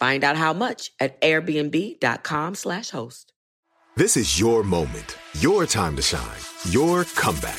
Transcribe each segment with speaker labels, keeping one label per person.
Speaker 1: Find out how much at airbnb.com slash host.
Speaker 2: This is your moment, your time to shine, your comeback.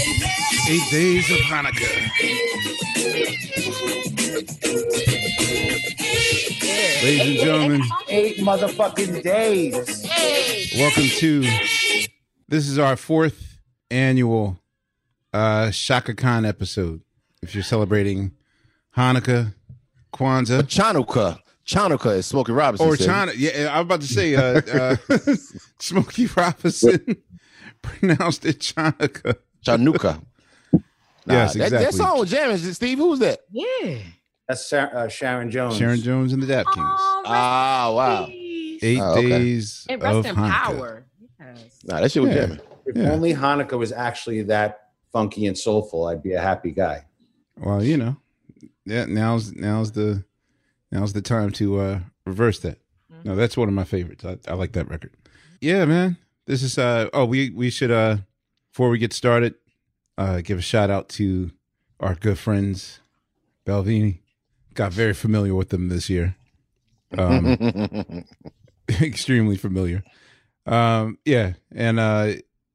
Speaker 3: Eight days of Hanukkah. Ladies and gentlemen,
Speaker 4: Eight motherfucking days.
Speaker 3: welcome to this is our fourth annual uh Chaka Khan episode. If you're celebrating Hanukkah, Kwanzaa,
Speaker 5: Chanukah. Chanukah is Smokey Robinson.
Speaker 3: or
Speaker 5: said.
Speaker 3: China. Yeah, I was about to say uh, uh Smokey Robinson pronounced it Chanukah.
Speaker 5: Chanukah. Nah,
Speaker 3: Yes,
Speaker 5: that,
Speaker 3: exactly.
Speaker 5: that song was jamming. Steve, who was that?
Speaker 1: Yeah.
Speaker 4: That's Sar- uh, Sharon Jones.
Speaker 3: Sharon Jones and the Dap Kings.
Speaker 5: Ah, wow.
Speaker 3: Eight
Speaker 5: Oh, okay.
Speaker 3: days
Speaker 1: And
Speaker 3: of
Speaker 1: rest in
Speaker 3: Hanukkah.
Speaker 1: power. Yes.
Speaker 5: Nah, that shit was
Speaker 3: Yeah.
Speaker 5: jamming.
Speaker 4: If
Speaker 3: Yeah.
Speaker 4: only Hanukkah was actually that funky and soulful, I'd be a happy guy.
Speaker 3: Well, you know, yeah. Now's now's the now's the time to uh reverse that. No, that's one of my favorites. I, I like that record. Yeah, man. This is uh oh we we should uh before we get started uh give a shout out to our good friends Belvini. Got very familiar with them this year. Um extremely familiar. Um yeah, and uh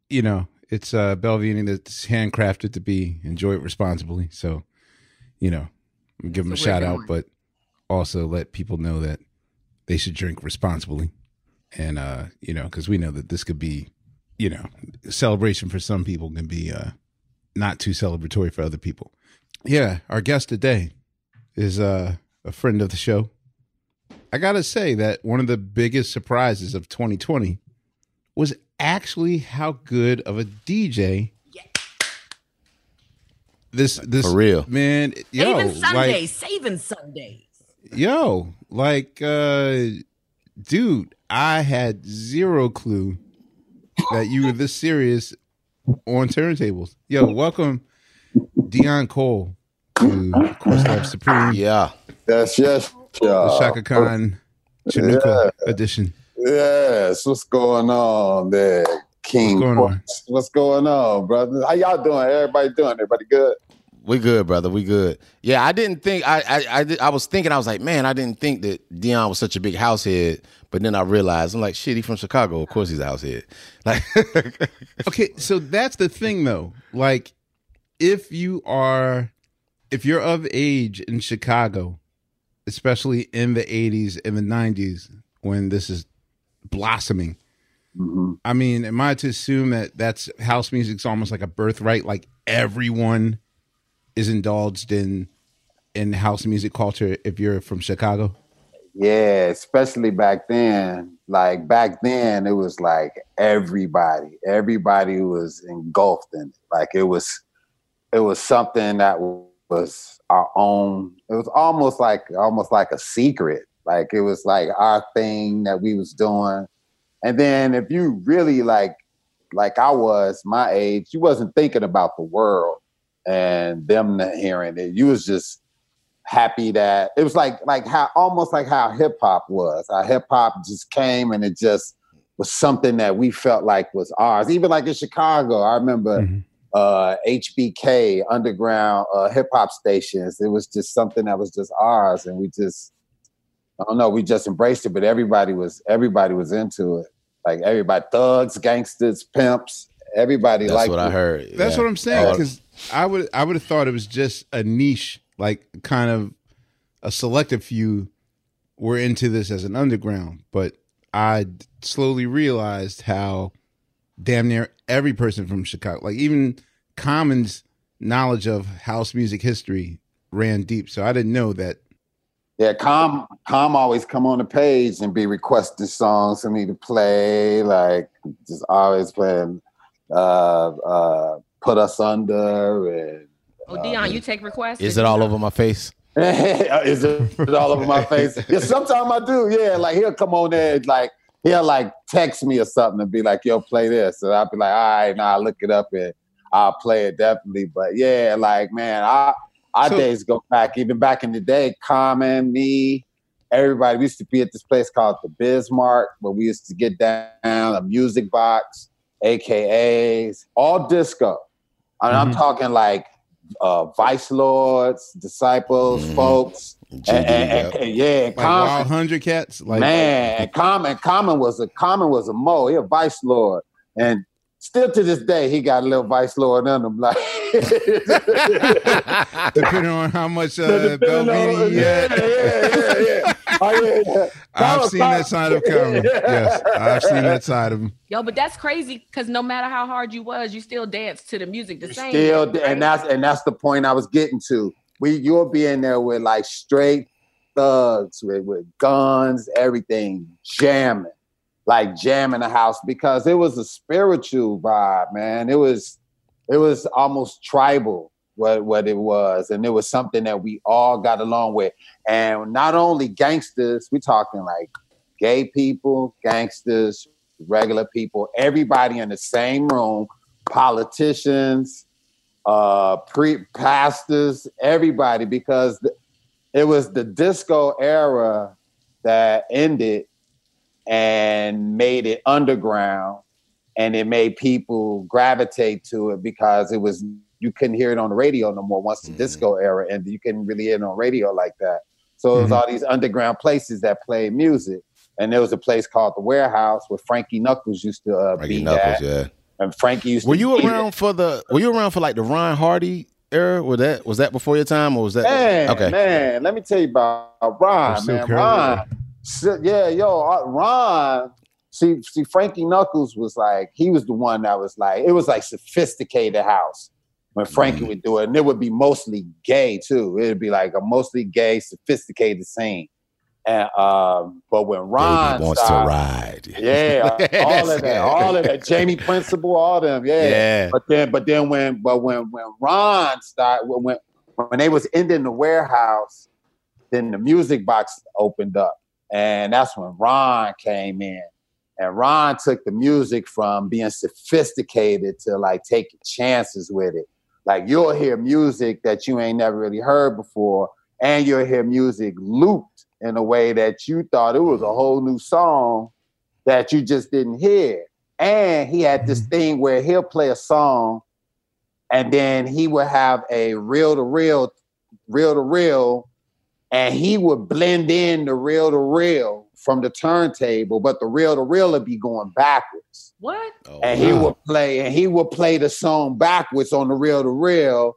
Speaker 3: you know, it's uh Belvini that's handcrafted to be enjoy it responsibly. So, you know, give them a shout out, but also let people know that they should drink responsibly. And uh, you know, because we know that this could be, you know, celebration for some people can be uh not too celebratory for other people. Yeah, our guest today is uh a friend of the show. I gotta say that one of the biggest surprises of 2020 was actually how good of a DJ this this
Speaker 5: For real.
Speaker 3: man yo
Speaker 1: Saving
Speaker 3: like
Speaker 1: Sundays. saving Sundays.
Speaker 3: yo like uh dude I had zero clue that you were this serious on turntables yo welcome Deon Cole to Questlove Supreme
Speaker 5: yeah.
Speaker 6: Yes, yes,
Speaker 3: the
Speaker 6: yeah.
Speaker 3: Chaka Khan Chinooka edition
Speaker 6: Yes, what's going on there, King?
Speaker 3: What's going on?
Speaker 6: What's going on, brother? How y'all doing? Everybody doing? Everybody good?
Speaker 5: We good, brother. We good. Yeah, I didn't think I I I, did, I was thinking I was like, man, I didn't think that Deon was such a big house head. But then I realized I'm like, shit, he from Chicago. Of course he's a house head. Like,
Speaker 3: Okay, so that's the thing though. Like if you are if you're of age in Chicago, especially in the 80s and the 90s when this is blossoming.
Speaker 6: Mhm.
Speaker 3: I mean, am I to assume that that's house music's almost like a birthright like everyone is indulged in in house music culture if you're from Chicago?
Speaker 6: Yeah, especially back then. Like back then, it was like everybody, everybody was engulfed in it. Like it was, it was something that was our own. It was almost like almost like a secret. Like it was like our thing that we was doing. And then if you really like, like I was my age, you wasn't thinking about the world and them not hearing it. You was just happy that it was like like how almost like how hip hop was. How hip hop just came and it just was something that we felt like was ours. Even like in Chicago, I remember
Speaker 3: Mhm.
Speaker 6: uh, HBK underground uh, hip hop stations. It was just something that was just ours, and we just I don't know, we just embraced it. But everybody was everybody was into it. Like everybody, thugs, gangsters, pimps, everybody
Speaker 5: That's
Speaker 6: liked
Speaker 5: what I heard.
Speaker 3: That's
Speaker 5: yeah.
Speaker 3: what I'm saying. Because I would I would have thought it was just a niche, like kind of a selective few were into this as an underground. But I slowly realized how damn near every person from Chicago, like even Common's knowledge of house music history ran deep. So I didn't know that.
Speaker 6: Yeah, Com Com always come on the page and be requesting songs for me to play, like just always playing uh uh Put Us Under and
Speaker 7: Oh, Deon, you take requests?
Speaker 5: Is it all over my face?
Speaker 6: is it all over my face? Yeah, sometimes I do. Yeah, like he'll come on there, and, like he'll like text me or something and be like, "Yo, play this," and I'll be like, "All right, now I look it up and I'll play it definitely." But yeah, like man, I our
Speaker 3: So-
Speaker 6: days go back. Even back in the day, Common, me, everybody. We used to be at this place called the Bismarck, where we used to get down a music box, AKAs, all disco. And I'm
Speaker 3: Mhm.
Speaker 6: talking like uh, Vice Lords, Disciples,
Speaker 5: Mhm.
Speaker 6: folks,
Speaker 5: GD,
Speaker 6: and, and-
Speaker 5: yeah.
Speaker 6: and- yeah,
Speaker 3: Like
Speaker 6: Common,
Speaker 3: Hundred Cats, like
Speaker 6: man, Common, Common was a Common was a mo, he a Vice Lord, and still to this day he got a little Vice Lord in him, like.
Speaker 3: depending on how much uh,
Speaker 6: Depending
Speaker 3: Belvini you
Speaker 6: yeah, yeah, yeah, yeah. Oh, yeah, yeah.
Speaker 3: I've
Speaker 6: Common-
Speaker 3: seen that side of Common. Yes, I've seen that side of him.
Speaker 7: Yo, but that's crazy because no matter how hard you was, you still danced to the music the same.
Speaker 6: Still,
Speaker 7: right?
Speaker 6: and that's and that's the point I was getting to. We you'll be in there with like straight thugs with, with guns, everything jamming, like jamming the house because it was a spiritual vibe, man. It was it was almost tribal what what it was, and it was something that we all got along with. And not only gangsters, we're talking like gay people, gangsters, regular people, everybody in the same room, politicians, uh, pre pastors, everybody, because it was the disco era that ended and made it underground, and it made people gravitate to it because it was you couldn't hear it on the radio no more once the
Speaker 5: Mhm.
Speaker 6: disco era and You couldn't really hear it on radio like that. So it was
Speaker 3: Mhm.
Speaker 6: all these underground places that played music. And there was a place called the Warehouse where Frankie Knuckles used to uh,
Speaker 5: Frankie
Speaker 6: be
Speaker 5: Knuckles,
Speaker 6: at.
Speaker 5: yeah.
Speaker 6: And Frankie used
Speaker 5: Were
Speaker 6: to
Speaker 5: you around for the? Were you around for like the Ron Hardy era? Was that was that before your time, or was that?
Speaker 6: Man,
Speaker 5: okay.
Speaker 6: man, let me tell you about Ron, man. Ron,
Speaker 3: yeah.
Speaker 6: yeah, yo, uh, Ron. See, see, Frankie Knuckles was like he was the one that was like it was like sophisticated house when Frankie would do it, and it would be mostly gay too. It'd be like a mostly gay, sophisticated scene. And um, but when Ron
Speaker 5: Baby wants to ride.
Speaker 6: yeah, all of that, all of that, Jamie Principle, all of them, yeah.
Speaker 5: Yeah.
Speaker 6: But then, but then when, but when when Ron started, when when when they was ending the warehouse, then the music box opened up, and that's when Ron came in, and Ron took the music from being sophisticated to like taking chances with it. Like you'll hear music that you ain't never really heard before, and you'll hear music looped in a way that you thought it was a whole new song that you just didn't hear. And he had this mm-hmm. thing where he'll play a song and then he would have a reel to reel, reel to reel, and he would blend in the reel to reel from the turntable, but the reel to reel would be going backwards.
Speaker 7: What?
Speaker 5: Oh,
Speaker 6: And he would play, and he would play the song backwards on the reel to reel,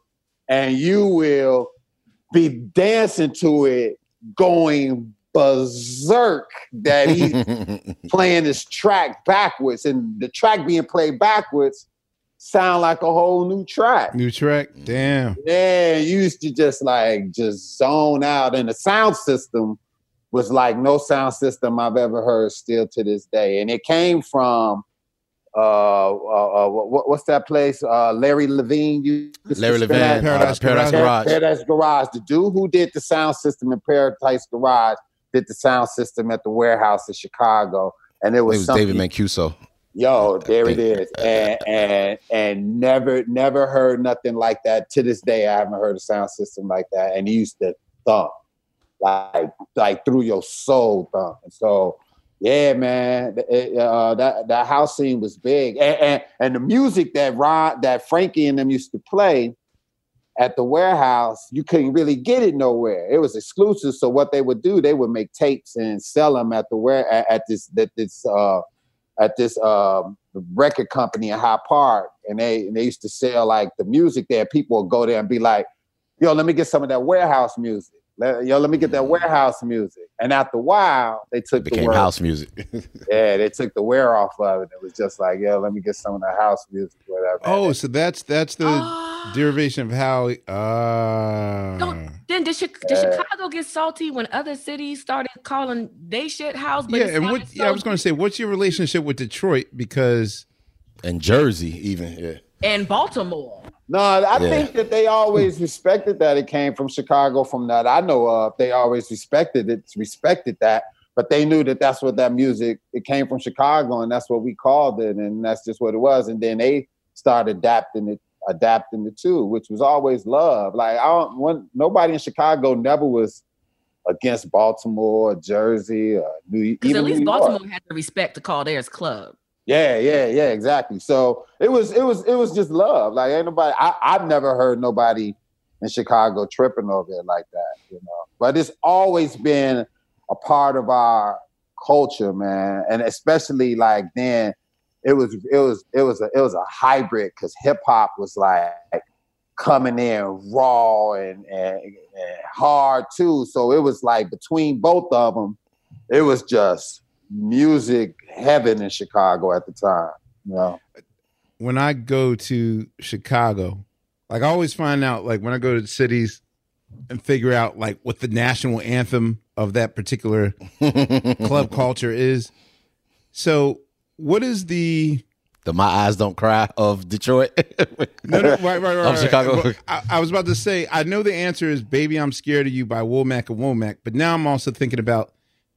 Speaker 6: and you will be dancing to it, going berserk that he's playing this track backwards, and the track being played backwards sound like a whole new track.
Speaker 3: New track, damn.
Speaker 6: Yeah, you used to just like just zone out, and the sound system was like no sound system I've ever heard still to this day, and it came from. Uh, uh, uh what, what's that place? Uh, Larry Levan. used to
Speaker 5: Larry
Speaker 6: Levan,
Speaker 3: Paradise
Speaker 5: Paradise, Paradise
Speaker 3: Garage.
Speaker 5: Garage.
Speaker 6: Paradise Garage. The dude who did the sound system in Paradise Garage did the sound system at the warehouse in Chicago, and it
Speaker 5: It
Speaker 6: was,
Speaker 5: was. David Mancuso.
Speaker 6: Yo, there it is. and and and never never heard nothing like that. To this day, I haven't heard a sound system like that. And he used to thump like like through your soul thump. And so Yeah, man. It- uh, that that house scene was big, and, and and the music that Ron, that Frankie and them used to play at the warehouse, you couldn't really get it nowhere. It was exclusive. So what they would do, they would make tapes and sell them at the where at, at this that this uh, at this um, record company in High Park, and they and they used to sell like the music there. People would go there and be like, "Yo, let me get some of that warehouse music." Let- Yo, let me get that warehouse music. And after a while, they took the
Speaker 5: Became
Speaker 6: word-
Speaker 5: house music.
Speaker 6: yeah, they took the wear off of it. It was just like, yo, let me get some of the house music, whatever.
Speaker 3: Oh, so that's that's the
Speaker 7: Ah.
Speaker 3: derivation of how. Uh,
Speaker 7: Don't, then did, Chi- did Chicago get salty when other cities started calling they shit house? But
Speaker 3: yeah, and what?
Speaker 7: sounded
Speaker 3: Yeah, I was going to say, what's your relationship with Detroit? Because
Speaker 5: and Jersey, even. Yeah.
Speaker 7: and Baltimore.
Speaker 6: No, I
Speaker 5: Yeah.
Speaker 6: think that they always respected that it came from Chicago. From that I know of, they always respected it, respected that. But they knew that that's what that music it came from Chicago, and that's what we called it, and that's just what it was. And then they started adapting it, adapting the two, which was always love. Like I don't, one, nobody in Chicago never was against Baltimore, or Jersey, or New,
Speaker 7: York.
Speaker 6: Because
Speaker 7: at least
Speaker 6: New York.
Speaker 7: Baltimore had the respect to call theirs club.
Speaker 6: Yeah, yeah, yeah, exactly. So it was it was it was just love. Like ain't nobody I, I've never heard nobody in Chicago tripping over it like that, you know. But it's always been a part of our culture, man. And especially like then it was it was it was a it was a hybrid because hip hop was like coming in raw and, and, and hard too. So it was like between both of them, it was just music heaven in Chicago at the time. You know?
Speaker 3: when I go to Chicago, like I always find out, like when I go to cities and figure out like what the national anthem of that particular club culture is. So, what is the
Speaker 5: The My Eyes Don't Cry of Detroit.
Speaker 3: no, no, right, right, right,
Speaker 5: Of
Speaker 3: right.
Speaker 5: Chicago.
Speaker 3: Well, I, I was about to say, I know the answer is "Baby, I'm Scared of You" by Womack and Womack, but now I'm also thinking about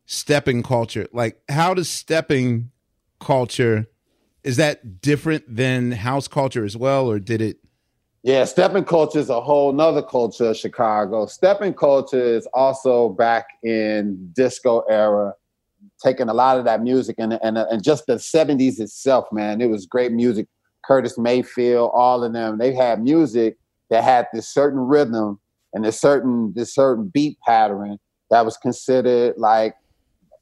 Speaker 3: stepping culture. Like, how does stepping culture is that different than house culture as well, or did it?
Speaker 6: Yeah, stepping culture is a whole nother culture of Chicago. Stepping culture is also back in disco era, taking a lot of that music and and and just the 70s itself, man. It was great music. Curtis Mayfield, all of them, they had music that had this certain rhythm and this certain this certain beat pattern that was considered like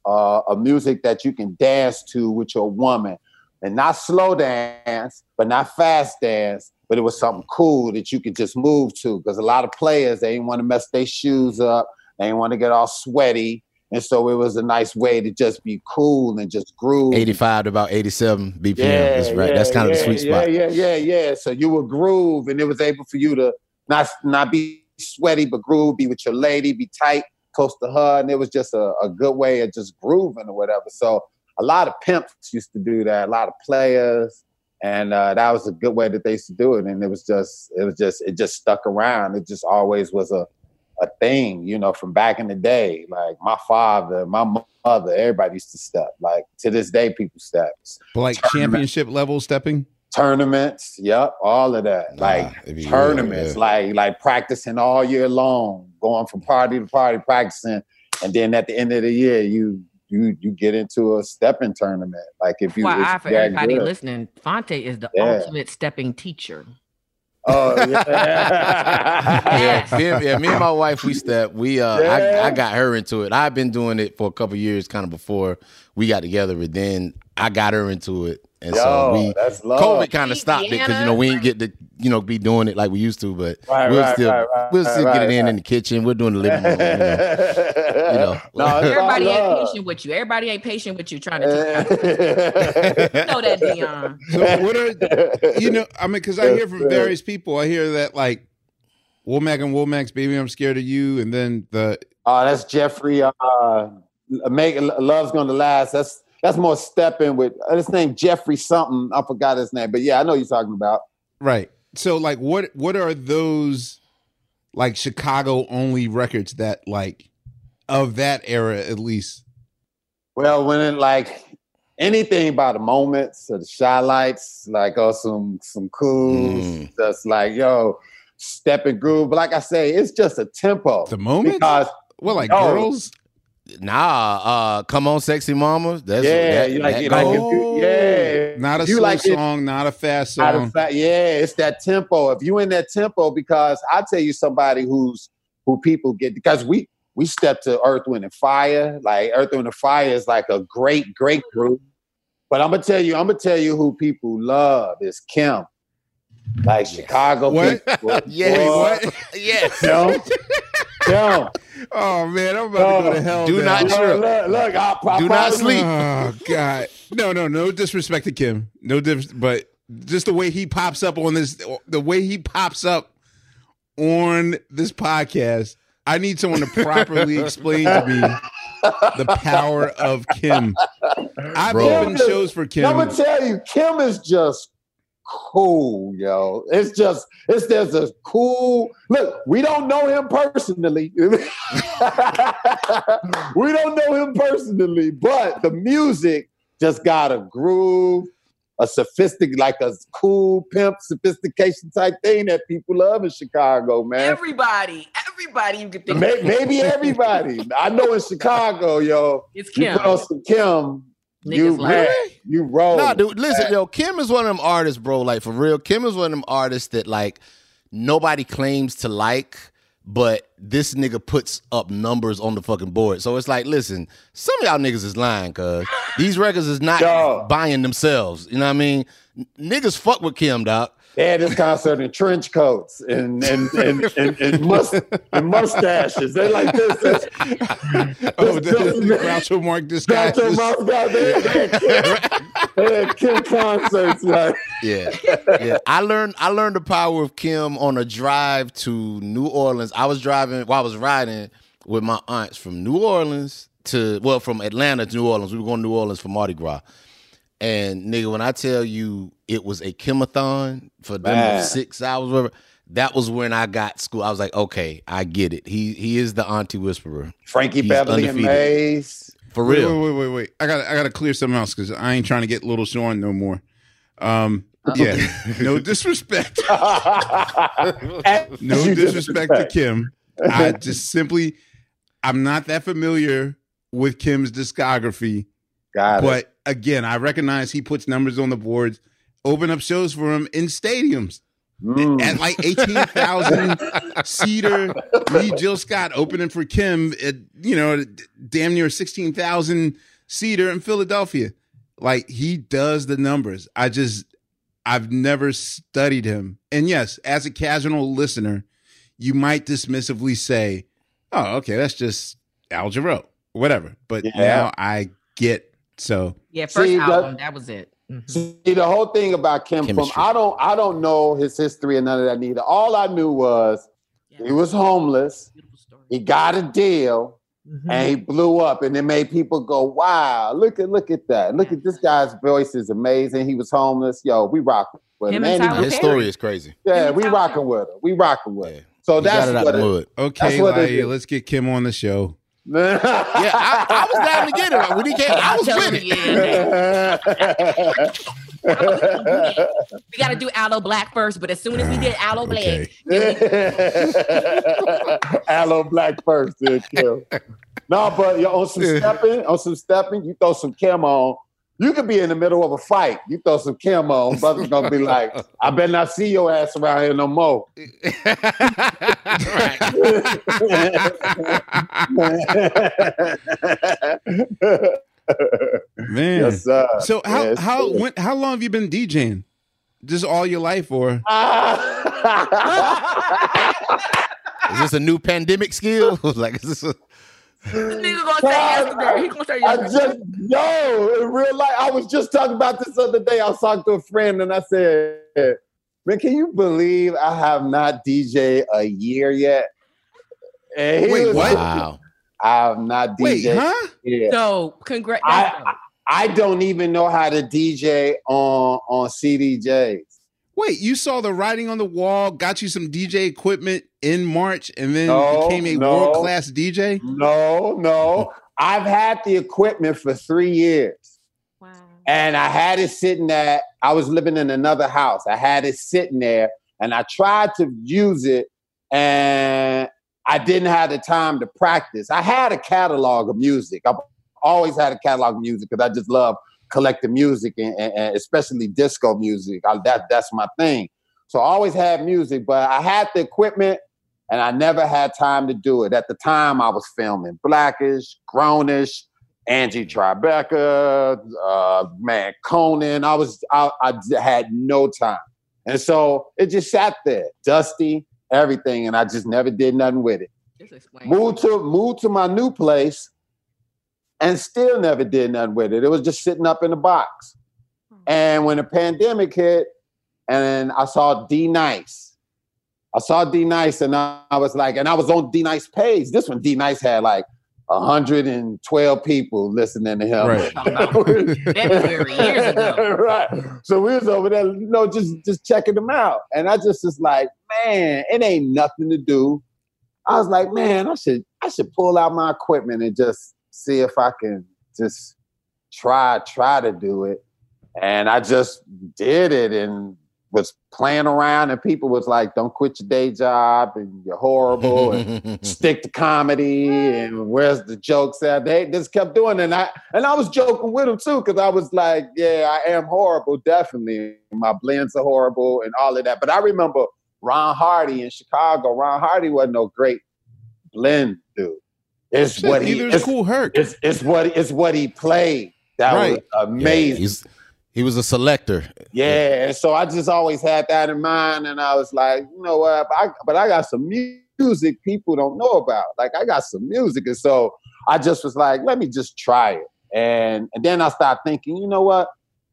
Speaker 6: uh, a music that you can dance to with your woman and not slow dance, but not fast dance, but it was something cool that you could just move to. Because a lot of players they didn't want to mess their shoes up, they didn't want to get all sweaty, and so it was a nice way to just be cool and just groove.
Speaker 5: 85 to about 87 BPM. That's right. That's kind of the sweet spot.
Speaker 6: yeah. Yeah, yeah, yeah. So you would groove, and it was able for you to not not be sweaty, but groove, be with your lady, be tight, close to her, and it was just a, a good way of just grooving or whatever. So a lot of pimps used to do that, a lot of players, and uh, that was a good way that they used to do it. And it was just, it was just, it just stuck around. It just always was a a thing, you know, from back in the day. Like my father, my mother, everybody used to step. Like to this day, people step.
Speaker 3: like championship level stepping?
Speaker 6: Tournaments, yep, all of that. Like
Speaker 5: it'd real,
Speaker 6: tournaments,
Speaker 5: yeah.
Speaker 6: like like practicing all year long, going from party to party, practicing, and then at the end of the year, you you you get into a stepping tournament. Like if you,
Speaker 7: Why
Speaker 6: if
Speaker 7: I, for everybody
Speaker 6: good.
Speaker 7: listening, Fonte is the
Speaker 6: Yeah.
Speaker 7: ultimate stepping teacher.
Speaker 6: Oh
Speaker 5: yeah,
Speaker 6: yeah.
Speaker 5: me, and- yeah, me and my wife, we step. We uh,
Speaker 6: Yeah.
Speaker 5: I, I got her into it. I've been doing it for a couple years, kind of before we got together, but then I got her into it, and so we. COVID kind of stopped it because you know we didn't get to you know be doing it like we used to, but
Speaker 6: Right,
Speaker 5: we'll
Speaker 6: right,
Speaker 5: still
Speaker 6: right, right,
Speaker 5: we'll still
Speaker 6: right,
Speaker 5: get it in
Speaker 6: right.
Speaker 5: in the kitchen. We're doing the living room. You know. You know.
Speaker 6: No,
Speaker 7: Everybody ain't
Speaker 6: love.
Speaker 7: patient with you. Everybody ain't patient with you trying to teach. you know that, Deon.
Speaker 3: So what are you know? I mean, because I hear from various people. I hear that like Womack and Womack's "Baby, I'm Scared of You," and then the
Speaker 6: Oh, that's Jeffrey. Uh, make love's gonna last. That's that's more stepping with uh, his name Jeffrey something. I forgot his name, but yeah, I know you're talking about.
Speaker 3: right. So like, what what are those like Chicago only records that like of that era at least?
Speaker 6: Well, when it like anything about the moments or the Chi-Lites, like oh some some cools,
Speaker 5: Mm.
Speaker 6: just like yo, step and groove. But like I say, it's just a tempo.
Speaker 3: The moment.
Speaker 6: because
Speaker 3: Well, like girls.
Speaker 5: Nah, uh, come on, sexy mama. That's
Speaker 6: yeah,
Speaker 5: that,
Speaker 6: you like,
Speaker 5: that
Speaker 6: you like, if you, yeah,
Speaker 3: Not a
Speaker 6: you
Speaker 3: slow
Speaker 6: like it-
Speaker 3: song, not a fast
Speaker 6: Out of
Speaker 3: song.
Speaker 6: yeah, it's that tempo. If you in that tempo, because I tell you somebody who's who people get because we we step to Earth, Wind, and Fire. Like Earth, Wind, and Fire is like a great, great group. But I'm gonna tell you, I'm gonna tell you who people love is Kem. Like Chicago
Speaker 3: What?
Speaker 6: people.
Speaker 5: Yeah, what? yes.
Speaker 6: Kem. Kem.
Speaker 3: Oh man, I'm about to go to hell.
Speaker 5: Do
Speaker 3: now.
Speaker 5: not trip.
Speaker 6: Look, look, I, I
Speaker 5: Do not sleep.
Speaker 3: Oh God, no, no, no disrespect to Kem, no dis- but just the way he pops up on this, the way he pops up on this podcast, I need someone to properly explain to me the power of Kem. I've
Speaker 5: Bro.
Speaker 3: opened shows for Kem.
Speaker 6: I'm gonna tell you, Kem is just cool, yo. It's just it's there's a cool look. We don't know him personally. we don't know him personally, but the music just got a groove, a sophistic, like a cool pimp sophistication type thing that people love in Chicago, man.
Speaker 7: Everybody, everybody you can think
Speaker 6: May-
Speaker 7: of.
Speaker 6: Maybe everybody. I know in Chicago, yo,
Speaker 7: It's
Speaker 6: you
Speaker 7: Kem.
Speaker 6: put on some Kem, you
Speaker 7: Niggas like-
Speaker 6: man, you roll.
Speaker 5: Nah, dude, listen, yo, Kem is one of them artists, bro. Like for real, Kem is one of them artists that like nobody claims to like, but this nigga puts up numbers on the fucking board. So it's like, listen, some of y'all niggas is lying, cuz these records is not
Speaker 6: Yo.
Speaker 5: buying themselves. You know what I mean? N- Niggas fuck with Kem, doc.
Speaker 6: They had this concert in trench coats and and and and, and, must, and mustaches. They like this. this
Speaker 3: oh,
Speaker 6: this-
Speaker 3: the Groucho Marx
Speaker 6: Got
Speaker 3: disguise.
Speaker 6: your mouth down. They had Kem, they had Kem concerts. Like,
Speaker 5: Yeah, yeah. I learned I learned the power of Kem on a drive to New Orleans. I was driving, well, I was riding with my aunts from New Orleans to well, from Atlanta to New Orleans. We were going to New Orleans for Mardi Gras. And nigga, when I tell you it was a Kemathon for them six hours, whatever, that was when I got school. I was like, okay, I get it. He he is the auntie whisperer.
Speaker 6: Frankie
Speaker 5: He's
Speaker 6: Beverly and
Speaker 5: undefeated.
Speaker 6: Mays.
Speaker 5: For real.
Speaker 3: wait, wait, wait, wait. I got, I got to clear something else because I ain't trying to get Little Sean no more. Um, yeah, no disrespect, no disrespect to Kem. I just simply, I'm not that familiar with Kem's discography,
Speaker 6: Got it.
Speaker 3: Again, I recognize he puts numbers on the boards. Open up shows for him in stadiums
Speaker 6: Mm.
Speaker 3: at like 18,000 seater. Lee Jill Scott opening for Kem at, you know, damn near 16,000 seater in Philadelphia. Like he does the numbers. I just, I've never studied him. And yes, as a casual listener, you might dismissively say, oh, okay, that's just Al Jarreau, whatever. But
Speaker 6: Yeah.
Speaker 3: now I get so.
Speaker 7: Yeah, first
Speaker 6: See, that-
Speaker 7: album, that was it. Mhm.
Speaker 6: See the whole thing about Kem from I don't I don't know his history and none of that neither. All I knew was he was homeless. He got a deal.
Speaker 7: Mhm.
Speaker 6: and he blew up and it made people go wow look at look at that look at this guy's voice is amazing he was homeless yo we rocking with him,
Speaker 7: Him and
Speaker 6: And he-
Speaker 7: Tyler
Speaker 5: His
Speaker 7: Perry.
Speaker 5: story is crazy.
Speaker 6: yeah
Speaker 7: and
Speaker 6: we
Speaker 7: Tyler
Speaker 6: rocking with him we rocking with
Speaker 5: Yeah.
Speaker 6: him so
Speaker 5: He got
Speaker 6: that's
Speaker 5: it
Speaker 6: what
Speaker 5: the
Speaker 6: it.
Speaker 3: Okay,
Speaker 6: That's what it Laiya,
Speaker 3: let's get Kem on the show.
Speaker 5: Yeah, I, I was down to get it. When he came, I was with it.
Speaker 7: yeah. We got to do Aloe Blacc first, but as soon as we did Aloe Blacc,
Speaker 3: Okay.
Speaker 6: Aloe Blacc first, dude, kill. No, but yo, on some stepping, on some stepping, you throw some Kem on. You could be in the middle of a fight. You throw some Kem on, brother's gonna be like, "I better not see your ass around here no more."
Speaker 3: Man.
Speaker 6: yes, sir.
Speaker 3: So how
Speaker 6: Yes,
Speaker 3: how
Speaker 6: sir.
Speaker 3: when, how long have you been DJing? Just all your life, or
Speaker 5: Is this a new pandemic skill? like, is this a,
Speaker 7: this nigga gonna say yesterday. He gonna say
Speaker 6: I just yo in real life. I was just talking about this other day. I was talking to a friend and I said, "Man, can you believe I have not DJ a year yet?" And he
Speaker 3: Wait,
Speaker 6: was
Speaker 3: what?
Speaker 5: wow.
Speaker 6: I have not
Speaker 3: wait,
Speaker 6: DJ.
Speaker 3: huh?
Speaker 6: yet.
Speaker 7: So, congrats.
Speaker 6: I, I don't even know how to DJ on on CDJs.
Speaker 3: Wait, you saw the writing on the wall, got you some DJ equipment in March, and then
Speaker 6: No,
Speaker 3: became a
Speaker 6: no.
Speaker 3: world class DJ.
Speaker 6: No, no. I've had the equipment for three years.
Speaker 7: wow.
Speaker 6: and I had it sitting there. I was living in another house. I had it sitting there, and I tried to use it, and I didn't have the time to practice. I had a catalog of music. I've always had a catalog of music because I just love collecting music and, and, and especially disco music. I, that that's my thing. So I always had music, but I had the equipment and I never had time to do it. At the time, I was filming Blackish, Grownish, Angie Tribeca, uh, man, Conan. I was I, I had no time, and so it just sat there, dusty, everything, and I just never did nothing with it. Just explain. Moved to moved to my new place, and still never did nothing with it. It was just sitting up in the box. And when the pandemic hit, and I saw D Nice. I saw D Nice and I, I was like, and I was on D Nice page. This one, D Nice had like 112 people listening to him.
Speaker 7: Right. years ago.
Speaker 6: right. So we was over there, you know, just just checking them out. And I just was like, man, it ain't nothing to do. I was like, man, I should I should pull out my equipment and just see if I can just try try to do it. And I just did it and was playing around and people was like, don't quit your day job and you're horrible and stick to comedy and where's the jokes at? They just kept doing it. And I and I was joking with them too, because I was like, yeah, I am horrible, definitely. My blends are horrible and all of that. But I remember Ron Hardy in Chicago. Ron Hardy wasn't no great blend dude. It's
Speaker 3: Shit,
Speaker 6: what he it's,
Speaker 3: Kool Herc.
Speaker 6: it's, it's what it's what he played. That
Speaker 3: Right.
Speaker 6: was amazing.
Speaker 5: He's he was a selector.
Speaker 6: Yeah, and so I just always had that in mind, and I was like, you know what? But I, but I got some music people don't know about. Like I got some music, and so I just was like, let me just try it. And and then I started thinking, you know what?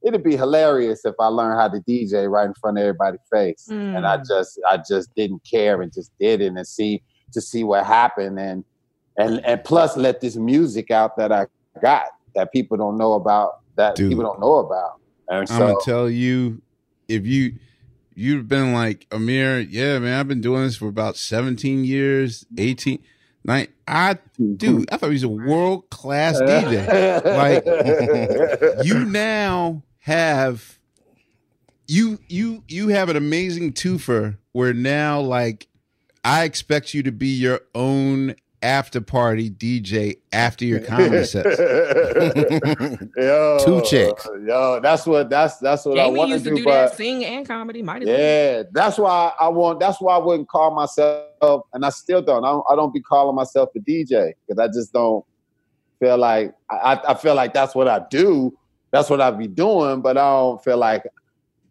Speaker 6: It'd be hilarious if I learned how to DJ right in front of everybody's face. And I
Speaker 7: Mm.
Speaker 6: just I just didn't care and just did it and see to see what happened and and and plus let this music out that I got that people don't know about that
Speaker 3: Dude.
Speaker 6: people don't know about. And
Speaker 3: I'm gonna tell you, if you you've been like Ahmir, yeah, man, I've been doing this for about 17 years, 18, nine. I dude, I thought he was a world class DJ. Like you now have you you you have an amazing twofer where now like I expect you to be your own after party DJ after your comedy sets.
Speaker 6: yo,
Speaker 5: Two checks.
Speaker 6: Yo, that's what that's that's what I
Speaker 7: Jamie
Speaker 6: want to
Speaker 7: to
Speaker 6: do.
Speaker 7: do
Speaker 6: but
Speaker 7: that, sing and comedy. Might as well.
Speaker 6: yeah, that's why I want. That's why I wouldn't call myself, and I still don't. I don't, I don't be calling myself a DJ because I just don't feel like I, I feel like that's what I do. That's what I be doing, but I don't feel like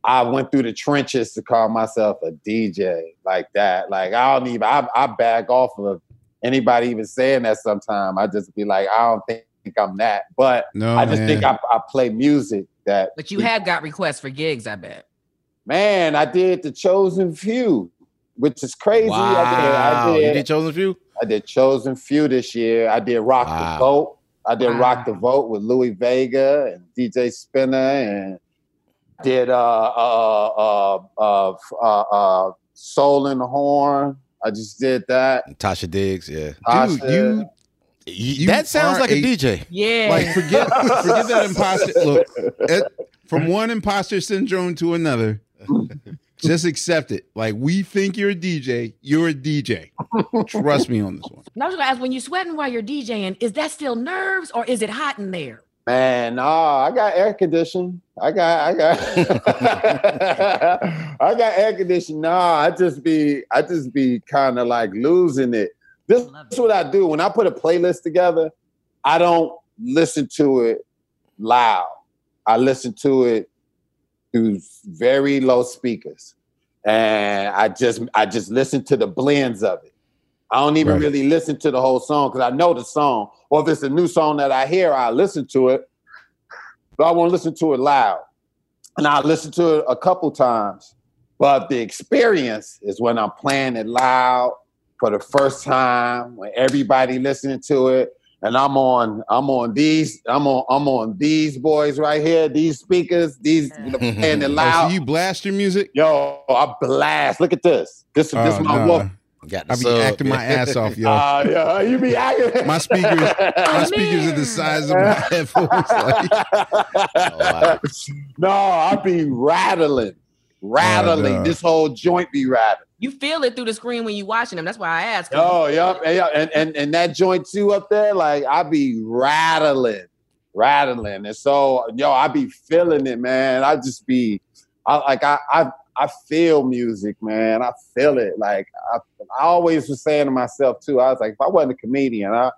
Speaker 6: I went through the trenches to call myself a DJ like that. Like I don't even. I, I back off of anybody even saying that. Sometime I just be like, I don't think I'm that, but
Speaker 3: No,
Speaker 6: I just
Speaker 3: man.
Speaker 6: think I, I play music that.
Speaker 7: But you have got requests for gigs, I bet.
Speaker 6: Man, I did the chosen few, which is crazy.
Speaker 5: Wow.
Speaker 6: I did, I
Speaker 5: You
Speaker 6: did,
Speaker 5: did chosen few?
Speaker 6: I did chosen few this year. I did rock
Speaker 5: Wow.
Speaker 6: the vote. I did rock the vote with Louie Vega and DJ Spinna, and did uh uh uh uh uh, uh Soul in the Horn. I just did that.
Speaker 5: Tasha Diggs, yeah.
Speaker 3: Dude, you
Speaker 5: You- that sounds like a,
Speaker 3: a-
Speaker 5: DJ.
Speaker 7: Yeah.
Speaker 3: like forget forget that imposter look it, from one imposter syndrome to another just accept it like we think you're a dj you're a dj trust me on this one
Speaker 7: Now I was gonna ask, when you're sweating while you're DJing, is that still nerves or is it hot in there?
Speaker 6: Man, no, I got air conditioning. I got, I got, I got air conditioning. No, I just be, I just be kind of like losing it. This is what I do when I put a playlist together. I don't listen to it loud. I listen to it through very low speakers, and I just, I just listen to the blends of it. I don't even
Speaker 3: Right.
Speaker 6: really listen to the whole song because I know the song. Or if it's a new song that I hear, I listen to it. But I won't listen to it loud. And I listen to it a couple times. But the experience is when I'm playing it loud for the first time, when everybody listening to it. And I'm on, I'm on these, I'm on, I'm on these boys right here, these speakers, these playing it
Speaker 3: oh,
Speaker 6: loud.
Speaker 3: so you blast your music
Speaker 6: Yo, I blast. Look at this. This, this
Speaker 3: oh,
Speaker 6: is my wolf.
Speaker 5: Got the
Speaker 3: i be
Speaker 5: sub.
Speaker 3: acting my ass off yo
Speaker 6: Ah, yeah, you be acting.
Speaker 3: my speakers my speakers are the size of my headphones like,
Speaker 5: wow.
Speaker 6: no, I be rattling, rattling.
Speaker 3: Oh, no.
Speaker 6: This whole joint be rattling.
Speaker 7: You feel it through the screen when you watching them. That's why I asked.
Speaker 6: Oh, yep, and, yeah, and and and that joint too up there, like I be rattling, rattling, and so yo, I be feeling it, man. I just be, I like I I I feel music, man. I feel it. Like I, I always was saying to myself too. I was like, if I wasn't a comedian, I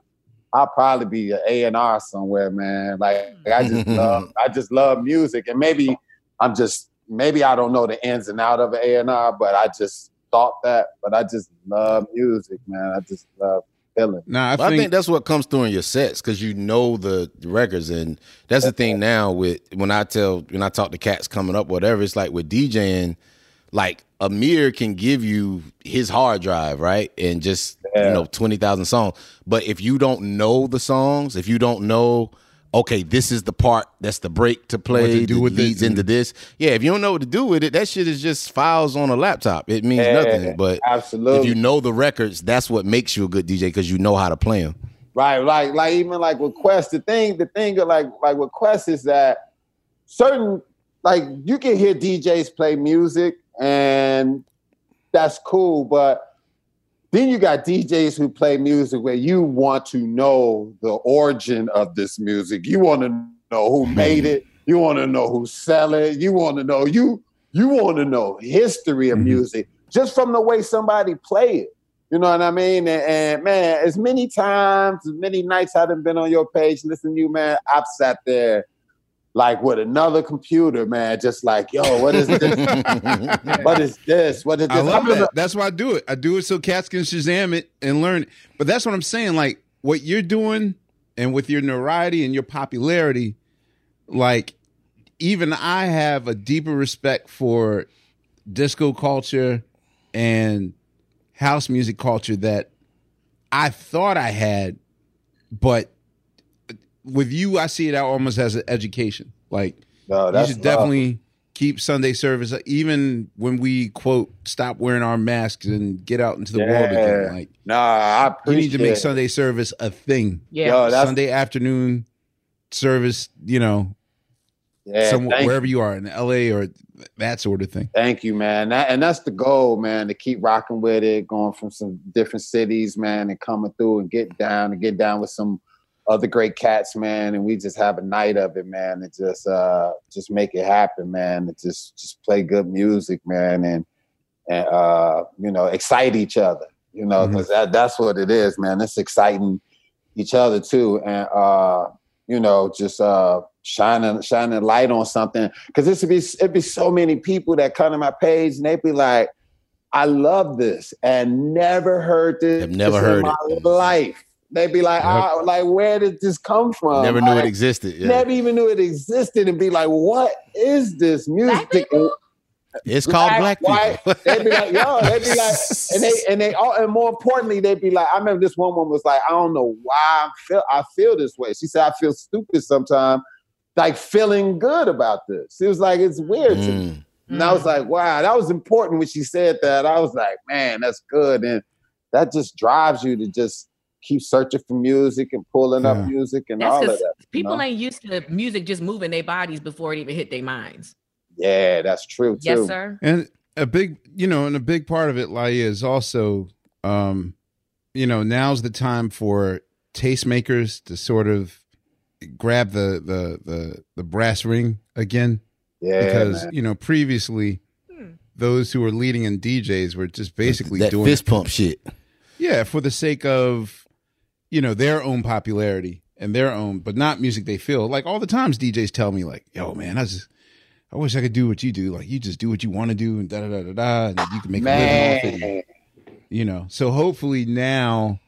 Speaker 6: I'll probably be an A and R somewhere, man. Like, like I just hmm. love I just love music, and maybe I'm just maybe I don't know the ins and out of an A and R, but I just thought that. But I just love music, man. I just love feeling.
Speaker 3: Nah, I
Speaker 5: But I
Speaker 3: think,
Speaker 5: think that's what comes through in your sets because you know the records, and that's the thing now. With when I tell when I talk to cats coming up, whatever, it's like with DJing, like Ahmir can give you his hard drive, right, and just
Speaker 6: Yeah.
Speaker 5: you know twenty thousand songs. But if you don't know the songs, if you don't know, okay, this is the part that's the break to play,
Speaker 3: do
Speaker 5: that
Speaker 3: with it,
Speaker 5: leads into this. Yeah, if you don't know what to do with it, that shit is just files on a laptop. It means
Speaker 6: Yeah,
Speaker 5: nothing. But
Speaker 6: absolutely.
Speaker 5: if you know the records, that's what makes you a good DJ because you know how to play them.
Speaker 6: Right, like like even like with Quest, the thing, the thing of like like with Quest is that certain like you can hear DJs play music and that's cool, but then you got DJs who play music where you want to know the origin of this music. You want to know who made it. You want to know who sell it. You want to know you you want to know history of
Speaker 3: Mhm.
Speaker 6: music just from the way somebody play it. You know what I mean? And, and man, as many times, as many nights I've been on your page, listen to you, man, I've sat there like with another computer, man, just like, yo, what is this? what is this? What is this?
Speaker 3: I love that. That's why I do it. I do it so cats can Shazam it and learn it. But that's what I'm saying. Like what you're doing, and with your notoriety and your popularity, like even I have a deeper respect for disco culture and house music culture that I thought I had, but with you, I see it out almost as an education. Like
Speaker 6: No,
Speaker 3: you
Speaker 6: that's
Speaker 3: should
Speaker 6: love.
Speaker 3: definitely keep Sunday service, even when we quote stop wearing our masks and get out into the world again. Like
Speaker 6: Nah, I
Speaker 3: you
Speaker 6: appreciate
Speaker 3: need to make
Speaker 6: it.
Speaker 3: Sunday service a thing.
Speaker 7: Yeah.
Speaker 6: Yo, that's
Speaker 3: Sunday afternoon service, you know,
Speaker 6: yeah,
Speaker 3: somewhere
Speaker 6: thank
Speaker 3: wherever you are in LA or that sort of thing.
Speaker 6: Thank you, man. That, and that's the goal, man, to keep rocking with it, going from some different cities, man, and coming through and get down and get down with some other great cats, man. And we just have a night of it, man, and just uh just make it happen, man. And just just play good music, man, and and uh, you know, excite each other, you know, because that, that's what it is, man. It's exciting each other too. And uh, you know, just uh shining shining light on something. Cause this would be it'd be so many people that come to my page and they'd be like, I love this and never heard this
Speaker 5: Have never
Speaker 6: in
Speaker 5: heard
Speaker 6: my
Speaker 5: it.
Speaker 6: life. They'd be like,
Speaker 3: Yep.
Speaker 6: "Ah, like, where did this come from?
Speaker 5: Never knew
Speaker 6: Like,
Speaker 5: it existed. Yeah.
Speaker 6: Never even knew it existed and be like, what is this music?
Speaker 5: It's called black
Speaker 6: white,
Speaker 5: people.
Speaker 6: They'd be like, yo, they'd be like, and they and they all and more importantly, they'd be like, I remember this one woman was like, I don't know why I feel I feel this way. She said, I feel stupid sometimes, like feeling good about this. It was like it's weird to me.
Speaker 5: Mm.
Speaker 6: And I was like, wow, that was important when she said that. I was like, man, that's good. And that just drives you to just keep searching for music and pulling
Speaker 3: Yeah.
Speaker 6: up music and
Speaker 7: That's
Speaker 6: all of
Speaker 7: because
Speaker 6: that. you
Speaker 7: people
Speaker 6: know?
Speaker 7: ain't used to music just moving their bodies before it even hit their minds.
Speaker 6: Yeah, that's true too.
Speaker 7: Yes, sir.
Speaker 3: And a big, you know, and a big part of it, like, is also, um, you know, now's the time for tastemakers to sort of grab the the the the brass ring again
Speaker 6: Yeah,
Speaker 3: because
Speaker 6: man.
Speaker 3: you know previously
Speaker 7: Hmm.
Speaker 3: those who were leading in DJs were just basically
Speaker 5: that
Speaker 3: doing
Speaker 5: fist pump shit.
Speaker 3: yeah, for the sake of you know their own popularity and their own, but not music they feel. Like all the times DJs tell me like, "Yo, man, I just I wish I could do what you do. Like you just do what you want to do and da da da da da, and you can make a living off it. You know, so hopefully now,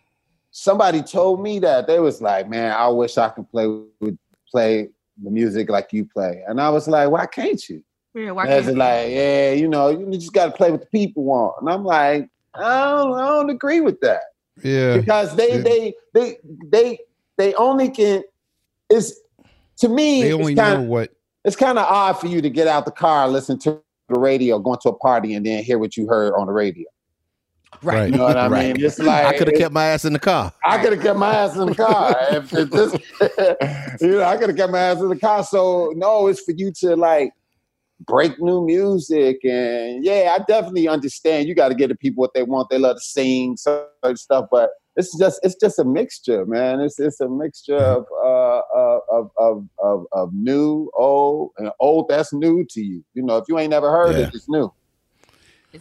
Speaker 6: somebody told me that they was like, "Man, I wish I could play with play the music like you play," and I was like, "Why can't you?"
Speaker 7: Yeah, why
Speaker 6: And they was
Speaker 7: can't-
Speaker 6: like, "Yeah, you know, you just got to play what the people want," and I'm like, "I don't, I don't agree with that
Speaker 3: yeah,
Speaker 6: because they,
Speaker 3: Yeah.
Speaker 6: they, they, they, they only can. It's to me,
Speaker 3: they only
Speaker 6: it's kind
Speaker 3: know
Speaker 6: of
Speaker 3: what.
Speaker 6: it's kind of odd for you to get out the car, listen to the radio, going to a party, and then hear what you heard on the radio.
Speaker 3: Right.
Speaker 6: You know what I
Speaker 5: Right.
Speaker 6: mean? It's like
Speaker 5: I could have kept my ass in the car.
Speaker 6: I could have kept my ass in the car. if, if this, you know, I could have kept my ass in the car. So no, it's for you to like break new music and yeah, I definitely understand. You got to get the people what they want. They love to sing certain stuff, but it's just it's just a mixture, man. It's it's a mixture of uh, of, of of of new, old, and old that's new to you. You know, if you ain't never heard
Speaker 5: Yeah.
Speaker 6: it, it's new.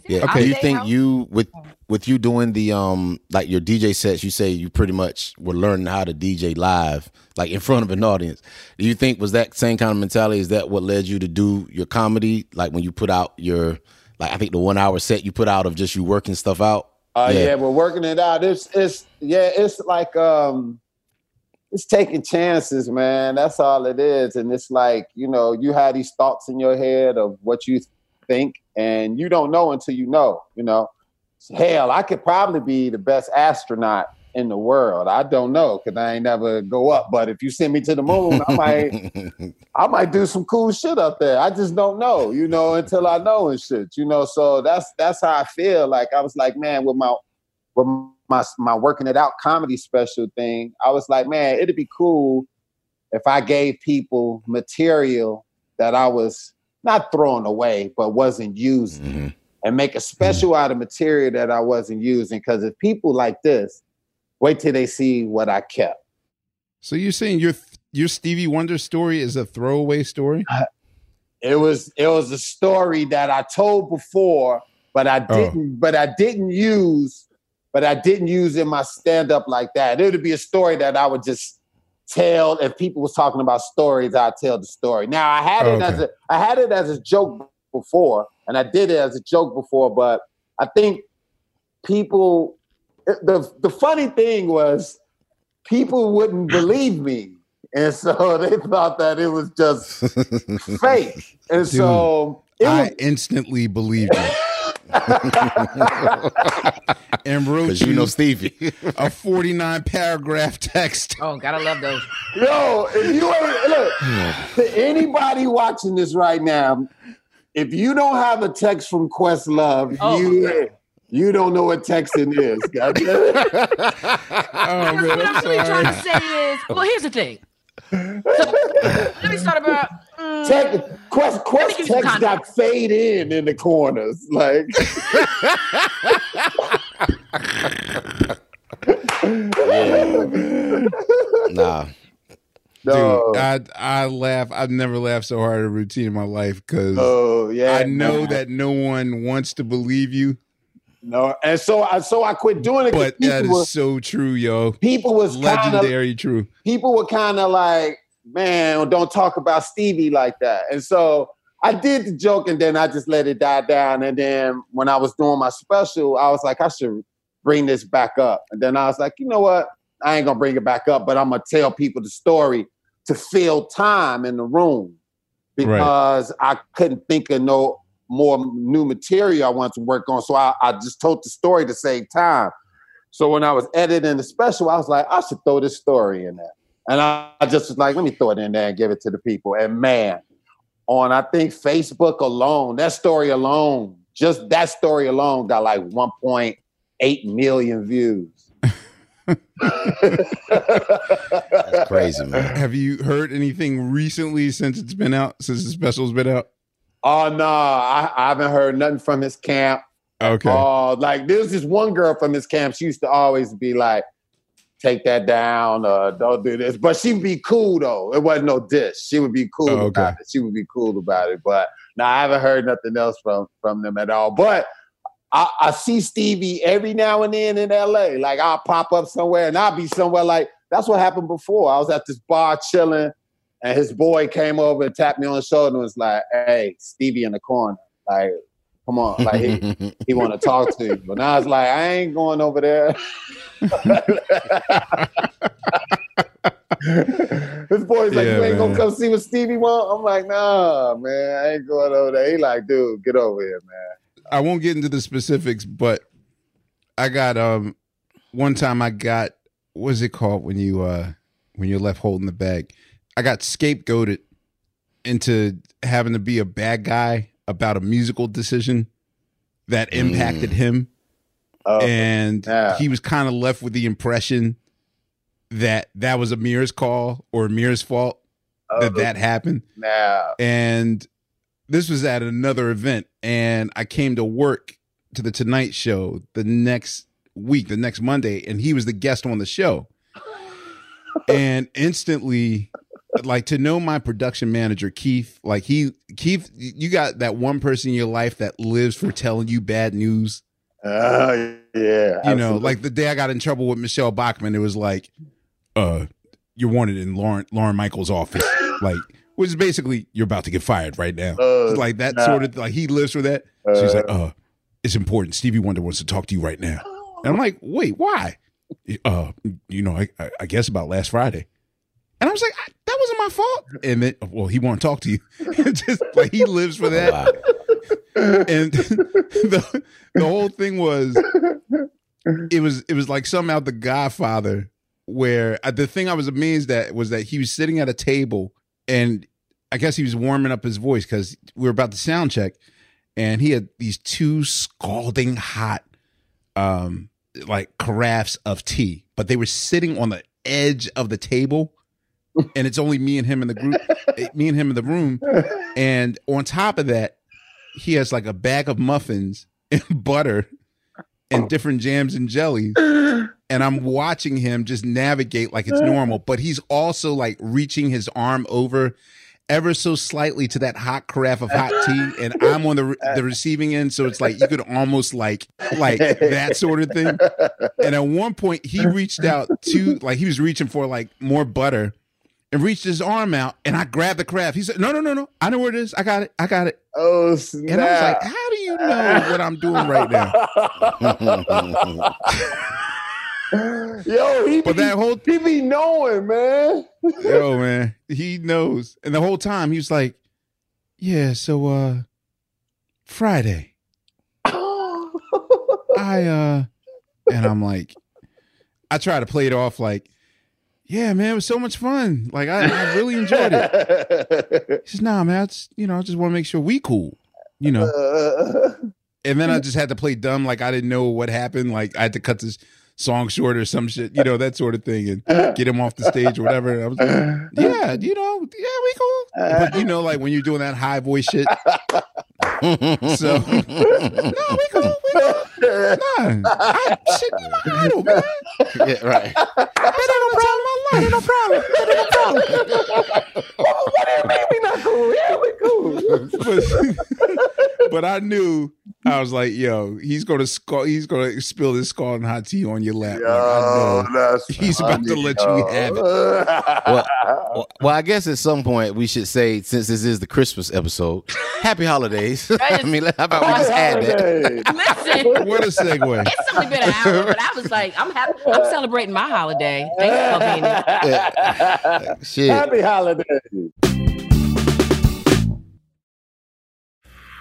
Speaker 5: Yeah.
Speaker 7: Okay.
Speaker 5: Do you think you with with you doing the um like your DJ sets, you say you pretty much were learning how to DJ live, like in front of an audience. Do you think was that same kind of mentality? Is that what led you to do your comedy? Like when you put out your like I think the one hour set you put out of just you working stuff out?
Speaker 6: Uh, yeah. we're working it out. It's it's yeah, it's like um it's taking chances, man. That's all it is. And it's like, you know, you have these thoughts in your head of what you think, and you don't know until you know, you know. Hell, I could probably be the best astronaut in the world. I don't know because I ain't never go up. But if you send me to the moon, I might I might do some cool shit up there. I just don't know, you know, until I know and shit, you know. So that's that's how I feel. Like I was like, man, with my with my my working it out comedy special thing, I was like, man, it'd be cool if I gave people material that I was not thrown away, but wasn't using, mm-hmm. and make a special mm-hmm. out of material that I wasn't using. Because if people like this, wait till they see what I kept.
Speaker 3: So you're saying your your Stevie Wonder story is a throwaway story?
Speaker 6: It was it was a story that I told before, but I
Speaker 3: Oh.
Speaker 6: didn't but I didn't use but I didn't use in my stand up like that. It would be a story that I would just tell if people was talking about stories, I'd tell the story. Now I had it as a I had it as a joke before and I did it as a joke before, but I think people the the funny thing was people wouldn't believe me. And so they thought that it was just fake. And
Speaker 3: Dude,
Speaker 6: so was,
Speaker 3: I instantly believed you. and wrote
Speaker 5: 'Cause you know Stevie.
Speaker 3: a 49 paragraph text.
Speaker 7: Oh, gotta love those.
Speaker 6: yo, if you ain't look to anybody watching this right now, if you don't have a text from Questlove,
Speaker 7: Oh,
Speaker 6: you you don't know what texting is. goddamn.
Speaker 3: Oh, man,
Speaker 7: what
Speaker 3: I'm
Speaker 7: I'm really trying to say is, well, here's the thing. So, let me start about. Mm,
Speaker 6: Text, Quest, Quest
Speaker 7: give you
Speaker 6: text got fade in in the corners. Like,
Speaker 5: nah.
Speaker 6: no.
Speaker 3: Dude, I I laugh. I've never laughed so hard at a routine in my life because
Speaker 6: oh, yeah.
Speaker 3: I know
Speaker 6: man.
Speaker 3: that no one wants to believe you,
Speaker 6: No, and so I so I quit doing it. 'cause
Speaker 3: but that
Speaker 6: people,
Speaker 3: is so true, yo.
Speaker 6: people was kind of
Speaker 3: Legendary true.
Speaker 6: people were kind of like, man, don't talk about Stevie like that. And so I did the joke and then I just let it die down. And then when I was doing my special, I was like, I should bring this back up. And then I was like, you know what? I ain't gonna bring it back up, but I'm gonna tell people the story to fill time in the room because I couldn't think of no more new material I wanted to work on. So I, I just told the story to save time. So when I was editing the special, I was like, I should throw this story in there. And I, I just was like, let me throw it in there and give it to the people. And man, on I think Facebook alone, that story alone, just that story alone got like 1.8 million views.
Speaker 5: That's crazy, man.
Speaker 3: Have you heard anything recently since it's been out? Since the special's been out?
Speaker 6: Uh, oh no, I, I haven't heard nothing from his camp.
Speaker 3: Okay.
Speaker 6: Oh, like there's this one girl from his camp. She used to always be like, "Take that down, uh, don't do this." But she'd be cool though. It wasn't no dish. She would be cool
Speaker 3: Oh, okay.
Speaker 6: about it. She would be cool about it. But now I haven't heard nothing else from from them at all. But I, I see Stevie every now and then in LA. Like I'll pop up somewhere and I'll be somewhere like that's what happened before. I was at this bar chilling, and his boy came over and tapped me on the shoulder and was like, "Hey, Stevie in the corner, like." Come on, like he, he want to talk to you. But now it's like, I ain't going over there. this boy's like,
Speaker 3: Yeah,
Speaker 6: you ain't gonna come see what Stevie want? I'm like, nah, man, I ain't going over there. He like, dude, get over here, man.
Speaker 3: I won't get into the specifics, but I got um one time I got what's it called when you uh when you're left holding the bag? I got scapegoated into having to be a bad guy about a musical decision that impacted mm. him.
Speaker 6: Oh,
Speaker 3: and
Speaker 6: yeah.
Speaker 3: he was kind of left with the impression that that was Ahmir's call or Ahmir's fault that
Speaker 6: oh,
Speaker 3: that happened
Speaker 6: Nah.
Speaker 3: and this was at another event, and I came to work to the Tonight Show the next week, the next Monday, and he was the guest on the show. And instantly, like to know my production manager Keith, like he Keith, you got that one person in your life that lives for telling you bad news.
Speaker 6: Oh yeah.
Speaker 3: You know, like the day I got in trouble with Michele Bachmann, it was like, uh, you're wanted in Lorne Lorne Michaels' office. like, which is basically you're about to get fired right now.
Speaker 6: Uh,
Speaker 3: like that
Speaker 6: nah.
Speaker 3: sort of like he lives for that. She's like, uh, it's important. Stevie Wonder wants to talk to you right now. And I'm like, wait, why? Uh, you know, I, I, I guess about last Friday. And I was like, I, my fault. And then, well, he won't talk to you. Just like he lives for that. And the the whole thing was, it was it was like somehow the Godfather, where uh, the thing I was amazed at was that he was sitting at a table, and I guess he was warming up his voice because we were about to sound check, and he had these two scalding hot, um, like carafes of tea, but they were sitting on the edge of the table, and it's only me and him in the group, eh, me and him in the room, and on top of that, he has like a bag of muffins and butter and different jams and jellies. And I'm watching him just navigate like it's normal, but he's also like reaching his arm over ever so slightly to that hot carafe of hot tea, and I'm on the the receiving end, so it's like you could almost like like that sort of thing. And at one point, he reached out to like he was reaching for like more butter, and reached his arm out, and I grabbed the carafe. He said, "No, no, no, no, I know where it is. I got it. I got it."
Speaker 6: Oh snap!
Speaker 3: And I was like, "How do you know what I'm doing right now?"
Speaker 6: Yo, he
Speaker 3: But
Speaker 6: be,
Speaker 3: that whole
Speaker 6: he be knowing, man.
Speaker 3: Yo, man, he knows. And the whole time he was like, "Yeah, so uh Friday, I uh," and I'm like, I try to play it off like, "Yeah, man, it was so much fun. Like, I, I really enjoyed it." He says, "Nah, man, it's you know, I just want to make sure we cool, you know." And then I just had to play dumb, like I didn't know what happened. Like I had to cut this song short or some shit, you know, that sort of thing, and get him off the stage or whatever. I was like, yeah, you know, yeah, we cool. But you know, like when you're doing that high voice shit. So no, we cool. We cool. Nah, I, shit, you my idol, man.
Speaker 5: yeah, right.
Speaker 3: That ain't no problem. I love it. No problem. That ain't no problem.
Speaker 6: Oh, what do you mean we not cool? Yeah, we cool.
Speaker 3: but, but I knew I was like, yo, he's gonna sco- he's gonna spill this scalding hot tea on your lap. Like, I know
Speaker 6: that's
Speaker 3: he's about to
Speaker 6: funny,
Speaker 3: let you have it.
Speaker 5: well, well, well, I guess at some point we should say, since this is the Christmas episode, happy holidays. I mean, how about we just add that?
Speaker 7: Listen,
Speaker 3: What a segue.
Speaker 7: it's only been an hour, but I was like, I'm happy. I'm celebrating my holiday. Thanks for being here.
Speaker 5: Yeah. Shit.
Speaker 6: Happy holidays.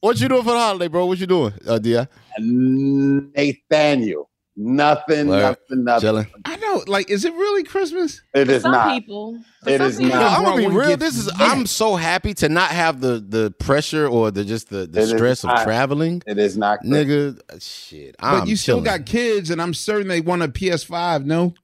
Speaker 5: What you doing for the holiday, bro? What you doing, uh, Di?
Speaker 6: Nathaniel. Nothing,
Speaker 5: Word.
Speaker 6: nothing, nothing.
Speaker 5: Chilling.
Speaker 3: I know. Like, is it really Christmas?
Speaker 6: It is
Speaker 7: Some
Speaker 6: not.
Speaker 7: people. For
Speaker 6: It
Speaker 7: some
Speaker 6: is
Speaker 7: people.
Speaker 6: not.
Speaker 5: I'm gonna be real. This is.
Speaker 3: that.
Speaker 5: I'm so happy to not have the the pressure or the just the, the
Speaker 6: It is
Speaker 5: stress of
Speaker 6: not.
Speaker 5: traveling,
Speaker 6: It is not.
Speaker 5: nigga. Shit,
Speaker 3: But
Speaker 5: I'm
Speaker 3: you still
Speaker 5: chilling.
Speaker 3: got kids, and I'm certain they want a PS5. No,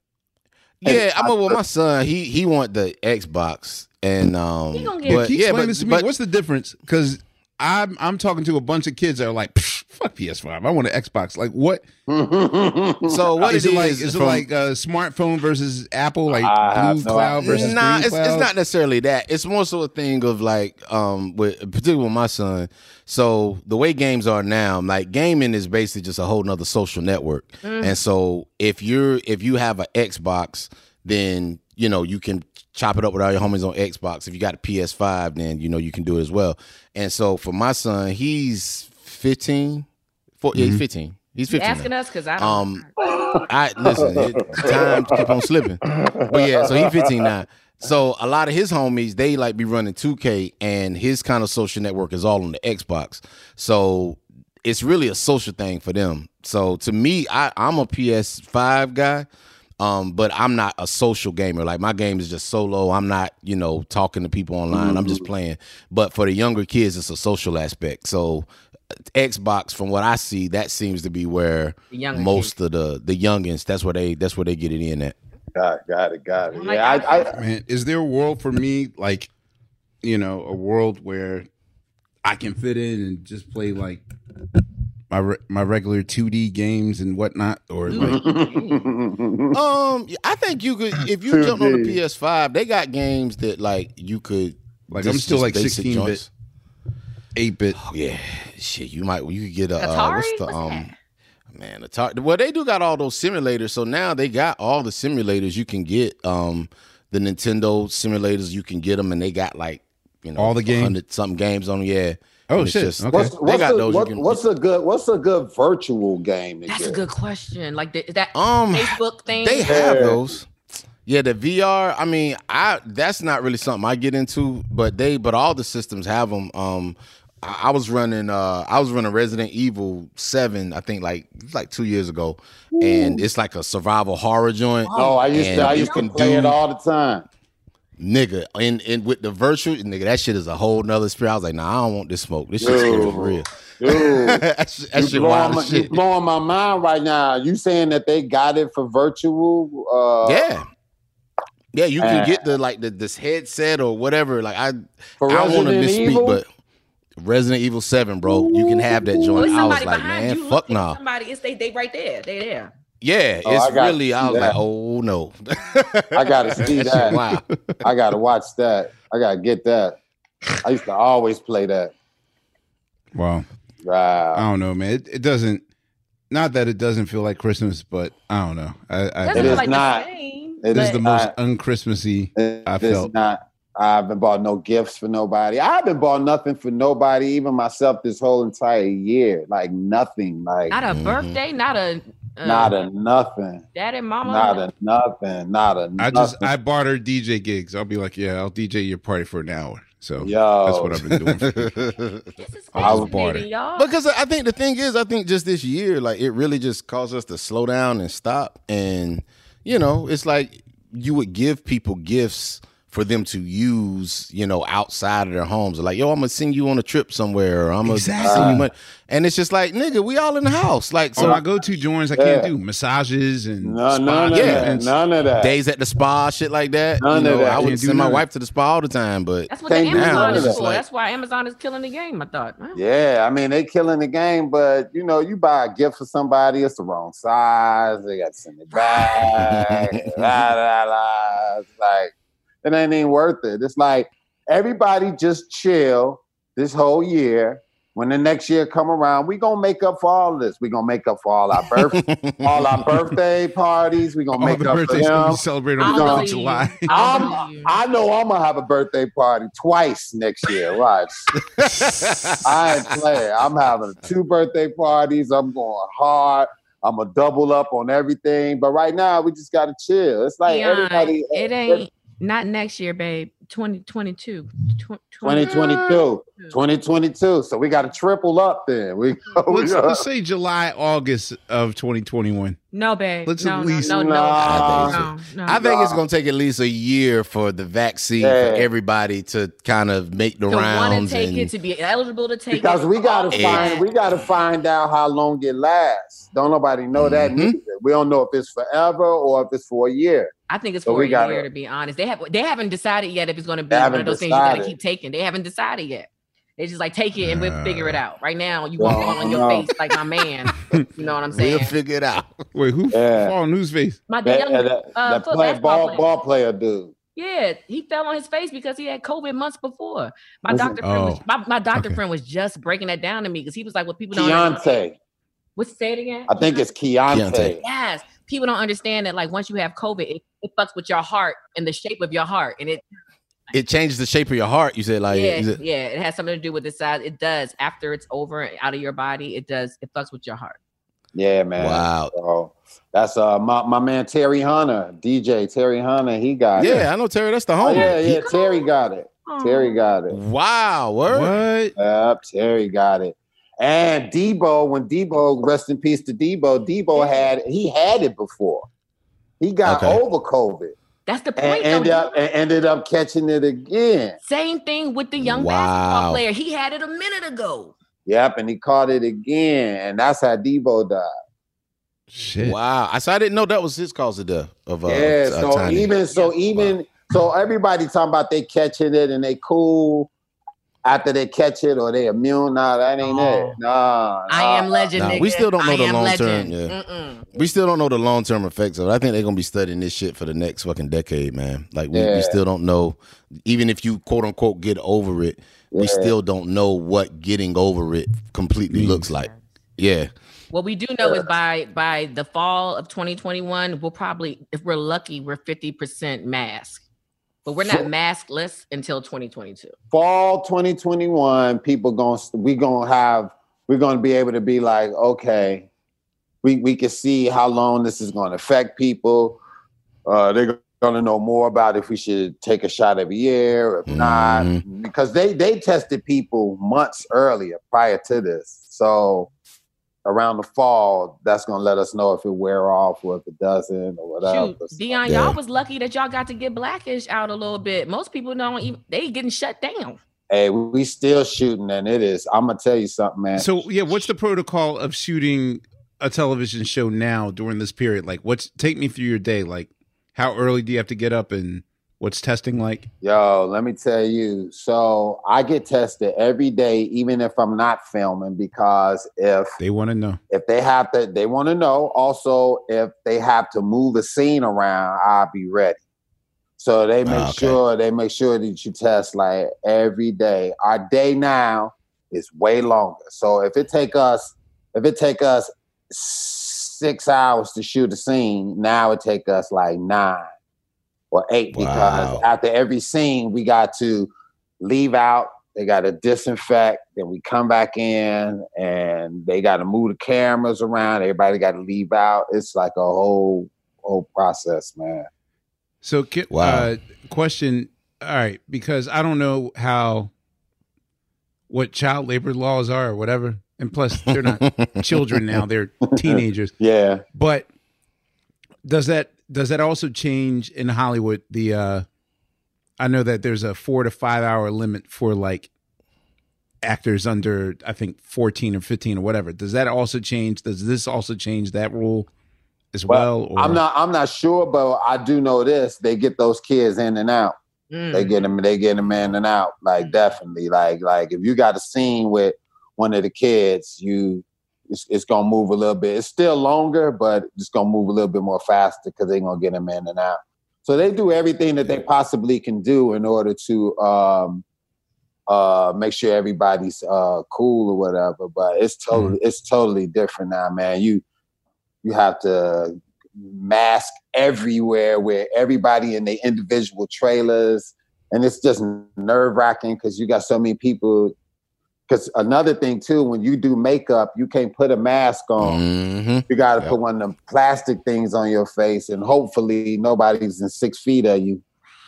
Speaker 5: Yeah, I'm a, well. My son, he he want the Xbox, and um,
Speaker 7: He gonna get-
Speaker 5: but yeah,
Speaker 3: explaining
Speaker 5: but,
Speaker 3: this to me.
Speaker 5: but
Speaker 3: What's the difference? Because I'm I'm talking to a bunch of kids that are like, fuck PS5. I want an Xbox. Like, what
Speaker 5: so what
Speaker 3: is
Speaker 5: it
Speaker 3: it like?
Speaker 5: is
Speaker 3: Is it
Speaker 5: from-
Speaker 3: like a smartphone versus Apple? Like
Speaker 6: I have
Speaker 3: blue
Speaker 6: no
Speaker 3: cloud
Speaker 6: idea.
Speaker 3: versus
Speaker 5: nah,
Speaker 3: green
Speaker 5: it's,
Speaker 3: cloud?
Speaker 5: it's not necessarily that. It's more so a thing of like, um, with particularly with my son. So the way games are now, like gaming is basically just a whole nother social network. And so if you're if you have an Xbox, then you know you can chop it up with all your homies on Xbox. If you got a PS5, then you know you can do it as well. And so for my son, he's 15. Four, Yeah, he's 15. He's 15. now.
Speaker 7: asking us because I don't.
Speaker 5: Um, I listen. It, time keep on slipping, but yeah. So he's 15 now. So a lot of his homies they like be running 2K, and his kind of social network is all on the Xbox. So it's really a social thing for them. So to me, I, I'm a PS5 guy. Um, but I'm not a social gamer. Like my game is just solo. I'm not, you know, talking to people online. I'm just playing. But for the younger kids, it's a social aspect. So uh, Xbox, from what I see, that seems to be where
Speaker 1: The younger
Speaker 5: most of the the youngins. That's where they that's where they get it in at.
Speaker 6: got, got it, got it.
Speaker 7: Oh
Speaker 6: Yeah,
Speaker 7: God.
Speaker 6: I, I,
Speaker 3: Man, is there a world for me, like, you know, a world where I can fit in and just play like my re- my regular 2D games and whatnot, or like,
Speaker 5: Um, I think you could if you jump on the PS5, they got games that like you could
Speaker 3: like
Speaker 5: just-
Speaker 3: I'm still
Speaker 5: just
Speaker 3: like
Speaker 5: basic
Speaker 3: 16 bit, 8 bit.
Speaker 5: Oh, yeah, shit. You might you could get a uh, what's the
Speaker 7: What's
Speaker 5: um
Speaker 7: that?
Speaker 5: man Atari. Well, they do got all those simulators. So now they got all the simulators you can get. Um, the Nintendo simulators you can get them, and they got like you know
Speaker 3: All the games?
Speaker 5: 100 something games on. 'em, Yeah.
Speaker 3: Oh, shit.
Speaker 5: just-
Speaker 3: Okay.
Speaker 6: what's,
Speaker 5: They
Speaker 6: what's,
Speaker 5: got
Speaker 6: a,
Speaker 5: those
Speaker 6: what-
Speaker 5: can-
Speaker 6: what's a good what's a good virtual game to
Speaker 7: That's a good question. Like the, that
Speaker 5: Um,
Speaker 7: Facebook thing.
Speaker 5: They have
Speaker 6: Yeah.
Speaker 5: those. Yeah, the VR. I mean, I that's not really something I get into, but they but all the systems have them. Um, I, I was running uh I was running Resident Evil Seven. I think like like two years ago, and it's like a survival horror joint.
Speaker 6: Oh, I used to I
Speaker 5: you
Speaker 6: used to
Speaker 5: can
Speaker 6: play
Speaker 5: do-
Speaker 6: it all the time.
Speaker 5: Nigga, and, and with the virtual nigga, that shit is a whole nother spirit. I was like, nah, I don't want this smoke. This shit's
Speaker 6: Dude.
Speaker 5: for real.
Speaker 6: Dude,
Speaker 5: that shit,
Speaker 6: you
Speaker 5: shit
Speaker 6: blowing,
Speaker 5: wild
Speaker 6: my,
Speaker 5: as
Speaker 6: you
Speaker 5: shit.
Speaker 6: blowing my mind right now. You saying that they got it for virtual? Uh,
Speaker 5: yeah. Yeah, you can
Speaker 6: Uh,
Speaker 5: get the like the this headset or whatever. Like I
Speaker 6: For
Speaker 5: I don't want to
Speaker 6: Resident
Speaker 5: misspeak,
Speaker 6: Evil?
Speaker 5: but Resident Evil Seven, bro, you can have that joint. I was like, man, fuck
Speaker 7: Look, it's
Speaker 5: nah.
Speaker 7: Somebody, it's they, they right there. They there.
Speaker 5: Yeah,
Speaker 6: Oh,
Speaker 5: it's
Speaker 6: I
Speaker 5: really. I
Speaker 6: see
Speaker 5: was
Speaker 6: that.
Speaker 5: like, oh no.
Speaker 6: I gotta see that.
Speaker 5: Wow.
Speaker 6: I gotta watch that. I gotta get that. I used to always play that.
Speaker 3: Wow.
Speaker 6: Wow.
Speaker 3: I don't know, man. It, it doesn't. Not that it doesn't feel like Christmas, but I don't know. I, I
Speaker 7: Doesn't
Speaker 6: It
Speaker 7: feel
Speaker 6: is
Speaker 7: like
Speaker 6: not.
Speaker 7: the same.
Speaker 6: It
Speaker 3: it is the most
Speaker 6: not.
Speaker 3: unchristmassy
Speaker 6: It
Speaker 3: I
Speaker 6: is
Speaker 3: felt.
Speaker 6: not. I haven't bought no gifts for nobody. I haven't bought nothing for nobody, even myself, this whole entire year. Like nothing. Like
Speaker 7: Not a mm-hmm. birthday, not a uh,
Speaker 6: not a nothing.
Speaker 7: dad and mama.
Speaker 6: Not a nothing. Not a
Speaker 3: I
Speaker 6: nothing.
Speaker 3: just I bought her DJ gigs. I'll be like, yeah, I'll DJ your party for an hour. So
Speaker 6: Yo.
Speaker 3: that's what I've been doing.
Speaker 7: this is
Speaker 3: I was bored.
Speaker 7: fascinating, y'all.
Speaker 5: Because I think the thing is, I think just this year, like it really just caused us to slow down and stop. And you know, it's like you would give people gifts for them to use, you know, outside of their homes. Like, yo, I'm gonna send you on a trip somewhere, or I'm gonna send
Speaker 3: Exactly.
Speaker 5: you money. And it's just like, nigga, we all in the house. Like, oh,
Speaker 3: So
Speaker 5: so
Speaker 3: my go-to joints I can't
Speaker 6: Yeah.
Speaker 3: do massages and
Speaker 6: no,
Speaker 3: spa
Speaker 6: none of that.
Speaker 3: treatments.
Speaker 6: None of that.
Speaker 5: days at the spa, shit like that.
Speaker 6: None
Speaker 5: you
Speaker 6: of that.
Speaker 5: I would send my
Speaker 3: none of
Speaker 5: wife to the spa all the time, but
Speaker 7: That's what the. Amazon
Speaker 6: None
Speaker 7: is
Speaker 6: that.
Speaker 7: for. That's why Amazon is killing the game. I thought. Huh?
Speaker 6: Yeah, I mean they killing the game, but you know, you buy a gift for somebody, it's the wrong size. They got to send it back. la, la, la. It's like it ain't even worth it. It's like everybody just chill this whole year. When the next year come around, we gonna make up for all this. We gonna make up for all our birth, all our birthday parties. We gonna
Speaker 3: All
Speaker 6: make up for
Speaker 3: birthdays gonna
Speaker 6: them.
Speaker 3: be celebrated on
Speaker 7: I'll
Speaker 3: Fourth of. July.
Speaker 7: I'll
Speaker 6: I'm. I know I'm gonna have a birthday party twice next year. Watch. I ain't playing. I'm having two birthday parties. I'm going hard. I'm gonna double up on everything. But right now, we just gotta chill. It's like
Speaker 7: Keon,
Speaker 6: everybody.
Speaker 7: it ain't not next year, babe. 2022.
Speaker 6: 2022, 2022. So we got to triple up then. We, we
Speaker 3: Let's,
Speaker 6: gotta-
Speaker 3: let's say July, August of 2021.
Speaker 7: No, babe.
Speaker 3: Let's
Speaker 7: no,
Speaker 3: at least-
Speaker 7: no, no, no,
Speaker 6: Nah.
Speaker 7: no, no, no.
Speaker 5: I think it's gonna take at least a year for the vaccine
Speaker 6: Yeah.
Speaker 5: for everybody to kind of make the
Speaker 7: to want
Speaker 5: rounds.
Speaker 7: to take
Speaker 5: and,
Speaker 7: it, to be eligible to take
Speaker 6: because
Speaker 7: it.
Speaker 6: we gotta
Speaker 5: Yeah.
Speaker 6: find we gotta find out how long it lasts. Don't nobody know that
Speaker 5: Mhm.
Speaker 6: neither. We don't know if it's forever or if it's for a year.
Speaker 7: I think it's
Speaker 6: So
Speaker 7: for
Speaker 6: we
Speaker 7: a
Speaker 6: gotta-
Speaker 7: year to be honest. They have they haven't decided yet if it's going to be one of those things you got to keep taking. They haven't decided yet. They just like take it and we'll figure it out. Right now, you
Speaker 6: Well,
Speaker 7: gonna fall on your
Speaker 6: no.
Speaker 7: face like my man. You know what I'm saying?
Speaker 5: we'll figure it out.
Speaker 3: Wait, who
Speaker 6: Yeah.
Speaker 3: fall on whose face?
Speaker 7: my the
Speaker 6: That,
Speaker 7: young
Speaker 6: that, that,
Speaker 7: uh,
Speaker 6: that play, ball
Speaker 7: player.
Speaker 6: ball player dude.
Speaker 7: Yeah, he fell on his face because he had COVID months before. My
Speaker 6: Was it-
Speaker 7: doctor friend was
Speaker 3: Oh.
Speaker 7: my, my doctor
Speaker 3: Okay.
Speaker 7: friend was just breaking that down to me because he was like, "What people don't understand."
Speaker 6: Keyontae.
Speaker 7: What's say it again?
Speaker 6: I think it's Keyontae.
Speaker 5: Keyontae.
Speaker 7: Yes, people don't understand that. Like once you have COVID, it, it fucks with your heart and the shape of your heart, and it
Speaker 5: It changes the shape of your heart. You said like,
Speaker 7: yeah,
Speaker 5: it-
Speaker 7: yeah, it has something to do with the size. It does after it's over and out of your body. It does. It fucks with your heart.
Speaker 6: Yeah, man.
Speaker 5: Wow.
Speaker 6: So that's uh my, my man Terry Hunter, DJ Terry Hunter. He got it.
Speaker 5: yeah, I know Terry. That's the
Speaker 6: Oh,
Speaker 5: homie.
Speaker 6: yeah, yeah. Terry got it. Terry got it.
Speaker 5: Wow, word.
Speaker 3: What?
Speaker 6: Yep, Terry got it. And Debo, when Debo, rest in peace to Debo, Debo had he had it before. He got
Speaker 5: Okay.
Speaker 6: over COVID
Speaker 7: That's the
Speaker 6: and
Speaker 7: point.
Speaker 6: ended up and ended up catching it again.
Speaker 7: Same thing with the young
Speaker 5: Wow.
Speaker 7: basketball player. He had it a minute ago.
Speaker 6: Yep, and he caught it again, and that's how Debo died.
Speaker 3: Shit.
Speaker 5: Wow. I so I didn't know that was his cause of death. Of uh,
Speaker 6: yeah,
Speaker 5: uh,
Speaker 6: so
Speaker 5: Tiny.
Speaker 6: even so even so everybody talking about they catching it and they cool after they catch it or they immune. Nah, that ain't
Speaker 7: No.
Speaker 6: it. Oh. Nah,
Speaker 7: I am legend.
Speaker 5: Nah,
Speaker 7: nigga.
Speaker 5: we still don't know
Speaker 7: I
Speaker 5: the
Speaker 7: am
Speaker 5: long term, yeah.
Speaker 7: Mm-mm.
Speaker 5: we still don't know the long term effects of it. I think they're gonna be studying this shit for the next fucking decade, man. Like we,
Speaker 6: Yeah.
Speaker 5: we still don't know. Even if you quote unquote get over it, we still don't know what getting over it completely mm. looks like. Yeah.
Speaker 7: What we do know is by by the fall of 2021, we'll probably, if we're lucky, we're 50% mask. But we're not maskless until 2022.
Speaker 6: Fall 2021, people going we gonna have we're gonna be able to be like, okay, we we can see how long this is gonna affect people. Uh, they're gonna know more about if we should take a shot every year, if not, because they they tested people months earlier prior to this. So around the fall, that's gonna let us know if it wear off or if it doesn't or whatever.
Speaker 7: Shoot, Deon,
Speaker 5: Yeah.
Speaker 7: y'all was lucky that y'all got to get black-ish out a little bit. Most people don't even they getting shut down.
Speaker 6: Hey, we still shooting, and it is. I'm gonna tell you something, man.
Speaker 3: So yeah, what's the protocol of shooting a television show now during this period? Like, what's take me through your day? Like, how early do you have to get up, and what's testing like?
Speaker 6: Yo, let me tell you. So I get tested every day, even if I'm not filming, because if
Speaker 3: They want to know.
Speaker 6: if they have to, they want to know. Also, if they have to move a scene around, I'll be ready. So they make
Speaker 5: Ah, okay.
Speaker 6: sure they make sure that you test like every day. Our day now is way longer. So if it take us if it take us six hours to shoot a scene, now it take us like nine or eight because
Speaker 5: Wow.
Speaker 6: after every scene we got to leave out. They got to disinfect. Then we come back in, and they got to move the cameras around. Everybody got to leave out. It's like a whole whole process, man.
Speaker 3: So, ki-
Speaker 5: Wow.
Speaker 3: uh, question. All right, because I don't know how what child labor laws are or whatever, and plus they're not children now; they're teenagers.
Speaker 6: Yeah.
Speaker 3: But does that does that also change in Hollywood? The uh, I know that there's a four to five hour limit for like actors under I think fourteen or fifteen or whatever. Does that also change? Does this also change that rule as well? or-
Speaker 6: I'm not. I'm not sure, but I do know this: they get those kids in and out.
Speaker 7: Mm.
Speaker 6: They get them. They get them in and out. Like definitely. Like like if you got a scene with one of the kids, you it's, it's gonna move a little bit. It's still longer, but it's gonna move a little bit more faster because they're gonna get them in and out. So they do everything that they possibly can do in order to um, uh, make sure everybody's uh, cool or whatever. But it's totally it's totally different now, man. You you have to mask everywhere where everybody in their individual trailers and it's just nerve wracking because you got so many people because another thing too when you do makeup you can't put a mask on
Speaker 5: Mhm.
Speaker 6: you got to
Speaker 5: Yep.
Speaker 6: put one of them plastic things on your face and hopefully nobody's in six feet of you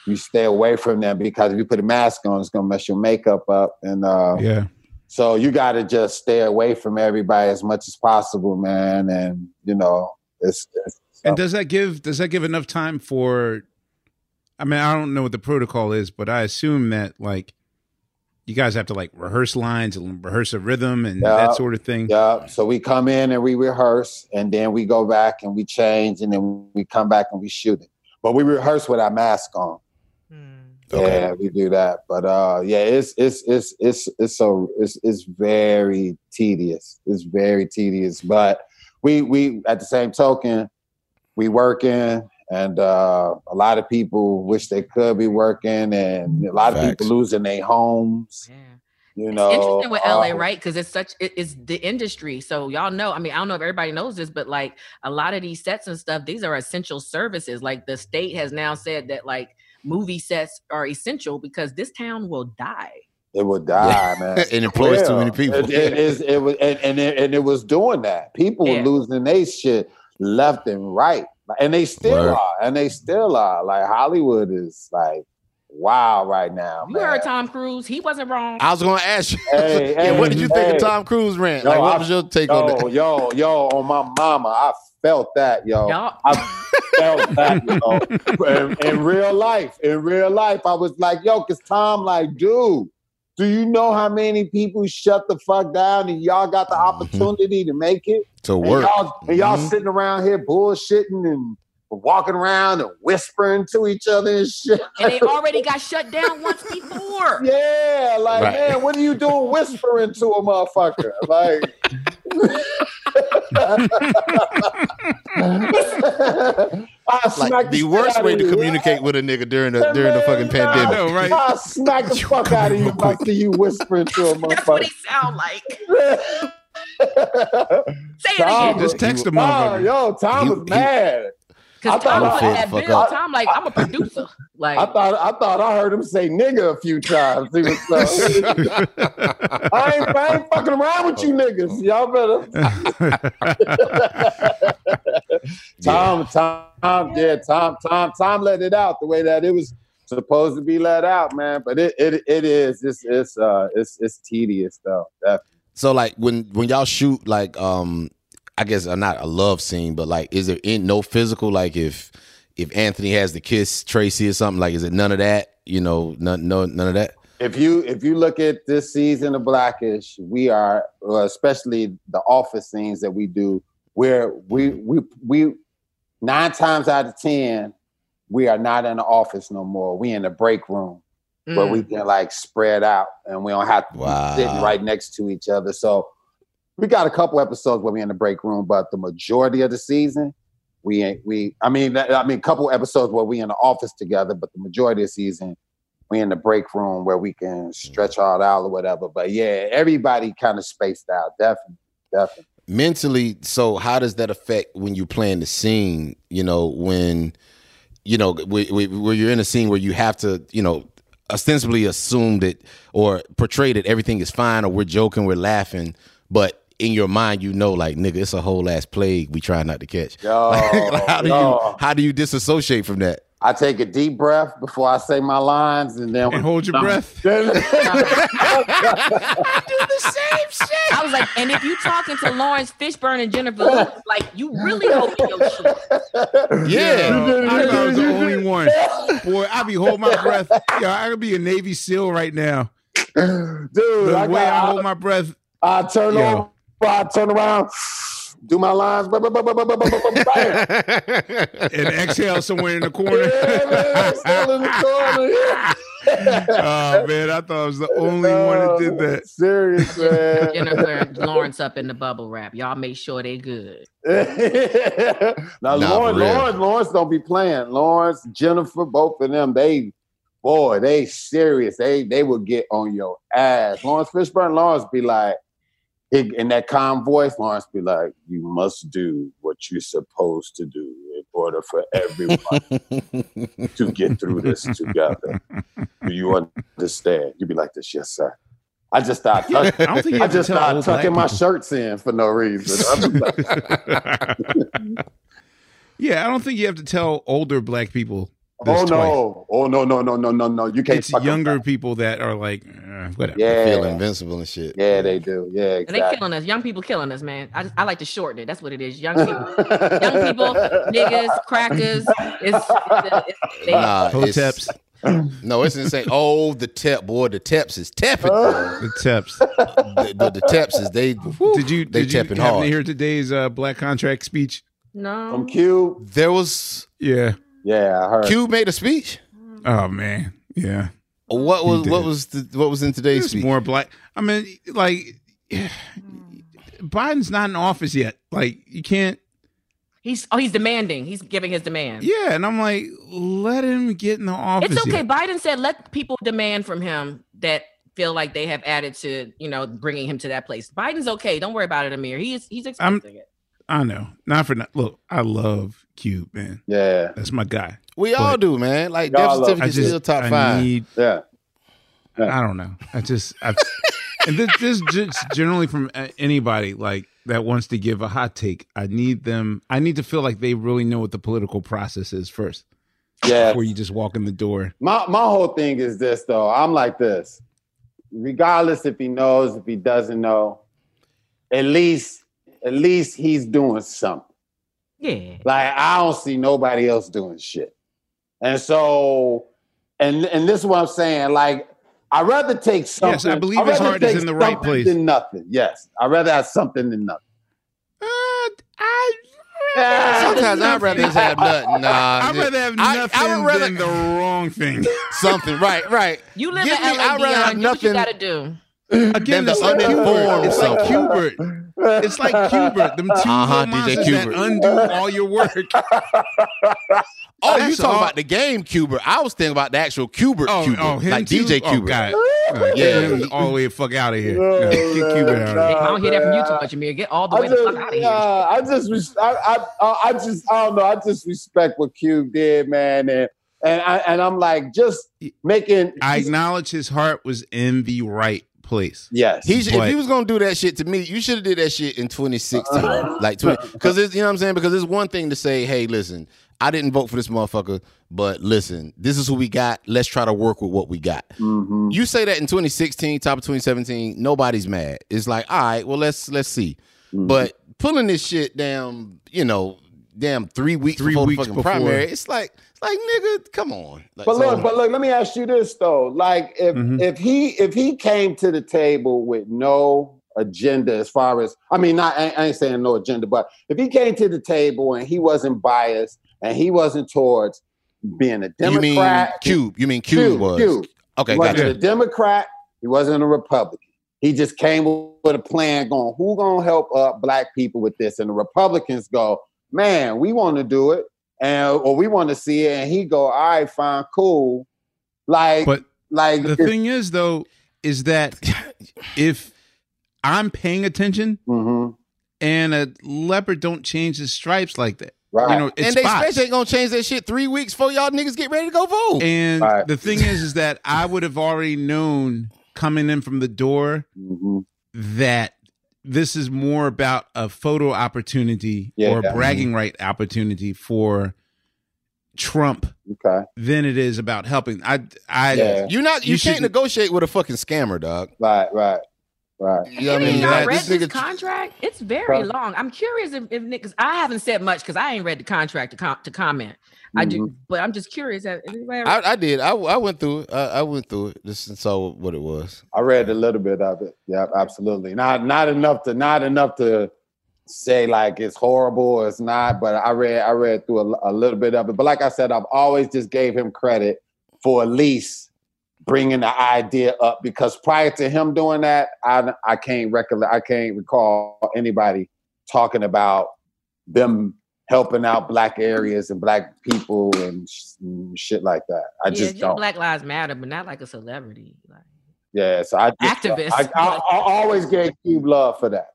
Speaker 6: you stay away from them because if you put a mask on it's gonna mess your makeup up and uh
Speaker 3: yeah.
Speaker 6: so you got to just stay away from everybody as much as possible, man. And you know, it's, it's
Speaker 3: And does that give does that give enough time for? I mean, I don't know what the protocol is, but I assume that like you guys have to like rehearse lines and rehearse a rhythm and
Speaker 6: Yeah.
Speaker 3: that sort of thing.
Speaker 6: yeah. So we come in and we rehearse, and then we go back and we change, and then we come back and we shoot it. But we rehearse with our mask on.
Speaker 5: Okay.
Speaker 6: Yeah, we do that. But uh, yeah, it's it's it's it's it's so it's it's very tedious. It's very tedious. But we we at the same token, we working, and uh, a lot of people wish they could be working, and a lot of people losing their homes.
Speaker 7: Yeah.
Speaker 6: You
Speaker 7: It's
Speaker 6: know,
Speaker 7: interesting with LA,
Speaker 6: uh,
Speaker 7: right? Because it's such it, it's the industry. So y'all know. I mean, I don't know if everybody knows this, but like a lot of these sets and stuff, these are essential services. Like the state has now said that like movie sets are essential because this town will die.
Speaker 6: It would die, man.
Speaker 5: It employs too many people.
Speaker 6: It, it is. It was, and and it, and it was doing that. People
Speaker 7: Yeah.
Speaker 6: were losing their shit left and right, and they still
Speaker 5: Word.
Speaker 6: are, and they still are. Like Hollywood is like wow right now.
Speaker 7: You
Speaker 6: man.
Speaker 7: heard Tom Cruise; he wasn't wrong.
Speaker 5: I was going to ask you.
Speaker 6: Hey,
Speaker 5: yeah, what did you think
Speaker 6: hey.
Speaker 5: of Tom Cruise rant?
Speaker 6: Yo,
Speaker 5: like, what
Speaker 6: I-
Speaker 5: was your take on
Speaker 6: Yo,
Speaker 5: that?
Speaker 6: yo, yo, on my mama, I felt that, yo.
Speaker 7: Y'all,
Speaker 6: I felt that, yo. In, in real life, in real life, I was like, yo, cause Tom, like, dude, do you know how many people shut the fuck down and y'all got the opportunity to make it?
Speaker 5: To
Speaker 6: And
Speaker 5: work.
Speaker 6: y'all, and y'all
Speaker 5: Mhm.
Speaker 6: sitting around here bullshitting and walking around and whispering to each other and shit.
Speaker 7: and they already got shut down once before.
Speaker 6: Yeah, like
Speaker 5: Right.
Speaker 6: man, what are you doing whispering to a motherfucker? Like I smack
Speaker 5: Like the
Speaker 6: shit
Speaker 5: worst way to
Speaker 6: you.
Speaker 5: communicate with a nigga during the during the fucking pandemic.
Speaker 3: know, right?
Speaker 6: I smack the fuck out of you if I see you whispering to a motherfucker.
Speaker 7: That's what he
Speaker 6: motherfucker.
Speaker 7: sound like. Say it
Speaker 6: Tom,
Speaker 7: again.
Speaker 3: Just text a
Speaker 6: Oh,
Speaker 3: motherfucker.
Speaker 6: yo, Tom
Speaker 5: He-
Speaker 6: was
Speaker 5: he-
Speaker 6: mad. I
Speaker 7: Because
Speaker 6: thought
Speaker 7: Tom
Speaker 6: I-
Speaker 7: put that
Speaker 5: Fuck
Speaker 7: bill.
Speaker 5: up.
Speaker 7: Tom like, I'm a producer. Like,
Speaker 6: I thought I thought I heard him say nigga a few times. He was so, I, ain't, I ain't fucking around with you niggas. Y'all better. Tom, Tom, yeah, Tom, Tom, Tom let it out the way that it was supposed to be let out, man. But it it, it is. It's it's uh it's it's tedious though. Definitely.
Speaker 5: So like when when y'all shoot like um I guess uh, not a love scene, but like is there in no physical like if if Anthony has to kiss Tracy or something like is it none of that? You know, none no none of that.
Speaker 6: If you if you look at this season of Black-ish, we are especially the office scenes that we do, where we we we nine times out of ten we are not in the office no more. We in the break room where
Speaker 7: mm,
Speaker 6: we can like spread out and we don't have to
Speaker 5: Wow.
Speaker 6: be sitting right next to each other. So we got a couple episodes where we in the break room, but the majority of the season we ain't we I mean I mean a couple episodes where we in the office together, but the majority of the season we in the break room where we can mm. stretch all out or whatever. But yeah, everybody kind of spaced out, definitely, definitely.
Speaker 5: mentally so how does that affect when you plan the scene you know when you know, where, where where you're in a scene where you have to, you know, ostensibly assume that or portray that everything is fine or we're joking, we're laughing, but in your mind, you know, like nigga, it's a whole ass plague we try not to catch.
Speaker 6: Yo,
Speaker 5: Like, how do
Speaker 6: yo.
Speaker 5: you how do you disassociate from that?
Speaker 6: I take a deep breath before I say my lines, and then
Speaker 3: And hold your breath.
Speaker 7: I do the same shit. I was like, and if you talking to Laurence Fishburne and Jennifer Lopez, like you really open your shit.
Speaker 5: Yeah.
Speaker 3: Yo, I thought I was the only one. Boy, I be holding my breath. Yo, I could be a Navy SEAL right now.
Speaker 6: dude,
Speaker 3: The
Speaker 6: I,
Speaker 3: way I hold my breath.
Speaker 6: I, turn
Speaker 3: Yo.
Speaker 6: over, I turn around, do my lines, bam.
Speaker 3: and exhale somewhere in the corner.
Speaker 6: Yeah, man, in the corner.
Speaker 3: oh man, I thought I was the only no, one that did that.
Speaker 6: Serious man.
Speaker 7: Jennifer Lawrence up in the bubble wrap. Y'all make sure they good.
Speaker 6: now
Speaker 5: Laurence,
Speaker 6: Laurence, Laurence don't be playing. Laurence, Jennifer, both of them, they boy, they serious. They they will get on your ass. Laurence Fishburne, Laurence be like, in in that calm voice, Laurence be like, you must do what you're supposed to do in order for everyone to get through this together. Do you understand? You be like this, yes, sir. I just start
Speaker 3: I
Speaker 6: tucking,
Speaker 3: don't think you
Speaker 6: I just
Speaker 3: tell
Speaker 6: start
Speaker 3: old black
Speaker 6: tucking my
Speaker 3: people.
Speaker 6: shirts in for no reason. Like,
Speaker 3: yeah, I don't think you have to tell older black people. This
Speaker 6: oh
Speaker 3: twice.
Speaker 6: no! Oh no! No no no no no! You can't.
Speaker 3: It's younger people that are like, eh, whatever.
Speaker 5: Feel invincible and shit.
Speaker 6: yeah, they do. Yeah,
Speaker 7: And they
Speaker 6: exactly.
Speaker 7: killing us. Young people killing us, man. I just, I like to shorten it. That's what it is. Young people, young people, niggas, crackers. It's, it's, it's they,
Speaker 5: Nah, it's-
Speaker 3: Hoteps,
Speaker 5: No, it's insane. Oh, the tep boy, the teps is tepping.
Speaker 3: the Teps.
Speaker 5: the, the, the teps is they.
Speaker 3: Did you
Speaker 5: They
Speaker 3: did you
Speaker 5: tepping
Speaker 3: happen
Speaker 5: hard.
Speaker 3: to hear today's uh, black contract speech?
Speaker 7: no.
Speaker 6: From Q.
Speaker 5: There was
Speaker 3: Yeah.
Speaker 6: Yeah, I heard.
Speaker 5: Q made a speech.
Speaker 3: Oh man. Yeah.
Speaker 5: What was what was the, what was in today's
Speaker 3: It's
Speaker 5: speech?
Speaker 3: more black. I mean, like Biden's not in office yet. Like you can't.
Speaker 7: He's oh he's demanding. He's giving his demand.
Speaker 3: Yeah, and I'm like, let him get in the office.
Speaker 7: It's okay.
Speaker 3: yet.
Speaker 7: Biden said let people demand from him that feel like they have added to you know bringing him to that place. Biden's okay. Don't worry about it, Ahmir. He's he's
Speaker 3: I'm-
Speaker 7: it.
Speaker 3: I know. Not for not. Look, I love Cube, man.
Speaker 6: Yeah,
Speaker 3: That's my guy.
Speaker 5: we all do, man. Like
Speaker 6: Y'all
Speaker 5: death certificate
Speaker 3: just
Speaker 5: still top
Speaker 3: I
Speaker 5: five.
Speaker 3: need.
Speaker 6: yeah.
Speaker 3: I don't know. I just. I, and this, this just generally from anybody like that wants to give a hot take. I need them. I need to feel like they really know what the political process is first
Speaker 6: Yeah.
Speaker 3: before you just walk in the door.
Speaker 6: My my whole thing is this though. I'm like this. Regardless if he knows, if he doesn't know, at least at least he's doing something.
Speaker 7: Yeah.
Speaker 6: Like I don't see nobody else doing shit. And so, and and this is what I'm saying. Like I'd rather take something.
Speaker 3: Yes, I believe his heart is in the right place.
Speaker 6: Than nothing. Yes, I'd rather have something than nothing.
Speaker 3: Uh, I.
Speaker 5: Sometimes I'd rather just have nothing. Nah,
Speaker 3: I'd rather have
Speaker 5: I- I
Speaker 3: nothing
Speaker 5: would rather-
Speaker 3: than the wrong thing.
Speaker 5: something. Right, right.
Speaker 7: You live
Speaker 5: Give
Speaker 7: in
Speaker 5: me-
Speaker 7: LA,
Speaker 5: I'd rather have
Speaker 7: Deon. Do what you gotta do.
Speaker 3: Again,
Speaker 5: the
Speaker 3: it's like
Speaker 5: uninformed
Speaker 3: Qbert. It's like
Speaker 5: something.
Speaker 3: Qbert. It's like Qbert. Them two
Speaker 5: Uh-huh,
Speaker 3: little
Speaker 5: DJ
Speaker 3: monsters that undo all your work.
Speaker 5: Oh, you
Speaker 3: That's
Speaker 5: talking
Speaker 3: all-
Speaker 5: about the game Cuber? I was thinking about the actual Cubert
Speaker 3: Oh,
Speaker 5: Cuber,
Speaker 3: oh,
Speaker 5: like
Speaker 3: too?
Speaker 5: DJ
Speaker 3: Oh,
Speaker 5: Cuber.
Speaker 3: God. Uh,
Speaker 5: Yeah.
Speaker 3: get him all the way the fuck out of here.
Speaker 6: No,
Speaker 3: Yeah, get Qbert out of
Speaker 7: I don't hear that from you too much, Ahmir. Get all the way
Speaker 6: I
Speaker 7: the
Speaker 6: just,
Speaker 7: fuck out of here.
Speaker 6: nah, I just, res- I, I, I, I just, I don't know. I just respect what Cube did, man, and and I, and I'm like just making.
Speaker 3: I acknowledge his heart was in the right place.
Speaker 6: yes,
Speaker 5: He should, if he was gonna do that shit to me, you should have did that shit in 2016, like because it's you know what I'm saying. Because it's one thing to say, hey, listen, I didn't vote for this motherfucker, but listen, this is who we got. Let's try to work with what we got.
Speaker 6: Mhm.
Speaker 5: You say that in 2016, top of 2017, nobody's mad. It's like, all right, well, let's let's see.
Speaker 6: Mhm.
Speaker 5: But pulling this shit down, you know, damn three weeks
Speaker 3: Three
Speaker 5: before
Speaker 3: weeks
Speaker 5: the fucking
Speaker 3: before.
Speaker 5: primary, it's like, it's like nigga, come on. Like,
Speaker 6: But
Speaker 5: so-
Speaker 6: look, but look, let me ask you this though. Like if
Speaker 3: Mhm.
Speaker 6: if he if he came to the table with no agenda as far as I mean, not I, I ain't saying no agenda, but if he came to the table and he wasn't biased and he wasn't towards being a Democrat.
Speaker 5: you mean
Speaker 6: Democrat,
Speaker 5: Cube? You mean Cube,
Speaker 6: Cube,
Speaker 5: was?
Speaker 6: Cube.
Speaker 5: Okay,
Speaker 6: he wasn't
Speaker 5: gotcha.
Speaker 6: a Democrat, he wasn't a Republican. He just came with a plan going, who gonna help up black people with this? And the Republicans go, man, we want to do it, and or we want to see it. And he go, all right, fine, cool. Like,
Speaker 3: But
Speaker 6: like
Speaker 3: the thing is, though, is that if I'm paying attention
Speaker 6: Mhm.
Speaker 3: and a leopard don't change his stripes like that,
Speaker 6: Right.
Speaker 3: You know, it's
Speaker 5: and they
Speaker 3: spots.
Speaker 5: especially ain't gonna change that shit three weeks before y'all niggas get ready to go vote.
Speaker 3: And
Speaker 6: Right.
Speaker 3: the thing is, is that I would have already known coming in from the door
Speaker 6: Mhm.
Speaker 3: that this is more about a photo opportunity
Speaker 6: Yeah.
Speaker 3: or a bragging right opportunity for Trump
Speaker 6: Okay.
Speaker 3: than it is about helping. I, I,
Speaker 6: Yeah.
Speaker 5: you not you,
Speaker 3: You
Speaker 5: can't
Speaker 3: shouldn't-
Speaker 5: negotiate with a fucking scammer, dog.
Speaker 6: Right. Right. Right.
Speaker 5: You know what I mean?
Speaker 7: y'all
Speaker 5: Like,
Speaker 7: read
Speaker 5: this
Speaker 7: this, contract? It's very
Speaker 6: Huh?
Speaker 7: long. I'm curious if, if Nick, 'cause I haven't said much because I ain't read the contract to, com- to comment. I do, mm-hmm. but I'm just curious. Have anybody ever-
Speaker 5: I, I did. I, I went through it. I, I went through it just and saw what it was.
Speaker 6: I read a little bit of it. Yeah, absolutely. Not not enough to not enough to say like it's horrible or it's not. But I read I read through a, a little bit of it. But like I said, I've always just gave him credit for at least bringing the idea up because prior to him doing that, I I can't recollect I can't recall anybody talking about them helping out black areas and black people and sh- and shit like that. I
Speaker 7: yeah,
Speaker 6: just don't.
Speaker 7: Black Lives Matter, but not like a celebrity. Like,
Speaker 6: yeah, so I just,
Speaker 7: Activist.
Speaker 6: I, I, I always gave Cube love for that.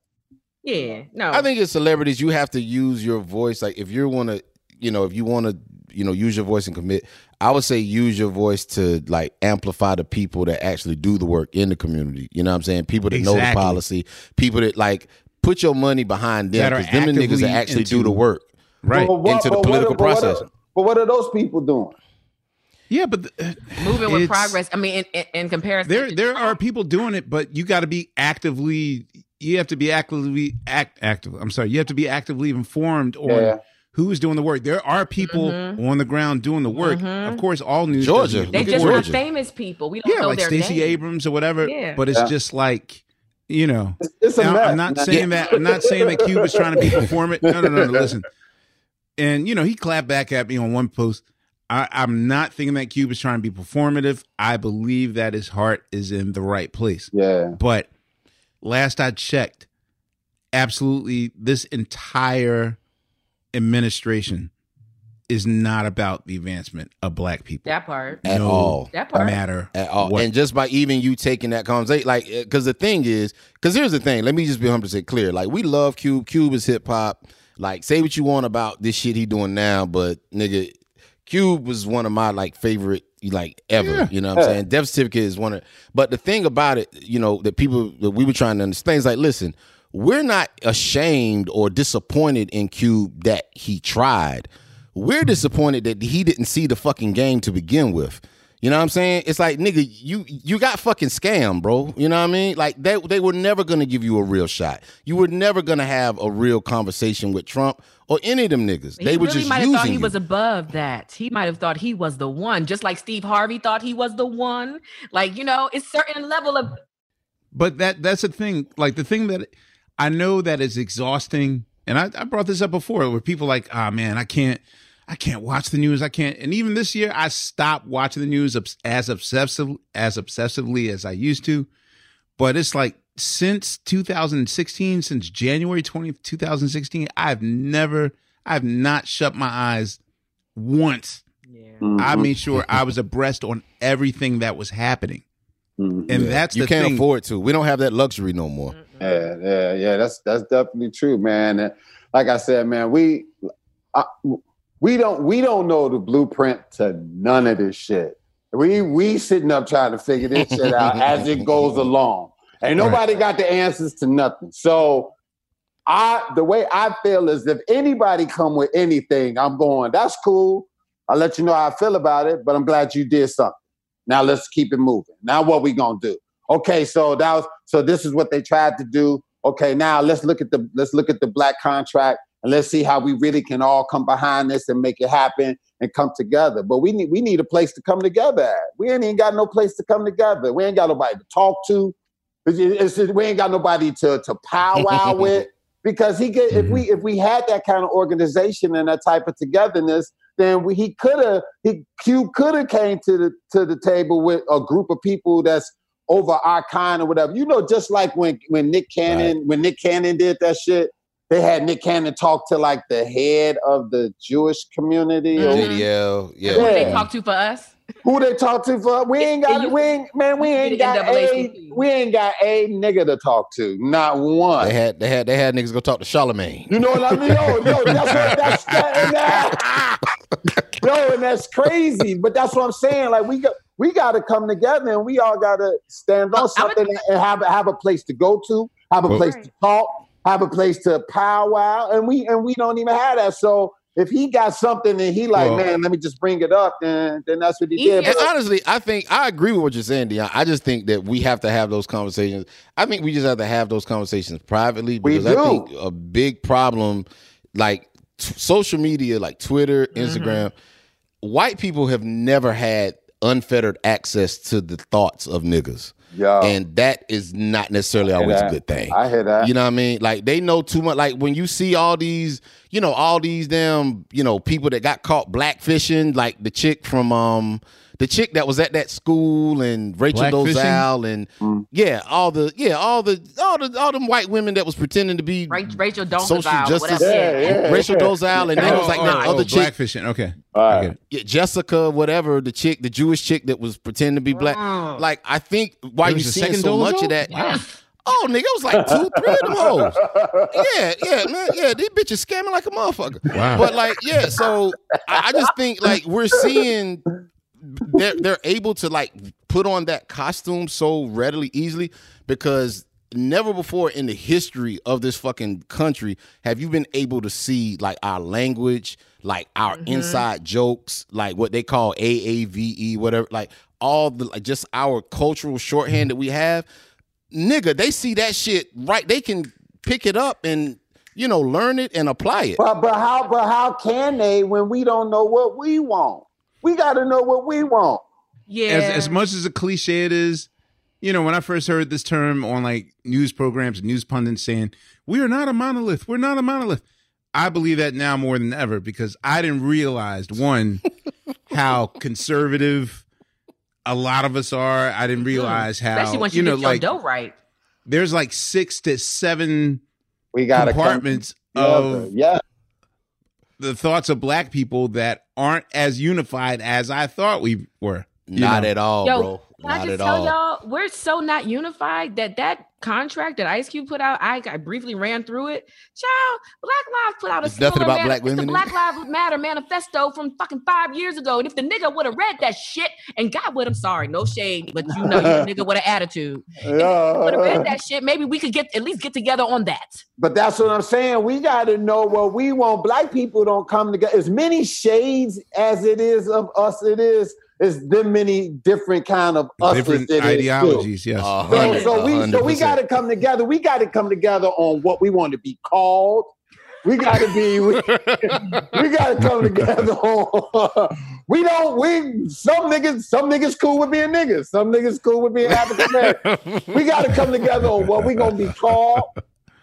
Speaker 7: yeah, no.
Speaker 5: I think as celebrities, you have to use your voice. Like if you want to, you know, if you want to, you know, use your voice and commit. I would say use your voice to like amplify the people that actually do the work in the community. You know what I'm saying? People that know the policy, people that like put your money behind them because them the niggas that actually do the work
Speaker 3: right.
Speaker 6: But what-
Speaker 5: into the
Speaker 6: but what-
Speaker 5: political
Speaker 6: but what are-
Speaker 5: process.
Speaker 6: But what are those people doing?
Speaker 3: yeah, but the,
Speaker 7: moving with progress. I mean, in, in, in comparison,
Speaker 3: There, there are people doing it, but you got to be actively. You have to be actively act active. I'm sorry. You have to be actively informed on
Speaker 6: Yeah.
Speaker 3: who's doing the work. There are people
Speaker 7: Mhm.
Speaker 3: on the ground doing the work.
Speaker 7: Mhm.
Speaker 3: Of course, all news.
Speaker 5: Georgia.
Speaker 3: doesn't-
Speaker 7: They just not
Speaker 5: Georgia.
Speaker 7: famous people. We don't
Speaker 3: yeah,
Speaker 7: know
Speaker 3: like
Speaker 7: their
Speaker 3: Stacey
Speaker 7: name.
Speaker 3: Abrams or whatever.
Speaker 7: Yeah.
Speaker 3: But it's
Speaker 6: Yeah.
Speaker 3: just like you know.
Speaker 6: It's, it's a
Speaker 3: Now,
Speaker 6: mess.
Speaker 3: I'm not
Speaker 6: man.
Speaker 3: saying that. I'm not saying that Cube is trying to be performant. No, no, no, no. Listen, and you know he clapped back at me on one post. I, I'm not thinking that Cube is trying to be performative. I believe that his heart is in the right place.
Speaker 6: Yeah.
Speaker 3: But last I checked, absolutely, this entire administration is not about the advancement of black people
Speaker 7: That part.
Speaker 5: At
Speaker 3: No
Speaker 5: all.
Speaker 7: That part.
Speaker 3: matter
Speaker 5: at all.
Speaker 3: what.
Speaker 5: And just by even you taking that conversation, like, uh, because the thing is, because here's the thing. Let me just be 100 percent clear. Like, we love Cube. Cube is hip hop. Like, say what you want about this shit he doing now, but nigga, Cube was one of my like favorite like ever.
Speaker 3: Yeah.
Speaker 5: You know what I'm saying? Death Certificate is one of. But the thing about it, you know, that people that we were trying to understand is like, listen, we're not ashamed or disappointed in Cube that he tried. We're disappointed that he didn't see the fucking game to begin with. You know what I'm saying? It's like, nigga, you you got fucking scammed, bro. You know what I mean? Like they they were never gonna give you a real shot. You were never gonna have a real conversation with Trump or any of them niggas.
Speaker 7: He
Speaker 5: they were
Speaker 7: really
Speaker 5: just
Speaker 7: might have thought he
Speaker 5: you.
Speaker 7: was above that. He might have thought he was the one, just like Steve Harvey thought he was the one. Like you know, it's certain level of
Speaker 3: But that that's the thing. Like the thing that I know that is exhausting, and I, I brought this up before, where people like, ah man, I can't, I can't watch the news. I can't. And even this year, I stopped watching the news as obsessive as obsessively as I used to. But it's like since 2016, since January 20th, 2016, I've never, I've not shut my eyes once.
Speaker 6: Mm-hmm.
Speaker 3: I made sure I was abreast on everything that was happening.
Speaker 6: Mhm.
Speaker 3: And
Speaker 5: Yeah.
Speaker 3: that's
Speaker 5: you can't
Speaker 3: thing.
Speaker 5: afford to. We don't have that luxury no more.
Speaker 6: Yeah, yeah, yeah. That's that's definitely true, man. And like I said, man, we I, we don't we don't know the blueprint to none of this shit. We we sitting up trying to figure this shit out as it goes along. And nobody got the answers to nothing. So I the way I feel is if anybody come with anything, I'm going, that's cool. I'll let you know how I feel about it, but I'm glad you did something. Now let's keep it moving. Now what we gonna do? Okay, so that was so this is what they tried to do. Okay, now let's look at the let's look at the black contract and let's see how we really can all come behind this and make it happen and come together. But we need we need a place to come together at. We ain't even got no place to come together. We ain't got nobody to talk to. It's, just- we ain't got nobody to to powwow with because he could if we mm-hmm. if we had that kind of organization and that type of togetherness, then we, he could have he Q could have came to the to the table with a group of people that's over our kind or whatever. You know, just like when when Nick Cannon when Nick Cannon did that shit, they had Nick Cannon talk to like the head of the Jewish community. or-
Speaker 7: Mhm.
Speaker 5: JDL, yeah.
Speaker 7: who they talk to for us.
Speaker 6: Who they talk to for? We ain't got. We ain't man. We ain't got a. We ain't got a nigga to talk to. Not one.
Speaker 5: They had they had they had niggas go talk to Charlemagne.
Speaker 6: You know what I mean? Yo, yo, that's what that's that, that. Yo, and that's crazy. But that's what I'm saying. Like we got we got to come together and we all got to stand on something and have have a place to go to, have a place to talk, have a place to powwow, and we and we don't even have that. So if he got something and he like,
Speaker 5: Well-
Speaker 6: man, let me just bring it up, then then that's what he did.
Speaker 5: And
Speaker 6: But-
Speaker 5: honestly, I think I agree with what you're saying, Deon. I just think that we have to have those conversations. I think we just have to have those conversations privately
Speaker 6: We
Speaker 5: because I
Speaker 6: do.
Speaker 5: think a big problem, like t- social media, like Twitter, mm-hmm. Instagram, white people have never had unfettered access to the thoughts of niggas.
Speaker 6: Yeah.
Speaker 5: And that is not necessarily always a good thing.
Speaker 6: I hear that.
Speaker 5: You know what I mean? Like they know too much. Like when you see all these, you know, all these damn, you know, people that got caught blackfishing, like the chick from um the chick that was at that school and Rachel
Speaker 3: Blackfishing?
Speaker 5: Dolezal and
Speaker 6: Mm.
Speaker 5: yeah, all the yeah, all the all the all them white women that was pretending to be
Speaker 7: Rachel, Rachel
Speaker 5: social justice,
Speaker 7: whatever. Yeah, yeah,
Speaker 5: Rachel
Speaker 6: yeah.
Speaker 5: Dolezal, and then it was like
Speaker 3: oh,
Speaker 5: the
Speaker 3: oh,
Speaker 5: other chick,
Speaker 3: blackfishing. Okay,
Speaker 6: All
Speaker 3: I
Speaker 6: right.
Speaker 5: yeah, Jessica, whatever, the chick, the Jewish chick that was pretending to be black.
Speaker 7: Mm.
Speaker 5: Like I think why you
Speaker 3: was
Speaker 5: seeing
Speaker 3: second
Speaker 5: so much of that.
Speaker 3: Wow.
Speaker 5: Oh, nigga, it was like two, three of them hoes. Yeah, yeah, man, yeah. These bitches scamming like a motherfucker.
Speaker 3: Wow.
Speaker 5: But like, yeah. So I, I just think like we're seeing they're they're able to like put on that costume so readily, easily because never before in the history of this fucking country have you been able to see like our language, like our mm-hmm. inside jokes, like what they call AAVE, whatever, like all the like just our cultural shorthand that we have. Nigga, they see that shit right. They can pick it up and you know learn it and apply it.
Speaker 6: But but how but how can they when we don't know what we want? We got to know what we want.
Speaker 7: Yeah.
Speaker 3: As as much as a cliche it is, you know, when I first heard this term on like news programs and news pundits saying, "We are not a monolith. We're not a monolith." I believe that now more than ever because I didn't realize one how conservative a lot of us are. I didn't mm-hmm. realize how
Speaker 7: Especially once
Speaker 3: you
Speaker 7: you,
Speaker 3: know
Speaker 7: get
Speaker 3: like
Speaker 7: dough right.
Speaker 3: there's like six to seven
Speaker 6: We got to
Speaker 3: compartments
Speaker 6: together.
Speaker 3: of
Speaker 6: yeah.
Speaker 3: The thoughts of black people that aren't as unified as I thought we were.
Speaker 5: Not
Speaker 3: know?
Speaker 5: at all,
Speaker 7: Yo,
Speaker 5: bro.
Speaker 7: Can I
Speaker 5: Not
Speaker 7: just
Speaker 5: at
Speaker 7: tell
Speaker 5: all.
Speaker 7: y'all, we're so not unified that that contract that Ice Cube put out, I, I briefly ran through it. Child, Black Lives put out a
Speaker 5: nothing about black
Speaker 7: it's the Black? Lives Matter manifesto from fucking five years ago. And if the nigga would have read that shit and got with him, sorry, no shade, but you know, you nigga with an attitude. yeah. Would have read that shit, maybe we could get at least get together on that.
Speaker 6: But that's what I'm saying. We got to know what we want. Black people don't come together. As many shades as it is of us, it is. It's them many different kind of us.
Speaker 3: different
Speaker 6: it is, too.
Speaker 3: ideologies. Yes.
Speaker 6: So, so we so we got to come together. We got to come together on what we want to be called. We got to be. We, we got to come together on. We don't. We some niggas. Some niggas cool with being niggas. Some niggas cool with being African American. we got to come together on what we gonna be called.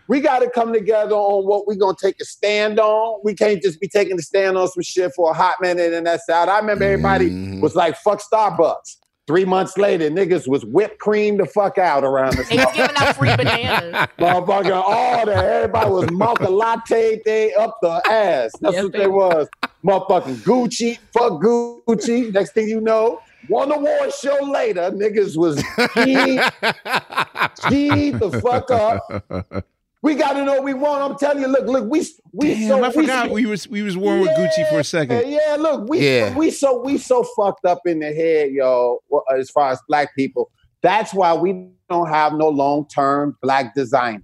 Speaker 6: We got to come together on what we gonna take a stand on. We can't just be taking a stand on some shit for a hot minute and that's out. I remember everybody
Speaker 5: Mhm.
Speaker 6: was like, "Fuck Starbucks." Three months later, niggas was whipped cream the fuck out around the
Speaker 7: And giving out free bananas.
Speaker 6: motherfucker. All that everybody was mocha latte they up the ass. That's
Speaker 7: Yes,
Speaker 6: what
Speaker 7: they
Speaker 6: they was. Motherfucking Gucci, fuck Gucci. Next thing you know, one award show later, niggas was keyed, keyed the fuck up. We got to know what we want. I'm telling you, look, look, we we
Speaker 3: Damn,
Speaker 6: so
Speaker 3: I forgot we was we was worn with Gucci for a second.
Speaker 6: Yeah, look, we
Speaker 5: Yeah.
Speaker 6: we so we so fucked up in the head, yo. As far as black people, that's why we don't have no long term black designers.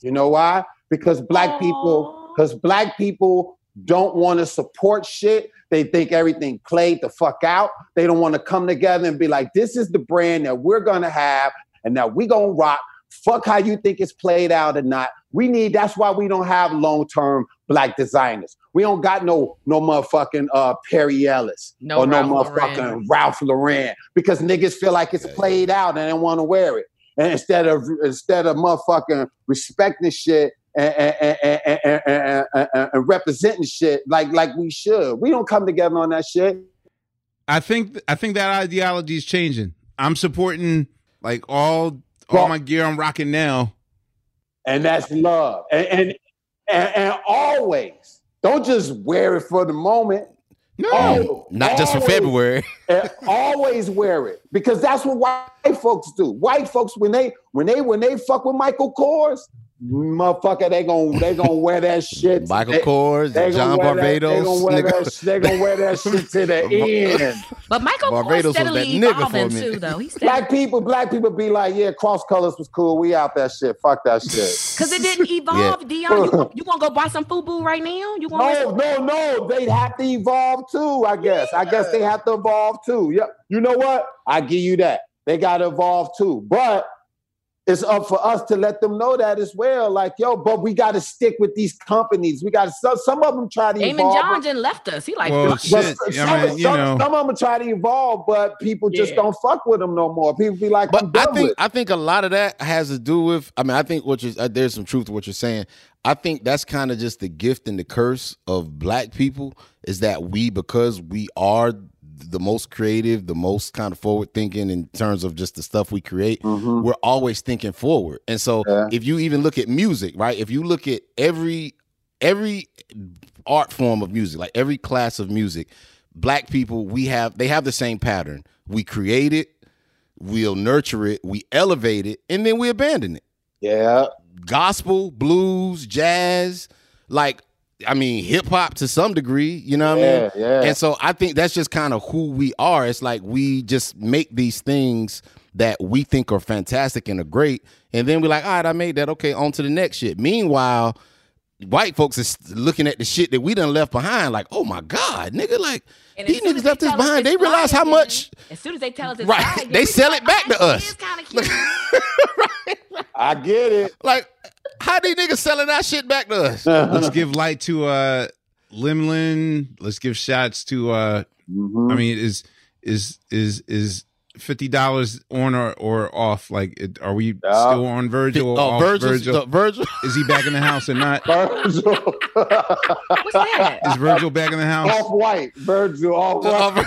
Speaker 6: You know why? Because black people, because black people don't want to support shit. They think everything played the fuck out. They don't want to come together and be like, this is the brand that we're gonna have, and that we gonna rock. Fuck how you think it's played out or not. We need. That's why we don't have long term black designers. We don't got no no motherfucking uh, Perry Ellis
Speaker 7: No
Speaker 6: or no motherfucking
Speaker 7: Lauren.
Speaker 6: Ralph Lauren because niggas feel like it's played out and they want to wear it. And instead of instead of motherfucking respecting shit and, and, and, and, and, and, and, and representing shit like like we should, we don't come together on that shit.
Speaker 3: I think I think that ideology is changing. I'm supporting like all all
Speaker 6: Well-
Speaker 3: my gear I'm rocking now.
Speaker 6: and that's love. And and and, and always don't just wear it for the moment. Oh,
Speaker 5: Not just for. February.
Speaker 6: Always wear it because that's what white folks do. White folks when they when they when they fuck with Michael Kors, motherfucker, they gon' they gonna wear that shit.
Speaker 5: Michael
Speaker 6: They-
Speaker 5: Kors,
Speaker 6: they gonna
Speaker 5: John
Speaker 6: wear that- They
Speaker 5: Varvatos,
Speaker 6: gonna wear that, sh- they gonna wear that shit to the end.
Speaker 7: But Michael
Speaker 5: Varvatos
Speaker 7: Kors
Speaker 5: was
Speaker 7: steadily
Speaker 5: that nigga for a
Speaker 7: evolving
Speaker 5: minute.
Speaker 7: too, though. He's
Speaker 6: Black people, black people be like, yeah, cross colors was cool. We out that shit. Fuck that shit.
Speaker 7: because it didn't evolve. Deon, you, want- you want to go buy some FUBU right now? You want?
Speaker 6: No, no, no. They'd have to evolve too, I guess. I guess they have to evolve too. Yep. You know what? I give you that. They got to evolve too. But it's up for us to let them know that as well. Like, yo, but we got to stick with these companies. We got to, some, some of them try to
Speaker 7: Daymond
Speaker 6: evolve.
Speaker 7: John just left us. He like,
Speaker 3: Well, shit.
Speaker 6: Some,
Speaker 3: I mean, you
Speaker 6: some-
Speaker 3: know.
Speaker 6: some of them try to evolve, but people just
Speaker 7: Yeah.
Speaker 6: don't fuck with them no more. People be like,
Speaker 5: But
Speaker 6: I'm
Speaker 5: I think
Speaker 6: with.
Speaker 5: I think a lot of that has to do with. I mean, I think what you uh, there's some truth to what you're saying. I think that's kind of just the gift and the curse of black people is that we because we are the most creative, the most kind of forward thinking in terms of just the stuff we create.
Speaker 6: Mhm.
Speaker 5: We're always thinking forward, and so
Speaker 6: Yeah.
Speaker 5: if you even look at music, right? If you look at every every art form of music, like every class of music, black people we have they have the same pattern. We create it, we'll nurture it, we elevate it, and then we abandon it.
Speaker 6: Yeah.
Speaker 5: Gospel, blues, jazz, like I mean, hip hop to some degree, you know what I mean?
Speaker 6: yeah.
Speaker 5: And so I think that's just kind of who we are. It's like we just make these things that we think are fantastic and are great, and then we're like, all right, I made that. Okay, on to the next shit. Meanwhile, white folks is looking at the shit that we done left behind, like, oh my god, nigga, like
Speaker 7: And
Speaker 5: these niggas left this behind. They realize how much.
Speaker 7: As soon as they tell us it's
Speaker 5: Right,
Speaker 7: fire,
Speaker 5: they sell
Speaker 7: be
Speaker 5: it back
Speaker 7: like,
Speaker 5: to
Speaker 7: "Oh,
Speaker 5: us."
Speaker 7: It's kind of cute.
Speaker 6: I get it.
Speaker 5: Like, how these niggas selling that shit back to us?
Speaker 3: Let's give light to uh Limlin. Let's give shots to uh
Speaker 6: Mhm.
Speaker 3: I mean is is is is fifty dollars on or, or off? Like it, are we
Speaker 6: Yeah.
Speaker 3: still on Virgil
Speaker 5: Oh,
Speaker 3: off
Speaker 5: Virgil,
Speaker 3: Virgil?
Speaker 5: Virgil.
Speaker 3: Is he back in the house or not?
Speaker 6: Virgil.
Speaker 7: What's that?
Speaker 3: Is Virgil back in the house?
Speaker 6: off white. Virgil, off white.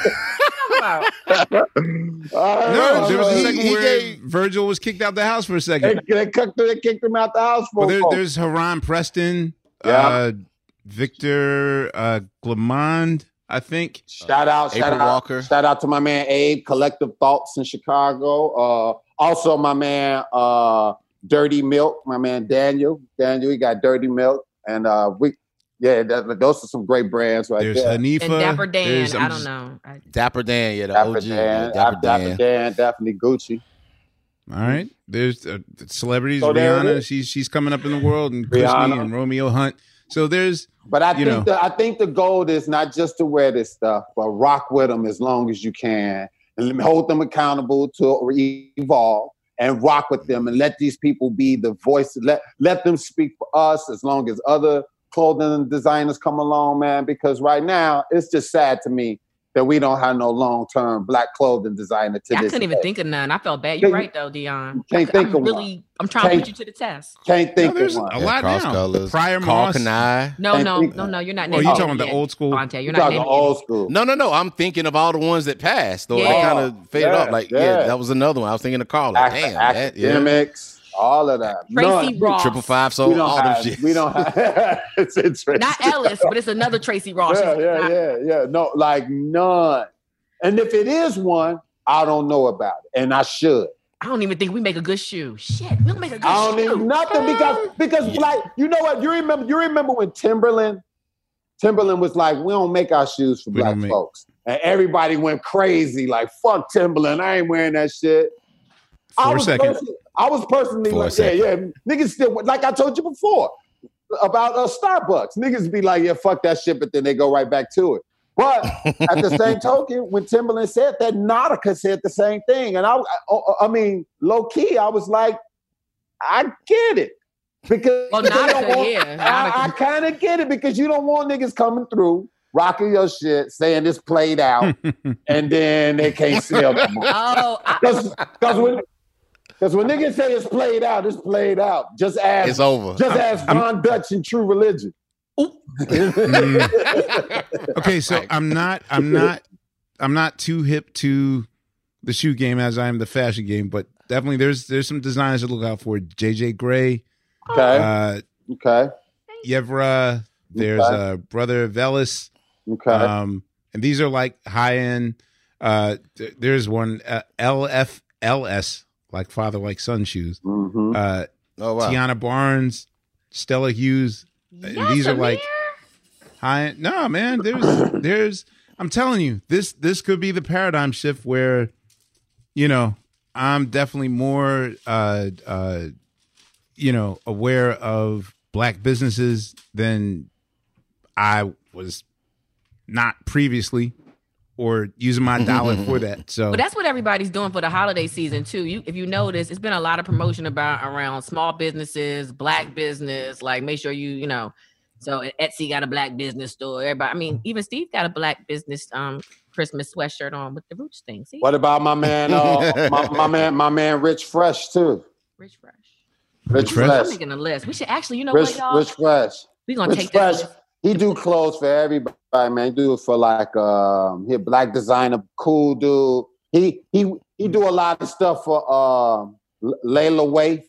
Speaker 3: No, there was a
Speaker 5: he-
Speaker 3: second
Speaker 5: he
Speaker 3: where
Speaker 5: gave-
Speaker 3: Virgil was kicked out the house for a second.
Speaker 6: they, kicked, they kicked him out the house for
Speaker 3: Well, there, there's Heron Preston,
Speaker 6: Yeah.
Speaker 3: uh, Victor uh, Glemaud, I think.
Speaker 6: Shout out, shout
Speaker 5: April
Speaker 6: out,
Speaker 5: Walker.
Speaker 6: shout out to my man Abe, Collective Thoughts in Chicago. Uh, also, my man uh, Dirty Milk, my man Daniel. Daniel, he got Dirty Milk, and uh, we, yeah, that, those are some great brands right
Speaker 3: There's
Speaker 6: there.
Speaker 3: Hanifa.
Speaker 7: And Dapper Dan,
Speaker 3: There's- I'm
Speaker 7: I don't
Speaker 3: just-
Speaker 7: know.
Speaker 5: Dapper Dan, yeah, the
Speaker 6: Dapper
Speaker 5: OG.
Speaker 6: Dan,
Speaker 5: yeah, Dapper
Speaker 6: Dapper
Speaker 5: Dan.
Speaker 6: Dan, definitely Gucci.
Speaker 3: All right. There's uh, celebrities.
Speaker 6: So
Speaker 3: Rihanna,
Speaker 6: is.
Speaker 3: she's she's coming up in the world, and Christy
Speaker 6: Rihanna.
Speaker 3: and Romeo Hunte. So there's
Speaker 6: But I think
Speaker 3: know.
Speaker 6: the, I think the goal is not just to wear this stuff, but rock with them as long as you can, and hold them accountable to evolve and rock with them, and let these people be the voice. Let let them speak for us as long as other clothing designers come along, man. Because right now it's just sad to me that we don't have no long term black clothing designer to
Speaker 7: Yeah, I couldn't even think of none. I felt bad. You're
Speaker 6: Can't-
Speaker 7: right though, Deon.
Speaker 6: can't
Speaker 7: I,
Speaker 6: think
Speaker 7: I'm
Speaker 6: of
Speaker 7: really, I'm trying to
Speaker 6: Can't-
Speaker 7: put you to the test.
Speaker 6: Can't
Speaker 3: no,
Speaker 6: think
Speaker 3: there's
Speaker 6: of
Speaker 3: a
Speaker 6: one.
Speaker 3: lot
Speaker 5: cross
Speaker 3: now.
Speaker 5: colors.
Speaker 3: Prior
Speaker 5: Carl
Speaker 3: Moss.
Speaker 5: Kani.
Speaker 7: No,
Speaker 6: Can't
Speaker 7: no, no, no. You're not.
Speaker 3: Oh, you
Speaker 7: naming
Speaker 3: talking about the old school?
Speaker 7: Phonte, you're
Speaker 6: You're
Speaker 7: not
Speaker 6: talking old
Speaker 7: it.
Speaker 6: school.
Speaker 5: No, no, no. I'm thinking of all the ones that passed, or they kind of faded
Speaker 6: Yeah,
Speaker 5: up. Like, yeah.
Speaker 6: yeah.
Speaker 5: that was another one. I was thinking of Carl. Like,
Speaker 6: Ac-
Speaker 5: damn, that, yeah.
Speaker 6: Academics, all of that.
Speaker 7: Tracy
Speaker 6: None.
Speaker 7: Ross.
Speaker 5: Triple five, so
Speaker 6: we don't
Speaker 5: all
Speaker 6: have,
Speaker 5: them shit.
Speaker 6: we don't have it's interesting.
Speaker 7: Not Ellis, but it's another Tracy Ross.
Speaker 6: yeah, yeah,
Speaker 7: not-
Speaker 6: yeah, yeah. No, like none. And if it is one, I don't know about it, and I should.
Speaker 7: I don't even think we make a good shoe. Shit, we don't make a good shoe.
Speaker 6: I don't
Speaker 7: shoe.
Speaker 6: need nothing because because like you know what you remember you remember when Timberland Timberland was like we don't make our shoes for
Speaker 3: We
Speaker 6: black
Speaker 3: make-
Speaker 6: folks and everybody went crazy like fuck Timberland I ain't wearing that shit. I
Speaker 3: For a
Speaker 6: was
Speaker 3: second.
Speaker 6: person- I was personally
Speaker 5: For a
Speaker 6: like yeah yeah niggas still like I told you before about uh, Starbucks. Niggas be like yeah fuck that shit but then they go right back to it. But at the same token, when Timberland said that, Nautica said the same thing, and I, I, I mean, low key, I was like, I get it. Because
Speaker 7: Well,
Speaker 6: they don't
Speaker 7: Nautica,
Speaker 6: want-
Speaker 7: yeah,
Speaker 6: I, I kind of get it because you don't want niggas coming through rocking your shit, saying it's played out, and then they can't sell no more.
Speaker 7: Oh,
Speaker 6: Because when because when niggas say it's played out, it's played out. Just ask,
Speaker 5: It's over.
Speaker 6: just ask Von Dutch and True Religion.
Speaker 3: Mm. okay, so I'm not I'm not I'm not too hip to the shoe game as I am the fashion game, but definitely there's there's some designers to look out for. JJ Gray,
Speaker 6: Okay,
Speaker 3: uh
Speaker 6: okay,
Speaker 3: Yevra, there's
Speaker 6: Okay.
Speaker 3: uh brother Vellies.
Speaker 6: okay.
Speaker 3: Um and these are like high end. Uh, th- there's one uh, LFLS, like father like son shoes.
Speaker 6: Mhm.
Speaker 3: Uh,
Speaker 5: Oh wow.
Speaker 3: Tiana Barnes, Stella Hughes. Uh, these are like high. No, man. There's there's. I'm telling you, this this could be the paradigm shift where, you know, I'm definitely more, uh, uh, you know, aware of black businesses than I was not previously, or using my dollar for that. So
Speaker 7: But that's what everybody's doing for the holiday season too. You, if you notice, it's been a lot of promotion about around small businesses, black business. Like, make sure you, you know. So Etsy got a black business store. Everybody, I mean, even Steve got a black business um Christmas sweatshirt on with the roots thing. See,
Speaker 6: What about my man? Uh, my, my man, my man, Rich Fresh too.
Speaker 7: Rich Fresh.
Speaker 6: Rich
Speaker 3: Fresh?
Speaker 6: Fresh.
Speaker 7: I'm making a list. We should actually, you know
Speaker 6: Rich,
Speaker 7: what, y'all?
Speaker 6: Rich Fresh.
Speaker 7: We're gonna
Speaker 6: Rich
Speaker 7: take that.
Speaker 6: Fresh. He do clothes for everybody, man. He do it for like um, he a black designer, cool dude. He he he do a lot of stuff for um L- Layla Waithe.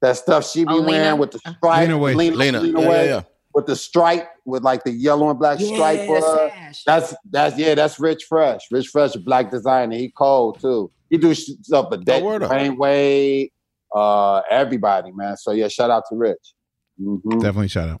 Speaker 6: That stuff she be
Speaker 7: Oh, Lena?
Speaker 6: wearing with the stripe.
Speaker 3: Lena Waithe.
Speaker 6: Lena,
Speaker 5: Lena.
Speaker 6: Lena
Speaker 5: Yeah,
Speaker 6: Waithe,
Speaker 5: yeah, yeah.
Speaker 6: With the stripe, with like the yellow and black stripe. for her.
Speaker 7: sash.
Speaker 6: That's that's yeah, that's Rich Fresh. Rich Fresh, a black designer. He cold too. He do stuff for
Speaker 5: word
Speaker 6: Wayne Wade, uh, everybody, man. So yeah, shout out to Rich. Mhm.
Speaker 3: definitely shout out.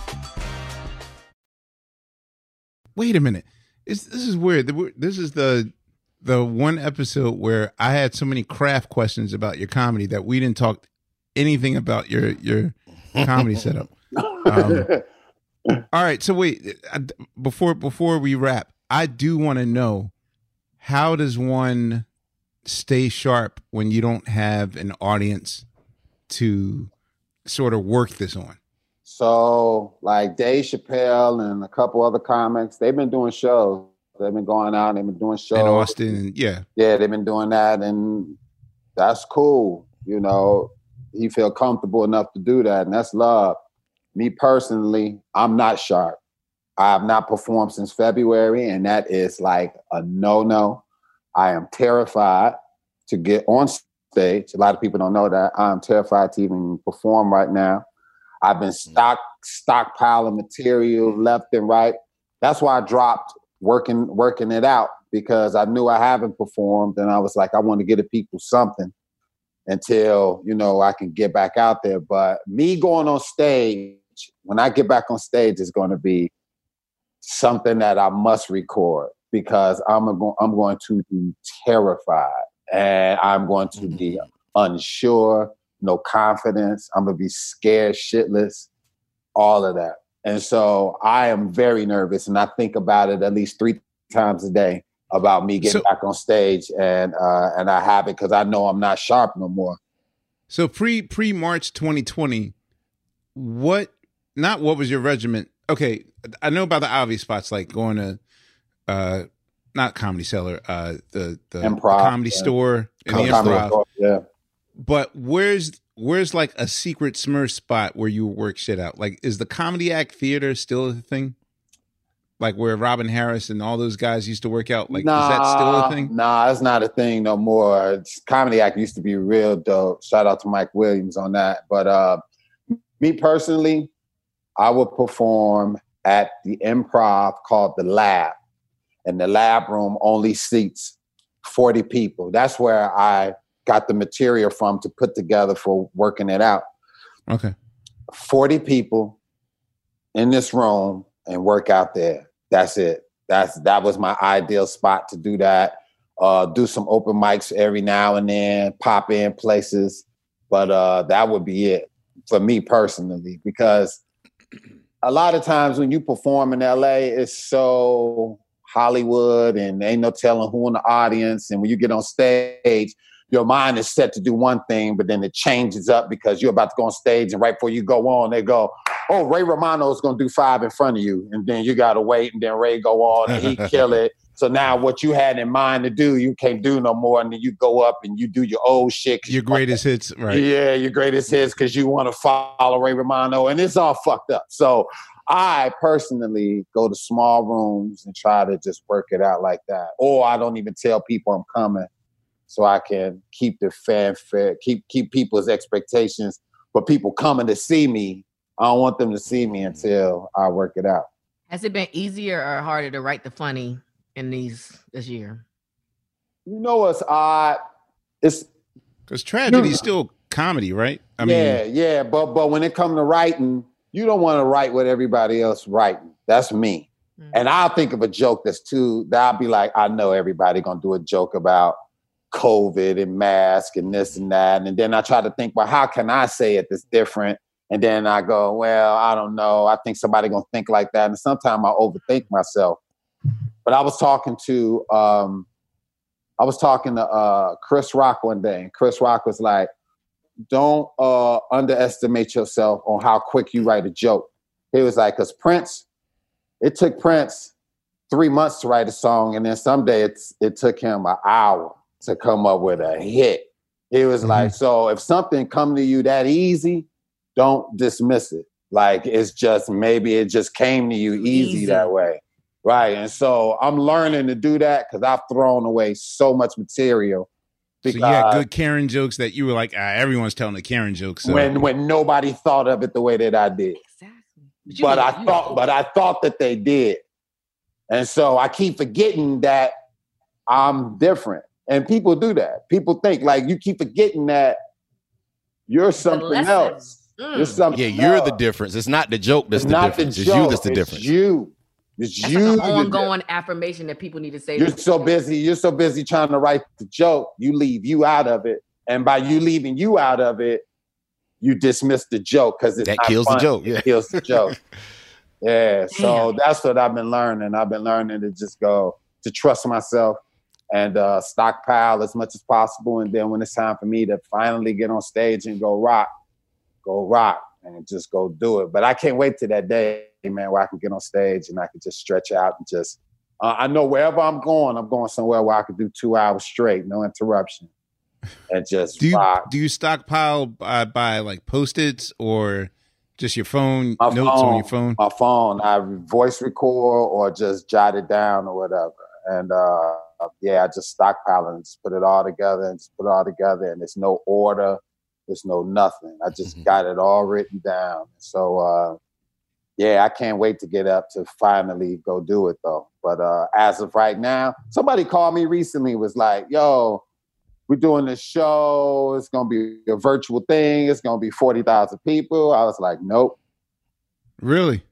Speaker 3: Wait a minute. It's, this is weird. This is the the one episode where I had so many craft questions about your comedy that we didn't talk anything about your your comedy setup. Um, all right, so wait I- before before we wrap, I do want to know how does one stay sharp when you don't have an audience to sort of work this on?
Speaker 6: So, like Dave Chappelle and a couple other comics, they've been doing shows. They've been going out. They've been doing shows.
Speaker 3: In Austin, yeah,
Speaker 6: Yeah, they've been doing that, and that's cool. You know, he feel comfortable enough to do that, and that's love. Me personally, I'm not sharp. I have not performed since February, and that is like a no-no. I am terrified to get on stage. A lot of people don't know that. I'm terrified to even perform right now. I've been mm. stock stockpiling material left and right. That's why I dropped working working it out because I knew I haven't performed, and I was like, I want to get the people something until you know I can get back out there. But me going on stage when I get back on stage, it's going to be something that I must record because I'm a, I'm going to be terrified and I'm going to be mm. unsure, no confidence. I'm gonna be scared shitless, all of that. And so I am very nervous, and I think about it at least three times a day about me getting
Speaker 3: So-
Speaker 6: back on stage, and uh, and I have it because I know I'm not sharp no more.
Speaker 3: So pre pre March 2020, what not what was your regiment? Okay, I know about the obvious spots like going to uh not comedy cellar, uh the the
Speaker 6: Improv,
Speaker 3: comedy
Speaker 6: yeah.
Speaker 3: store the
Speaker 6: Comedy
Speaker 3: improv.
Speaker 6: store, yeah.
Speaker 3: But where's where's like a secret Smurf spot where you work shit out? Like is the comedy act theater still a thing? Like where Robin Harris and all those guys used to work out? Like is that still a thing?
Speaker 6: Nah, it's not a thing no more. It's, Comedy Act used to be real dope. Shout out to Mike Williams on that. But uh, me personally, I would perform at the improv called the Lab, and the Lab room only seats forty people. That's where I got the material from to put together for working it out.
Speaker 3: Okay.
Speaker 6: 40 people in this room and work out there. That's it. That's that was my ideal spot to do that. Uh, do some open mics every now and then, pop in places, but uh, that would be it for me personally because a lot of times when you perform in LA, it's so Hollywood and ain't no telling who in the audience. And when you get on stage, your mind is set to do one thing, but then it changes up because you're about to go on stage, and right before you go on, they go, "Oh, Ray Romano is going to do five in front of you," and then you got to wait, and then Ray go on and he kill it. So now what you had in mind to do, you can't do no more, and then you go up and you do your old shit.
Speaker 3: Your greatest hits, right?
Speaker 6: yeah, your greatest hits because you want to follow Ray Romano, and it's all fucked up. So I personally go to small rooms and try to just work it out like that, or I don't even tell people I'm coming, so I can keep the fanfare, keep keep people's expectations. for people coming to see me, I don't want them to see me mm-hmm. until I work it out.
Speaker 7: Has it been easier or harder to write the funny in these this year?
Speaker 6: You know what's odd? It's
Speaker 3: Because tragedy is still comedy, right? I mean,
Speaker 6: yeah, yeah, but but when it comes to writing, you don't want to write what everybody else writing. That's me. Mm. And I'll think of a joke that's too that I'll be like, I know everybody gonna do a joke about COVID and mask and this and that. And then I try to think, well, how can I say it that's different? And then I go, well, I don't know. I think somebody gonna think like that. And sometimes I overthink myself. But I was talking to um I was talking to uh Chris Rock one day, and Chris Rock was like, don't uh underestimate yourself on how quick you write a joke. He was like, because Prince, it took Prince three months to write a song, and then someday it's it took him an hour to come up with a hit. It was like, so if something come to you that easy, don't dismiss it. Like it's just maybe it just came to you easy,
Speaker 7: Easy.
Speaker 6: that way. Right. And so I'm learning to do that because I've thrown away so much material.
Speaker 3: so you had good Karen jokes that you were like, ah, everyone's telling the Karen jokes. So.
Speaker 6: when when nobody thought of it the way that I did.
Speaker 7: But
Speaker 6: But I
Speaker 7: you
Speaker 6: thought, but I thought that they did, and so I keep forgetting that I'm different. And people do that. People think like you keep forgetting that you're something else.
Speaker 7: Mm.
Speaker 6: You're something.
Speaker 5: Yeah, you're the difference. It's not the joke that's
Speaker 6: It's
Speaker 5: the
Speaker 6: not
Speaker 5: difference.
Speaker 6: the
Speaker 5: it's you that's the
Speaker 6: It's
Speaker 5: difference.
Speaker 6: You. It's
Speaker 7: That's
Speaker 6: you.
Speaker 7: like an ongoing affirmation that people need to say.
Speaker 6: You're so busy. You're so busy trying to write the joke. You leave you out of it, and by you leaving you out of it, you dismiss the joke because
Speaker 5: That kills the joke, yeah.
Speaker 6: It kills the joke. yeah. So that's what I've been learning. I've been learning to just go to trust myself and uh, stockpile as much as possible, and then when it's time for me to finally get on stage and go rock, go rock, and just go do it. But I can't wait to that day, man, where I can get on stage and I can just stretch out and just. Uh, I know wherever I'm going, I'm going somewhere where I can do two hours straight, no interruption, and just
Speaker 3: do you
Speaker 6: rock.
Speaker 3: do you stockpile by, by like post-its or just your phone
Speaker 6: My
Speaker 3: notes on your phone?
Speaker 6: My phone. I voice record or just jot it down or whatever. And uh, yeah, I just stockpile and just put it all together and just put it all together. And there's no order. There's no nothing. I just got it all written down. So uh, yeah, I can't wait to get up to finally go do it though. But uh, as of right now, somebody called me recently was like, "Yo, we're doing this show. It's gonna be a virtual thing. It's gonna be forty thousand people." I was like, "Nope."
Speaker 3: Really?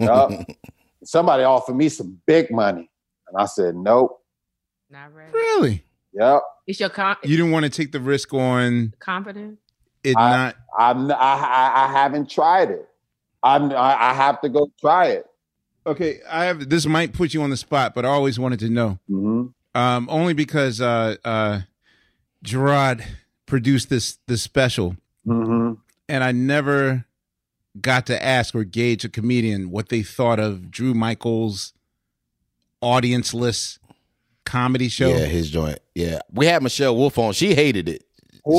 Speaker 6: Yup. Somebody offered me some big money, and I said nope.
Speaker 7: Not ready.
Speaker 3: Really?
Speaker 6: Yep.
Speaker 7: It's your con-
Speaker 3: You didn't want to take the risk on
Speaker 7: confidence.
Speaker 3: it
Speaker 6: I-
Speaker 3: not.
Speaker 6: I'm I, I, I haven't tried it. I'm I, I have to go try it.
Speaker 3: Okay, I have. This might put you on the spot, but I always wanted to know.
Speaker 6: hmm
Speaker 3: Um, only because uh, uh, Gerard produced this this special,
Speaker 6: mm-hmm.
Speaker 3: and I never got to ask or gauge a comedian what they thought of Drew Michaels' audienceless comedy show.
Speaker 5: Yeah, his joint. Yeah, we had Michelle Wolf on. She hated it.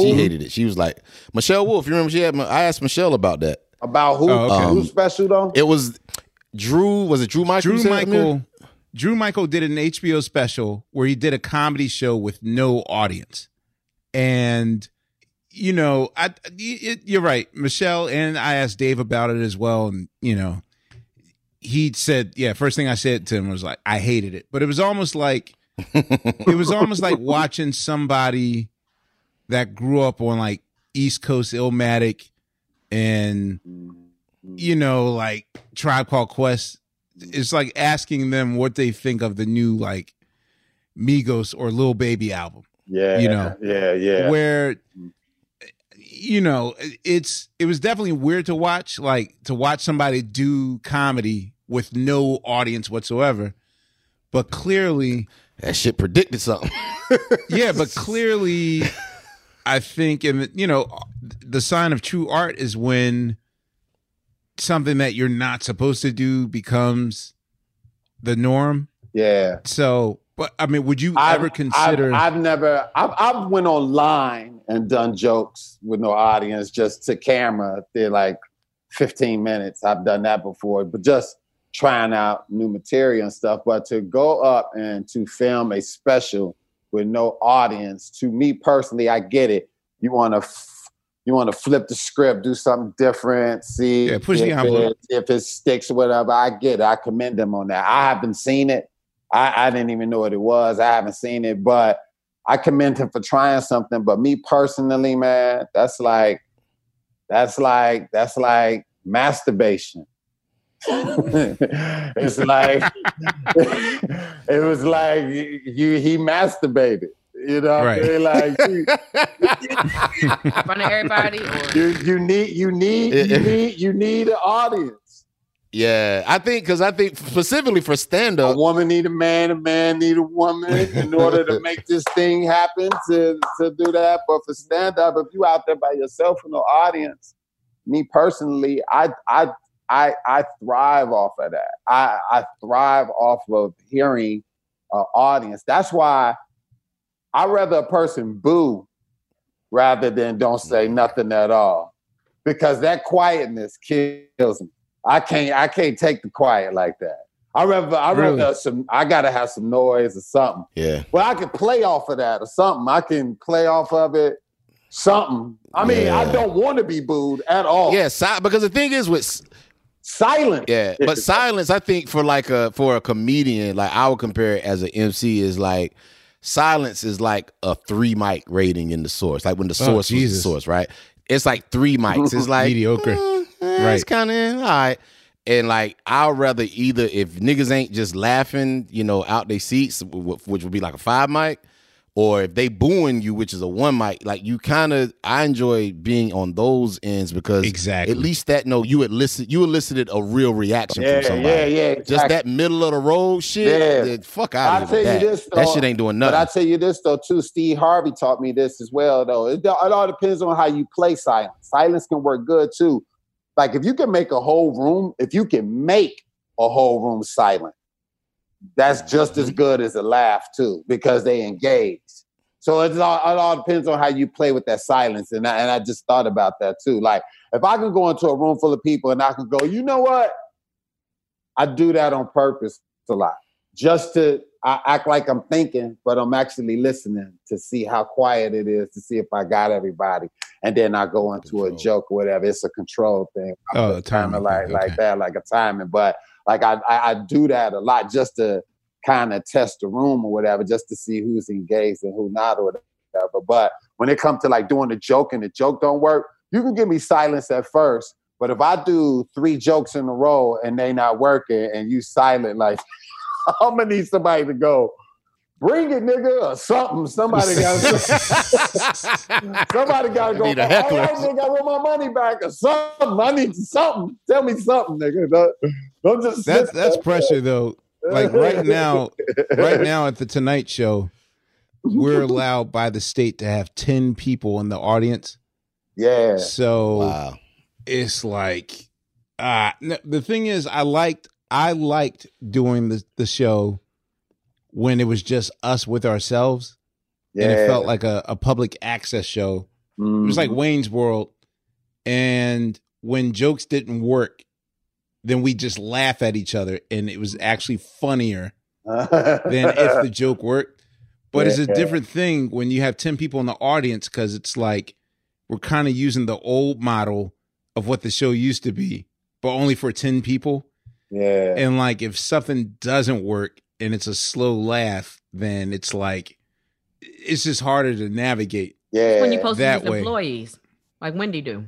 Speaker 5: She hated it. She was like Michelle Wolf. You remember she had? I asked Michelle about that.
Speaker 6: About who?
Speaker 3: Oh, okay.
Speaker 6: Who
Speaker 5: Um,
Speaker 6: special though?
Speaker 5: It was Drew. Was it Drew Michael?
Speaker 3: Drew
Speaker 5: you said, Ahmir?
Speaker 3: Michael. Drew Michael did an HBO special where he did a comedy show with no audience, and you know, I it, you're right, Michelle, and I asked Dave about it as well, and you know, he said, yeah, first thing I said to him was like, I hated it, but it was almost like it was almost like watching somebody that grew up on like East Coast Illmatic and you know like Tribe Called Quest. It's like asking them what they think of the new like Migos or Lil Baby album,
Speaker 6: yeah,
Speaker 3: you know,
Speaker 6: yeah, yeah.
Speaker 3: where you know it's it was definitely weird to watch like to watch somebody do comedy with no audience whatsoever but clearly
Speaker 5: That shit predicted something.
Speaker 3: yeah, but clearly, I think, and you know, the sign of true art is when something that you're not supposed to do becomes the norm.
Speaker 6: yeah.
Speaker 3: So, but I mean, would you
Speaker 6: I've-
Speaker 3: ever consider?
Speaker 6: I've, I've never. I've, I've went online and done jokes with no audience, just to camera. They're like 15 minutes. I've done that before, but just trying out new material and stuff. But to go up and to film a special with no audience, to me personally, I get it. You want to. F- you want to flip the script, do something different, see
Speaker 3: Yeah, push the
Speaker 6: if,
Speaker 3: envelope.
Speaker 6: it, if it sticks or whatever. I get it. I commend them on that. I haven't seen it. I, I didn't even know what it was. I haven't seen it, but I commend him for trying something. But me personally, man, that's like that's like that's like masturbation. it's like it was like you, you he masturbated. You know, what I
Speaker 3: Right.
Speaker 6: mean? like you,
Speaker 7: in front of everybody, or
Speaker 6: you, you need you need you need you need an audience.
Speaker 5: yeah, I think because I think specifically for stand up, A
Speaker 6: woman need a man, a man need a woman in order to make this thing happen to, to do that. But for stand up, if you out there by yourself with no audience, me personally, I I I I thrive off of that. I I thrive off of hearing an audience. That's why I rather a person boo rather than don't say mm-hmm. nothing at all. Because that quietness kills me. I can't I can't take the quiet like that. I rather I
Speaker 3: Really?
Speaker 6: rather some I gotta have some noise or something.
Speaker 5: Yeah,
Speaker 6: Well, I can play off of that or something. I can play off of it. Something. I mean, I don't want to be booed at all.
Speaker 5: yeah. Si- because the thing is with
Speaker 6: Silent.
Speaker 5: Yeah, but silence, I think for like a for a comedian, like I would compare it as an MC is like silence is like a three mic rating in the source. Like when the
Speaker 3: Oh,
Speaker 5: source was the source, right? It's like three mics. It's like
Speaker 3: Mediocre.
Speaker 5: eh, eh,
Speaker 3: Right.
Speaker 5: It's kind of all right. And like I'd rather either if niggas ain't just laughing, you know, out their seats, wh- wh- which would be like a five mic, or if they booing you, which is a one mic. Like you kind of, I enjoy being on those ends because
Speaker 3: Exactly.
Speaker 5: at least that no, you elicit you elicited a real reaction
Speaker 6: Yeah,
Speaker 5: from somebody.
Speaker 6: yeah, yeah.
Speaker 5: Just that middle of the road shit.
Speaker 6: Yeah.
Speaker 5: Yeah. Fuck out
Speaker 6: I'll
Speaker 5: of
Speaker 6: tell
Speaker 5: here.
Speaker 6: you
Speaker 5: with that.
Speaker 6: this,
Speaker 5: that shit ain't doing nothing.
Speaker 6: But I
Speaker 5: nothing.
Speaker 6: tell you this though too. Steve Harvey taught me this as well though. It, it all depends on how you play silence. Silence can work good too. Like if you can make a whole room, if you can make a whole room silent, that's mm-hmm. just as good as a laugh too because they engage. So it's all, it all depends on how you play with that silence. And I, and I just thought about that too. Like if I can go into a room full of people and I can go, you know what? I do that on purpose a lot just to I act like I'm thinking, but I'm actually listening to see how quiet it is, to see if I got everybody, and then I go into a joke or whatever. It's a control thing.
Speaker 3: Oh, a timing
Speaker 6: like
Speaker 3: thing,
Speaker 6: like that, like a timing. But like I, I I do that a lot just to kind of test the room or whatever, just to see who's engaged and who not or whatever. But when it comes to like doing a joke and the joke don't work, you can give me silence at first, But if I do three jokes in a row and they not working and you silent, like I'm gonna need somebody to go, bring it, nigga, or something. Somebody got somebody got to go.
Speaker 5: Need a heckler.
Speaker 6: right, nigga, I want my money back or something. I need something. Tell me something, nigga. Don't, don't just
Speaker 3: That's that's
Speaker 6: there.
Speaker 3: pressure though. Like right now, right now at the Tonight Show, we're allowed by the state to have ten people in the audience.
Speaker 6: Yeah.
Speaker 3: So
Speaker 5: Wow.
Speaker 3: it's like uh n- the thing is I liked I liked doing the the show when it was just us with ourselves
Speaker 6: Yeah.
Speaker 3: and it felt like a, a public access show. It was like
Speaker 6: Mhm.
Speaker 3: Wayne's World. And when jokes didn't work, then we just laugh at each other and it was actually funnier than if the joke worked. But it's a different thing when you have 10 people in the audience because it's like we're kind of using the old model of what the show used to be, but only for 10 people.
Speaker 6: yeah.
Speaker 3: And like if something doesn't work and it's a slow laugh, then it's like it's just harder to navigate.
Speaker 6: yeah.
Speaker 7: when you post
Speaker 3: that
Speaker 7: these
Speaker 3: way.
Speaker 7: employees, like Wendy do.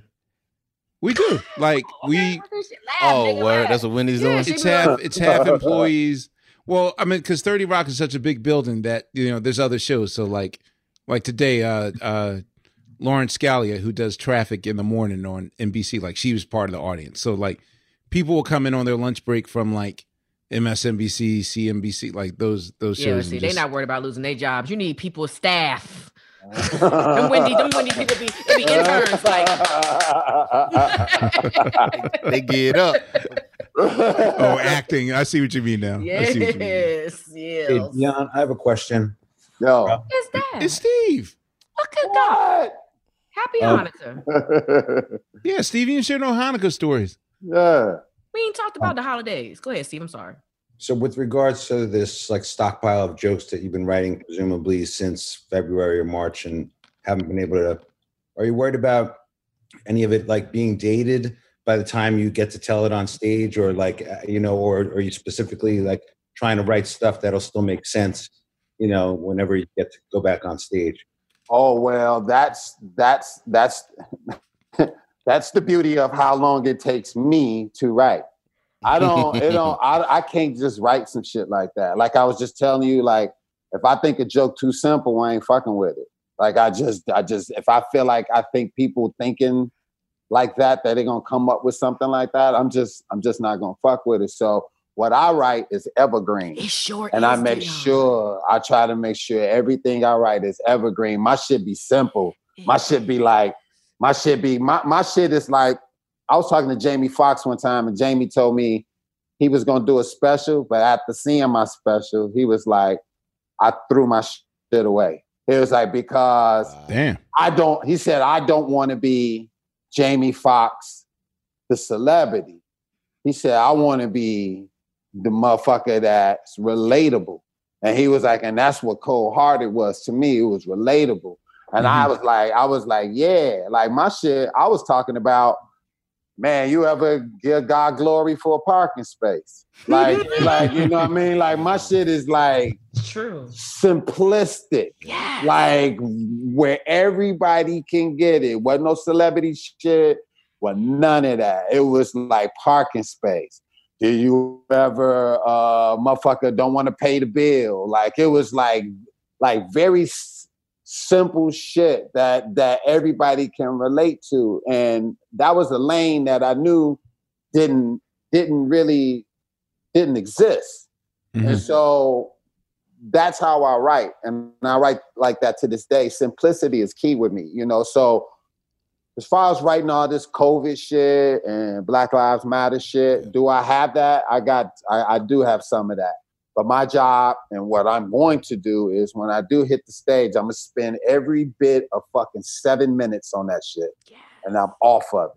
Speaker 3: We do. Like we
Speaker 5: Oh, word. That's what Wendy's
Speaker 7: Yeah,
Speaker 5: doing.
Speaker 3: it's half it's half employees. Well, I mean, because Thirty Rock is such a big building that you know there's other shows. So like, like today, uh, uh, Lauren Scala, who does traffic in the morning on NBC, like she was part of the audience. So like, people will come in on their lunch break from like MSNBC, CNBC, like those those
Speaker 7: Yeah,
Speaker 3: shows.
Speaker 7: see,
Speaker 3: and
Speaker 7: they
Speaker 3: just-
Speaker 7: not worried about losing their jobs. You need people, staff. Them Wendy, them Wendy people be, they be interns. Like,
Speaker 5: They get up.
Speaker 3: oh, acting. I see what you mean now. I see what you mean.
Speaker 7: yes,
Speaker 8: Hey,
Speaker 7: yes.
Speaker 8: Deon, I have a question.
Speaker 6: Yo.
Speaker 7: It's that.
Speaker 3: It's Steve.
Speaker 7: Look at that. Happy
Speaker 8: Um,
Speaker 7: Hanukkah.
Speaker 3: Yeah, Steve, you share no Hanukkah stories.
Speaker 6: yeah.
Speaker 7: We ain't talked about the holidays. Go ahead, Steve. I'm sorry.
Speaker 8: So, with regards to this like stockpile of jokes that you've been writing, presumably since February or March, and haven't been able to, are you worried about any of it like being dated by the time you get to tell it on stage, or like uh, you know, or are you specifically like trying to write stuff that'll still make sense, you know, whenever you get to go back on stage?
Speaker 6: Oh well, that's that's that's that's the beauty of how long it takes me to write. I don't, it don't, I, I can't just write some shit like that. Like I was just telling you, like if I think a joke too simple, I ain't fucking with it. Like I just, I just, if I feel like I think people thinking like that, that they're gonna come up with something like that, I'm just, I'm just not gonna fuck with it. So what I write is evergreen
Speaker 7: It's short.
Speaker 6: and I make
Speaker 7: Deon.
Speaker 6: sure I try to make sure everything I write is evergreen. My shit be simple. My shit be like my shit be my my shit is like I was talking to Jamie Foxx one time and Jamie told me he was gonna do a special, but after seeing my special, he was like, I threw my shit away. He was like, because
Speaker 3: Damn.
Speaker 6: I don't, he said, I don't want to be Jamie Foxx, the celebrity. He said, I want to be the motherfucker that's relatable. And he was like, and that's what Cole Hearted was to me. It was relatable. And I mm-hmm. was like, I was like, yeah, like my shit, I was talking about, man, you ever give God glory for a parking space? Like, like, you know what I mean? Like my shit is like
Speaker 7: It's true.
Speaker 6: simplistic
Speaker 7: Yeah.
Speaker 6: like where everybody can get it. Wasn't no celebrity shit. Was none of that. It was like parking space. Do you ever uh motherfucker don't want to pay the bill? Like it was like like very simple shit that that everybody can relate to. And that was a lane that I knew didn't didn't really didn't exist.
Speaker 3: Mhm.
Speaker 6: And so that's how I write. And I write like that to this day. Simplicity is key with me, you know. So as far as writing all this COVID shit and Black Lives Matter shit, do I have that? I got I, I do have some of that. But my job and what I'm going to do is when I do hit the stage, I'm gonna spend every bit of fucking seven minutes on that shit. And I'm off of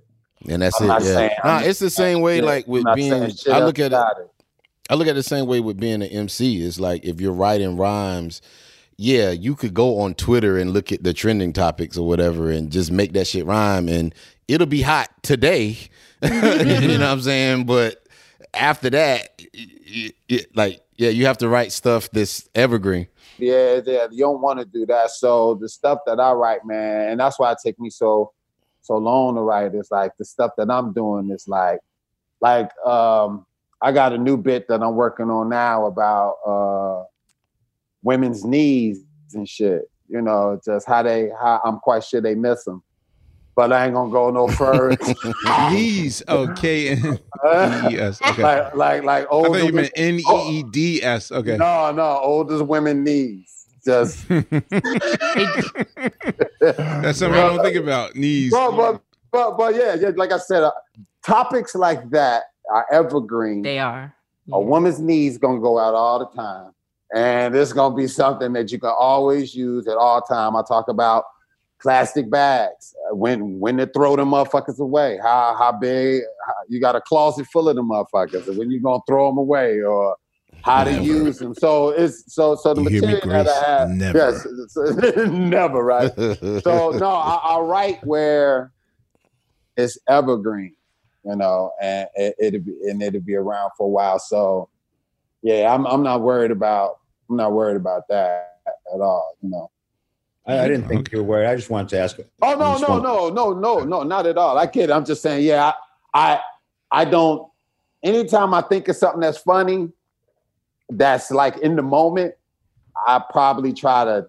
Speaker 6: it.
Speaker 5: And that's
Speaker 6: I'm
Speaker 5: it.
Speaker 6: not
Speaker 5: yeah.
Speaker 6: saying-
Speaker 5: Nah, it's the same way.
Speaker 6: Yeah,
Speaker 5: Like with being, I look at it.
Speaker 6: it.
Speaker 5: I look at it the same way with being an MC. It's like if you're writing rhymes, yeah, you could go on Twitter and look at the trending topics or whatever and just make that shit rhyme and it'll be hot today. you know what I'm saying? But after that, like, yeah, you have to write stuff that's evergreen.
Speaker 6: Yeah, yeah, you don't want to do that. So the stuff that I write, man, and that's why it take me so so long to write. It's like the stuff that I'm doing is like, like um, I got a new bit that I'm working on now about uh, women's knees and shit. You know, just how they, how I'm quite sure they miss them. But I ain't gonna go no further.
Speaker 3: Knees. Okay. N-E-E-S. Okay.
Speaker 6: like, like, like
Speaker 3: I thought you meant N E E D S. Okay.
Speaker 6: No, no, oldest women knees. Just
Speaker 3: That's something I don't think about. Knees.
Speaker 6: But, but, but, but yeah, yeah, like I said, uh, topics like that are evergreen.
Speaker 7: They are.
Speaker 6: A woman's knees gonna go out all the time, and it's gonna be something that you can always use at all time. I talk about plastic bags uh, when when to throw them motherfuckers away. How how big how, you got a closet full of them motherfuckers, and when you gonna throw them away, or how to use them. So it's so so the
Speaker 3: You hear me,
Speaker 6: material that I have,
Speaker 3: Never.
Speaker 6: yes, it's- never right. so no, I, I write where it's evergreen, you know, and it, it'll be and it'll be around for a while. So yeah, I'm I'm not worried about I'm not worried about that at all, you know.
Speaker 8: I, I didn't think you were worried. I just wanted to ask.
Speaker 6: Oh no,
Speaker 8: Just
Speaker 6: no, no, no, no, no, not at all. I kid. I'm just saying, yeah, I, I I don't anytime I think of something that's funny, that's like in the moment, I probably try to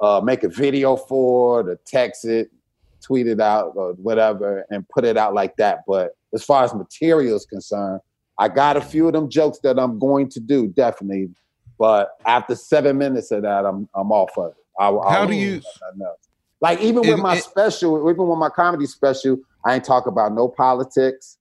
Speaker 6: uh, make a video for it, or text it, tweet it out, or whatever, and put it out like that. But as far as material is concerned, I got a few of them jokes that I'm going to do, definitely. But after seven minutes of that, I'm I'm off of it. I, I
Speaker 3: How do you-.
Speaker 6: Like even with
Speaker 3: It-
Speaker 6: my
Speaker 3: it-
Speaker 6: special, even with my comedy special, I ain't talk about no politics.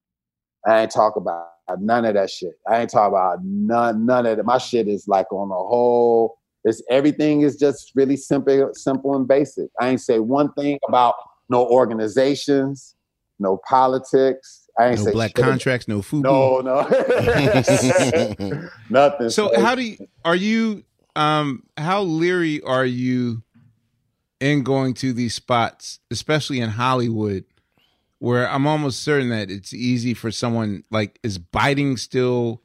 Speaker 6: I ain't talk about none of that shit. I ain't talk about none none of it. My shit is like on the whole. It's everything is just really simple, simple and basic. I ain't say one thing about no organizations, no politics. I ain't
Speaker 3: No black
Speaker 6: shit
Speaker 3: contracts, no food.
Speaker 6: No, no, nothing.
Speaker 3: So how do you are you um how leery are you in going to these spots, especially in Hollywood, where I'm almost certain that it's easy for someone like is biting still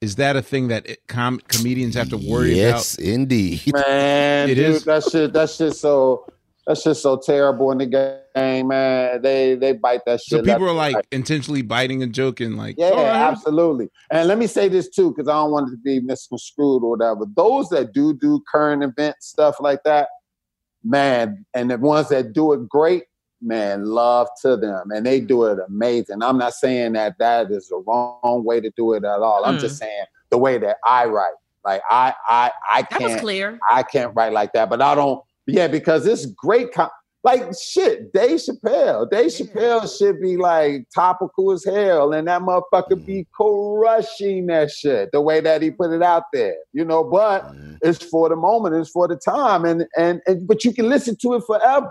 Speaker 3: is that a thing that it, com- comedians have to worry
Speaker 5: yes,
Speaker 3: about?
Speaker 5: Yes, indeed.
Speaker 6: Man,
Speaker 3: It
Speaker 6: dude,
Speaker 3: is?
Speaker 6: that shit. That shit so. That just so terrible in the game, man. They they bite that shit.
Speaker 3: So
Speaker 6: people
Speaker 3: are like
Speaker 6: right.
Speaker 3: intentionally biting and joking, like,
Speaker 6: Yeah,
Speaker 3: "Oh,
Speaker 6: absolutely. And let me say this too, because I don't want it to be misconstrued or whatever. Those that do do current event stuff like that, man, and the ones that do it great, man, love to them, and they do it amazing. I'm not saying that that is the wrong way to do it at all. I'm
Speaker 7: Mm.
Speaker 6: just saying the way that I write. Like I, I, I
Speaker 7: That was
Speaker 6: can't.
Speaker 7: clear.
Speaker 6: I can't write like that, but I don't. Yeah, because it's great. Com- like shit, Dave Chappelle. Dave Chappelle should be like topical as hell, and that motherfucker mm-hmm. be crushing that shit the way that he put it out there. You know, but mm-hmm. it's for the moment, it's for the time, and and, and but you can listen to it forever.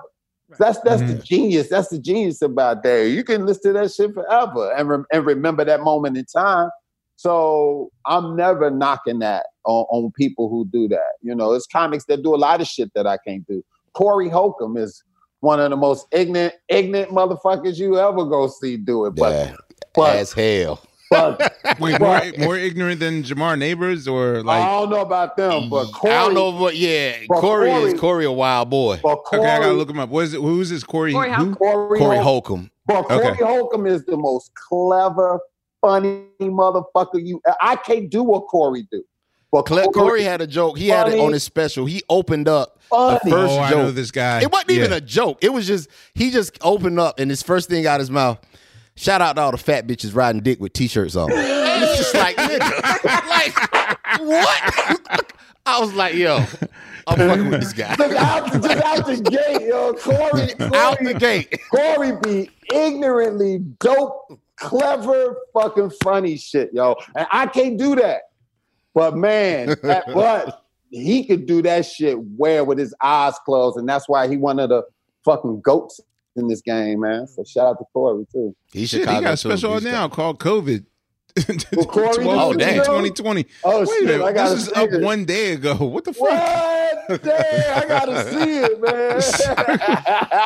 Speaker 6: That's that's the mm-hmm. genius. That's the genius about Dave. You can listen to that shit forever and rem- and remember that moment in time. So I'm never knocking that on, on people who do that. You know, it's comics that do a lot of shit that I can't do. Corey Holcomb is one of the most ignorant, ignorant motherfuckers you ever go see do it. But,
Speaker 5: Yeah,
Speaker 6: but,
Speaker 5: as hell.
Speaker 6: but
Speaker 3: Wait, more more ignorant than Jamar Neighbors or like I
Speaker 6: don't know about them. But Corey,
Speaker 5: I don't know what. Yeah,
Speaker 6: But
Speaker 5: Corey,
Speaker 6: Corey-
Speaker 5: is Corey a wild boy.
Speaker 6: But Corey,
Speaker 3: Okay, I gotta look him up. What is it? Who's this Corey?
Speaker 7: Corey
Speaker 3: who?
Speaker 6: Corey,
Speaker 5: Corey
Speaker 6: Holcomb.
Speaker 5: Holcomb.
Speaker 6: But Corey
Speaker 3: Okay.
Speaker 6: Holcomb is the most clever, funny motherfucker you. I can't do what Corey do. But
Speaker 5: Cle- Corey had a joke. He had it on his special. He opened up
Speaker 6: Funny.
Speaker 5: the first
Speaker 3: oh, I
Speaker 5: joke.
Speaker 3: know this guy.
Speaker 5: It wasn't even a joke. It was just he just opened up and his first thing out of his mouth. Shout out to all the fat bitches riding dick with t-shirts on. It's just like, nigga, like what? I was like, yo, I'm fucking with this guy.
Speaker 6: Just out, just out the gate, yo. Corey,
Speaker 5: Out the gate.
Speaker 6: Corey be ignorantly dope, clever, fucking funny shit, yo. And I can't do that. But man, that, but he could do that shit where with his eyes closed, and that's why he one of the fucking goats in this game, man. So shout out to Corey too.
Speaker 5: He's
Speaker 3: Shit, he
Speaker 5: Chicago
Speaker 3: got a special
Speaker 5: He's
Speaker 3: now called COVID.
Speaker 6: Corey,
Speaker 3: 12
Speaker 5: this is
Speaker 3: 2020.
Speaker 6: Oh,
Speaker 3: Wait
Speaker 6: shit,
Speaker 3: a minute.
Speaker 6: I gotta
Speaker 3: this is
Speaker 6: see
Speaker 3: up
Speaker 6: it.
Speaker 3: one day ago. What the fuck?
Speaker 6: What? Damn, I gotta see it, man.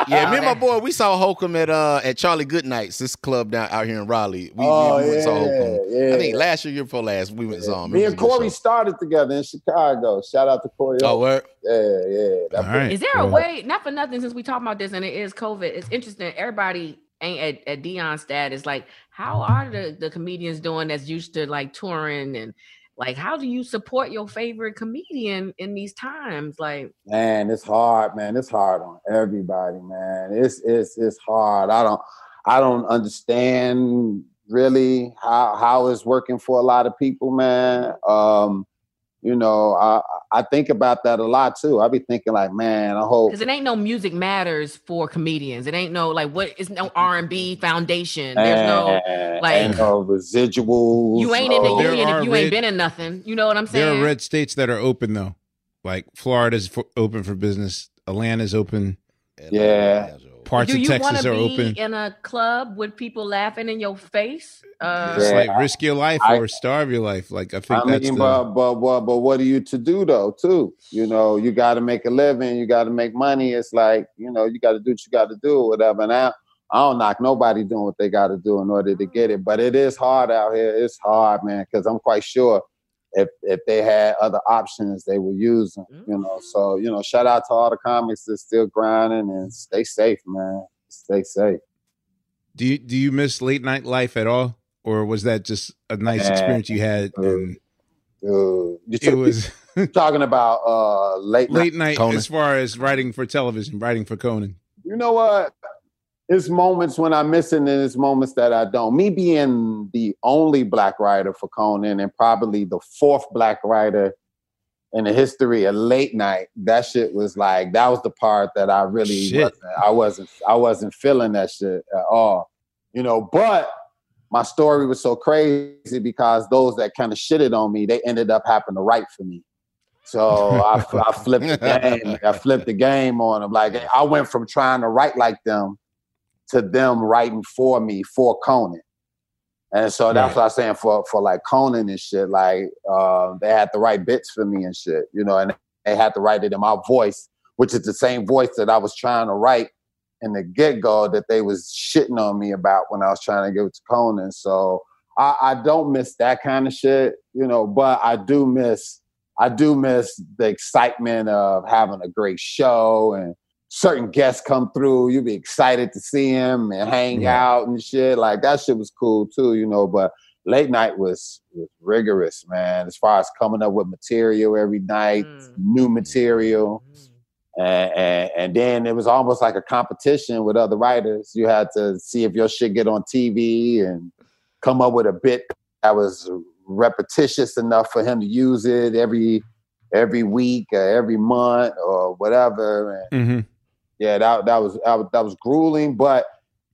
Speaker 5: Yeah, me and my boy, we saw Holcomb at uh at Charlie Goodnight's, this club down out here in Raleigh. We,
Speaker 6: Oh,
Speaker 5: we went saw Holcomb.
Speaker 6: yeah.
Speaker 5: I think last year, year before last, we went and saw him.
Speaker 6: Me and
Speaker 5: a
Speaker 6: Corey started together in Chicago. Shout out to Corey.
Speaker 5: Oh, word?
Speaker 6: Yeah, yeah.
Speaker 3: All right.
Speaker 7: Is there a
Speaker 3: Well,
Speaker 7: way, not for nothing, since we talk about this and it is COVID, it's interesting. Everybody ain't at, at Deon status. Like, how are the, the comedians doing that's used to like touring and like how do you support your favorite comedian in these times? Like,
Speaker 6: Man, it's hard, man. It's hard on everybody, man. It's it's it's hard. I don't I don't understand really how how it's working for a lot of people, man. Um, you know, I I think about that a lot too. I be thinking like, man, I hope
Speaker 7: because it ain't no music matters for comedians. It ain't no like what is no R and B foundation. There's no like-
Speaker 6: and no residuals.
Speaker 7: you ain't in the
Speaker 6: oh,
Speaker 3: There
Speaker 7: union if you ain't been in nothing. You know what I'm saying?
Speaker 3: There are red states that are open though. Like Florida's for, open for business. Atlanta's open.
Speaker 6: Yeah.
Speaker 3: Parts
Speaker 7: do
Speaker 3: of
Speaker 7: you
Speaker 3: Texas
Speaker 7: want to
Speaker 3: are
Speaker 7: be
Speaker 3: open.
Speaker 7: in a club with people laughing in your face? Uh,
Speaker 3: It's like risk your life
Speaker 6: I-
Speaker 3: or starve your life. Like I think
Speaker 6: I
Speaker 3: that's
Speaker 6: mean,
Speaker 3: the
Speaker 6: but, but but but what are you to do though? Too, you know, you got to make a living. You got to make money. It's like you know, you got to do what you got to do, or whatever. Now, I don't knock nobody doing what they got to do in order to get it, but it is hard out here. It's hard, man, because I'm quite sure if if they had other options, they would use them. You know, so you know, shout out to all the comics that's still grinding and stay safe, man. Stay safe.
Speaker 3: Do you do you miss late night life at all, or was that just a nice
Speaker 6: Man,
Speaker 3: experience you had? And
Speaker 6: Dude, you
Speaker 3: it was
Speaker 6: talking about uh late night
Speaker 3: late night
Speaker 5: Conan.
Speaker 3: as far as writing for television, writing for Conan.
Speaker 6: you know what? It's moments when I miss it, and it's moments that I don't. Me being the only black writer for Conan, and probably the fourth black writer in the history of late night, that shit was like that was the part that I really
Speaker 3: Shit.
Speaker 6: wasn't, I wasn't I wasn't feeling that shit at all. You know, but my story was so crazy because those that kind of shitted on me, they ended up having to write for me. So I, I flipped the game. I flipped the game on them. Like I went from trying to write like them to them writing for me for Conan. And so that's
Speaker 3: Right.
Speaker 6: what I'm saying for for like Conan and shit. Like uh, they had to write bits for me and shit, you know, and they had to write it in my voice, which is the same voice that I was trying to write in the get go that they was shitting on me about when I was trying to give it to Conan. So I, I don't miss that kind of shit, you know, but I do miss I do miss the excitement of having a great show and certain guests come through. you'd be excited to see him and hang
Speaker 3: Yeah.
Speaker 6: out and shit. Like that shit was cool too, you know. But late night was was rigorous, man. As far as coming up with material every night,
Speaker 7: Mm.
Speaker 6: new material, and, and and then it was almost like a competition with other writers. You had to see if your shit get on TV and come up with a bit that was repetitious enough for him to use it every every week or every month or whatever. And
Speaker 3: Mm-hmm.
Speaker 6: Yeah, that that was that was, that was grueling, but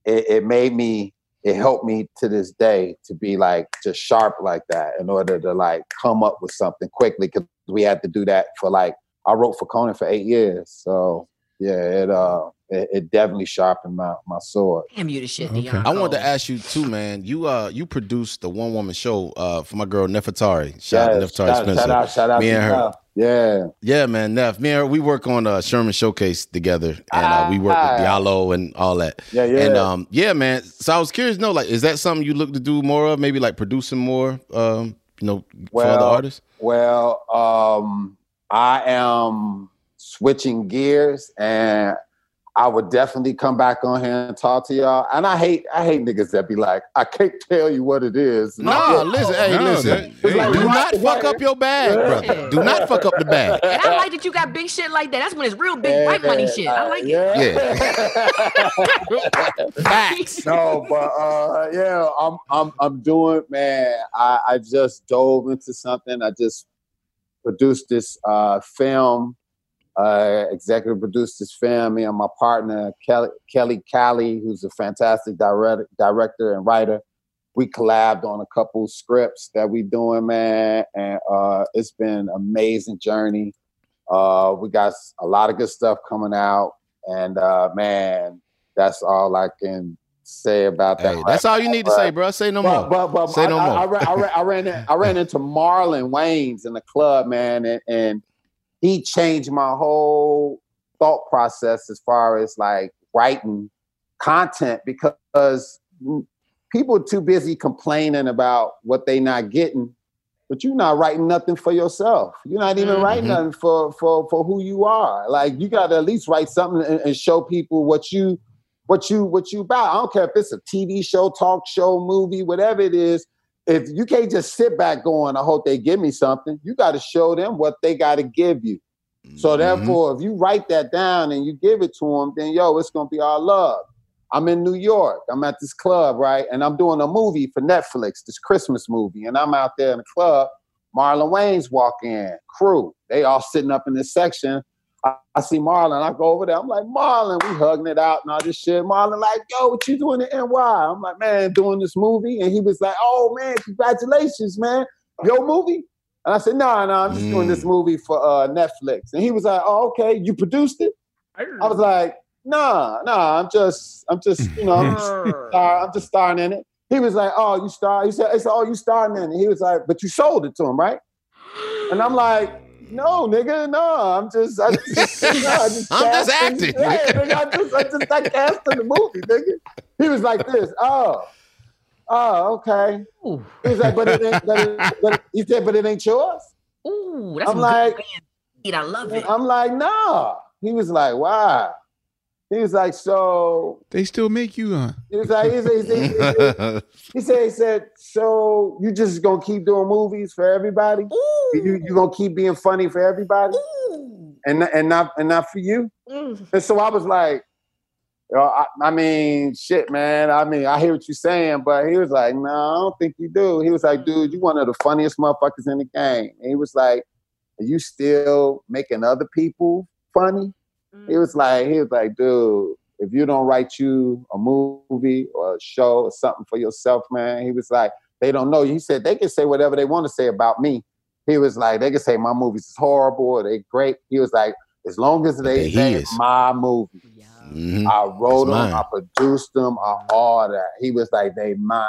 Speaker 6: it, it made me it helped me to this day to be like just sharp like that in order to like come up with something quickly because we had to do that for like I wrote for Conan for eight years, so yeah, it uh it, it definitely sharpened my my sword.
Speaker 7: Damn you the shit,
Speaker 3: Okay.
Speaker 7: Deon.
Speaker 5: I wanted to ask you too, man. You uh you produced the one woman show uh for my girl Nefertari. Shout out to Nefertari
Speaker 6: shout,
Speaker 5: Spencer.
Speaker 6: shout out, shout out
Speaker 5: Me
Speaker 6: to
Speaker 5: and her.
Speaker 6: Neff. Yeah,
Speaker 5: Yeah, man, Neff. Me and her, we work on uh Sherman Showcase together and uh, we work with
Speaker 6: Ah.
Speaker 5: Diallo and all that.
Speaker 6: yeah, yeah.
Speaker 5: And um yeah, man. So I was curious to know, like, is that something you look to do more of? Maybe like producing more um, you know, for other artists?
Speaker 6: Well, um, I am switching gears and I would definitely come back on here and talk to y'all. And I hate I hate niggas that be like, I can't tell you what it is.
Speaker 5: No, listen, hey,
Speaker 3: No,
Speaker 5: listen.
Speaker 3: that- hey,
Speaker 5: do
Speaker 6: what-
Speaker 5: not fuck up your bag, brother. Do not fuck up the bag.
Speaker 7: And I like that you got big shit like that. That's when it's real big white money shit. I like it.
Speaker 5: Facts.
Speaker 6: no, but uh, yeah, I'm I'm I'm doing man. I I just dove into something. I just produced this uh film. Uh, executive produced this film. Me and my partner Kelly Kelly Callie, who's a fantastic director, director and writer. We collabed on a couple scripts that we doing, man, and uh, it's been amazing journey. Uh, we got a lot of good stuff coming out, and uh, man, that's all I can say about that.
Speaker 5: Hey, that's all you need to say, bro. Say no
Speaker 6: but,
Speaker 5: more.
Speaker 6: But, but
Speaker 5: say no
Speaker 6: I,
Speaker 5: more.
Speaker 6: I, I, ran, I, ran, I, ran in, I ran into Marlon Wayans in the club, man, and, and he changed my whole thought process as far as like writing content because people are too busy complaining about what they not getting but you're not writing nothing for yourself. You're not even mm-hmm. writing nothing for for for who you are. Like you got to at least write something and, and, show people what you what you what you about. I don't care if it's a TV show, talk show, movie, whatever it is. If you can't just sit back going, I hope they give me something. You got to show them what they got to give you. So mm-hmm. therefore, if you write that down and you give it to them, then yo, it's gonna be all love. I'm in New York. I'm at this club, right? And I'm doing a movie for Netflix, this Christmas movie. And I'm out there in the club. Marlon Wayans walk in, crew. They all sitting up in this section. I, I, see Marlon. I go over there. I'm like, Marlon, we hugging it out and all this shit. Marlon, like, yo, what you doing in NY? I'm like, man, doing this movie. And he was like, oh, man, congratulations, man. Your movie? And I said, no, nah, no, nah, I'm just mm. doing this mm. movie for uh, Netflix. And he was like, oh, okay, you produced it? I was like, nah, nah, I'm just, I'm just, you know, I'm just, star, I'm just starring in it. He was like, oh, you star. He said, he said, oh, you starring in it. He was like, but you sold it to him, right? And I'm like, no, nigga, no, I'm just, I just, you I just
Speaker 5: I'm just acting.
Speaker 6: Yeah, nigga, I just, I just, I cast in the movie, nigga. He was like this, oh, oh, okay. Ooh. He was like, but it ain't, but it, but he said, but it ain't yours.
Speaker 7: Ooh, that's I'm like, I love it.
Speaker 6: I'm like, nah. He was like, wow. He was like, so
Speaker 3: they still make you, huh?
Speaker 6: He was like, he said, he said, he said, he said, so you just gonna keep doing movies for everybody? Ooh. You you gonna keep being funny for everybody? Ooh. And and not and not for you? Mm. And so I was like, I, I, mean, shit, man. I mean, I hear what you're saying, but he was like, no, I don't think you do. He was like, dude, you one of the funniest motherfuckers in the game. And he was like, are you still making other people funny? Mm-hmm. He was like, he was like, dude, if you don't write you a movie or a show or something for yourself, man, he was like, they don't know. He said they can say whatever they want to say about me. He was like, they can say my movies is horrible or they great. He was like, as long as they say it's my movie. Yeah. Mm-hmm. I wrote That's them, mine. I produced them, I all that. He was like, they mine.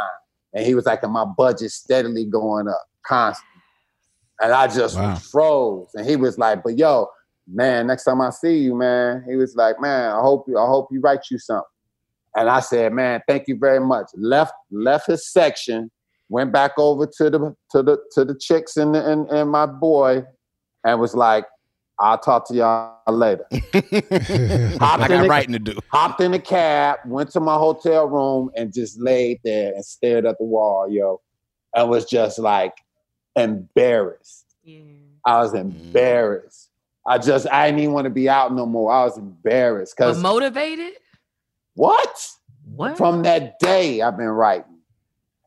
Speaker 6: And he was like, and my budget steadily going up, constant. And I just wow. froze. And he was like, but yo, man, next time I see you, man, he was like, man, I hope you, I hope you write you something. And I said, man, thank you very much. Left, left his section, went back over to the to the to the chicks and and, and my boy, and was like, I'll talk to y'all later.
Speaker 5: I got the, writing to do.
Speaker 6: Hopped in the cab, went to my hotel room, and just laid there and stared at the wall, yo. And was just like embarrassed. Yeah. I was mm. embarrassed. I just I didn't even want to be out no more. I was embarrassed because
Speaker 7: motivated.
Speaker 6: What?
Speaker 7: What?
Speaker 6: From that day, I've been writing,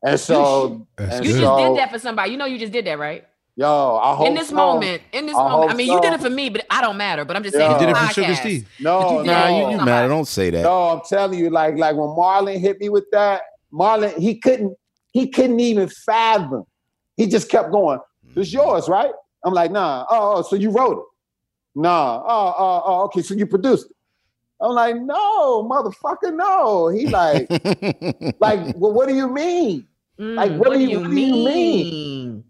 Speaker 6: and so
Speaker 7: you,
Speaker 6: and
Speaker 7: you
Speaker 6: so,
Speaker 7: just did that for somebody. You know, you just did that, right?
Speaker 6: Yo, I hope
Speaker 7: in this
Speaker 6: so.
Speaker 7: moment, in this
Speaker 6: I
Speaker 7: moment. I mean,
Speaker 6: so.
Speaker 7: you did it for me, but I don't matter. But I'm just saying,
Speaker 3: you did it for
Speaker 7: podcast.
Speaker 3: Sugar Steve.
Speaker 6: No,
Speaker 5: you nah, you, you matter. Don't say that.
Speaker 6: No, I'm telling you, like, like when Marlon hit me with that, Marlon, he couldn't, he couldn't even fathom. He just kept going. It's mm. yours, right? I'm like, nah. Oh, oh so you wrote it? Nah. Oh, oh, oh, okay. So you produced it. I'm like, no, motherfucker, no. He like, like, well, what do you mean?
Speaker 7: Mm,
Speaker 6: like, what, what do you,
Speaker 7: you
Speaker 6: mean? Do you mean?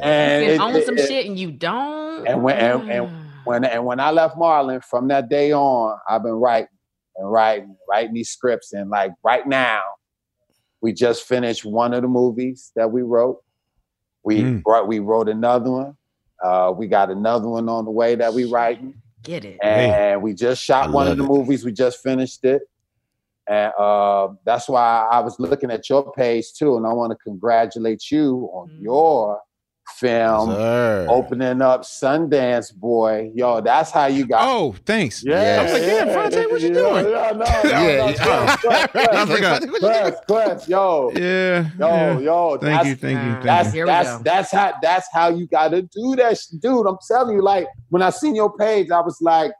Speaker 7: And you own some it, shit and you don't.
Speaker 6: And when and, and mm. when and when I left Marlon, from that day on, I've been writing and writing, writing these scripts. And like right now, we just finished one of the movies that we wrote. We mm. brought we wrote another one. Uh, we got another one on the way that we writing.
Speaker 7: Get it.
Speaker 6: And hey. we just shot I one of the it. movies. We just finished it. And uh, that's why I was looking at your page too. And I want to congratulate you on mm. your film yes, opening up Sundance Boy. Yo, that's how you got.
Speaker 3: Oh, thanks.
Speaker 6: Yeah,
Speaker 3: I was like, damn, Phonte, what you doing?
Speaker 6: Yeah, no, no, yeah, I forgot. Quest, Quest, yo,
Speaker 3: yeah,
Speaker 6: yo,
Speaker 3: yeah.
Speaker 6: yo.
Speaker 3: Thank you, thank you, thank
Speaker 6: that's,
Speaker 3: you.
Speaker 6: That's that's how that's how you got to do that, dude. I'm telling you, like when I seen your page, I was like.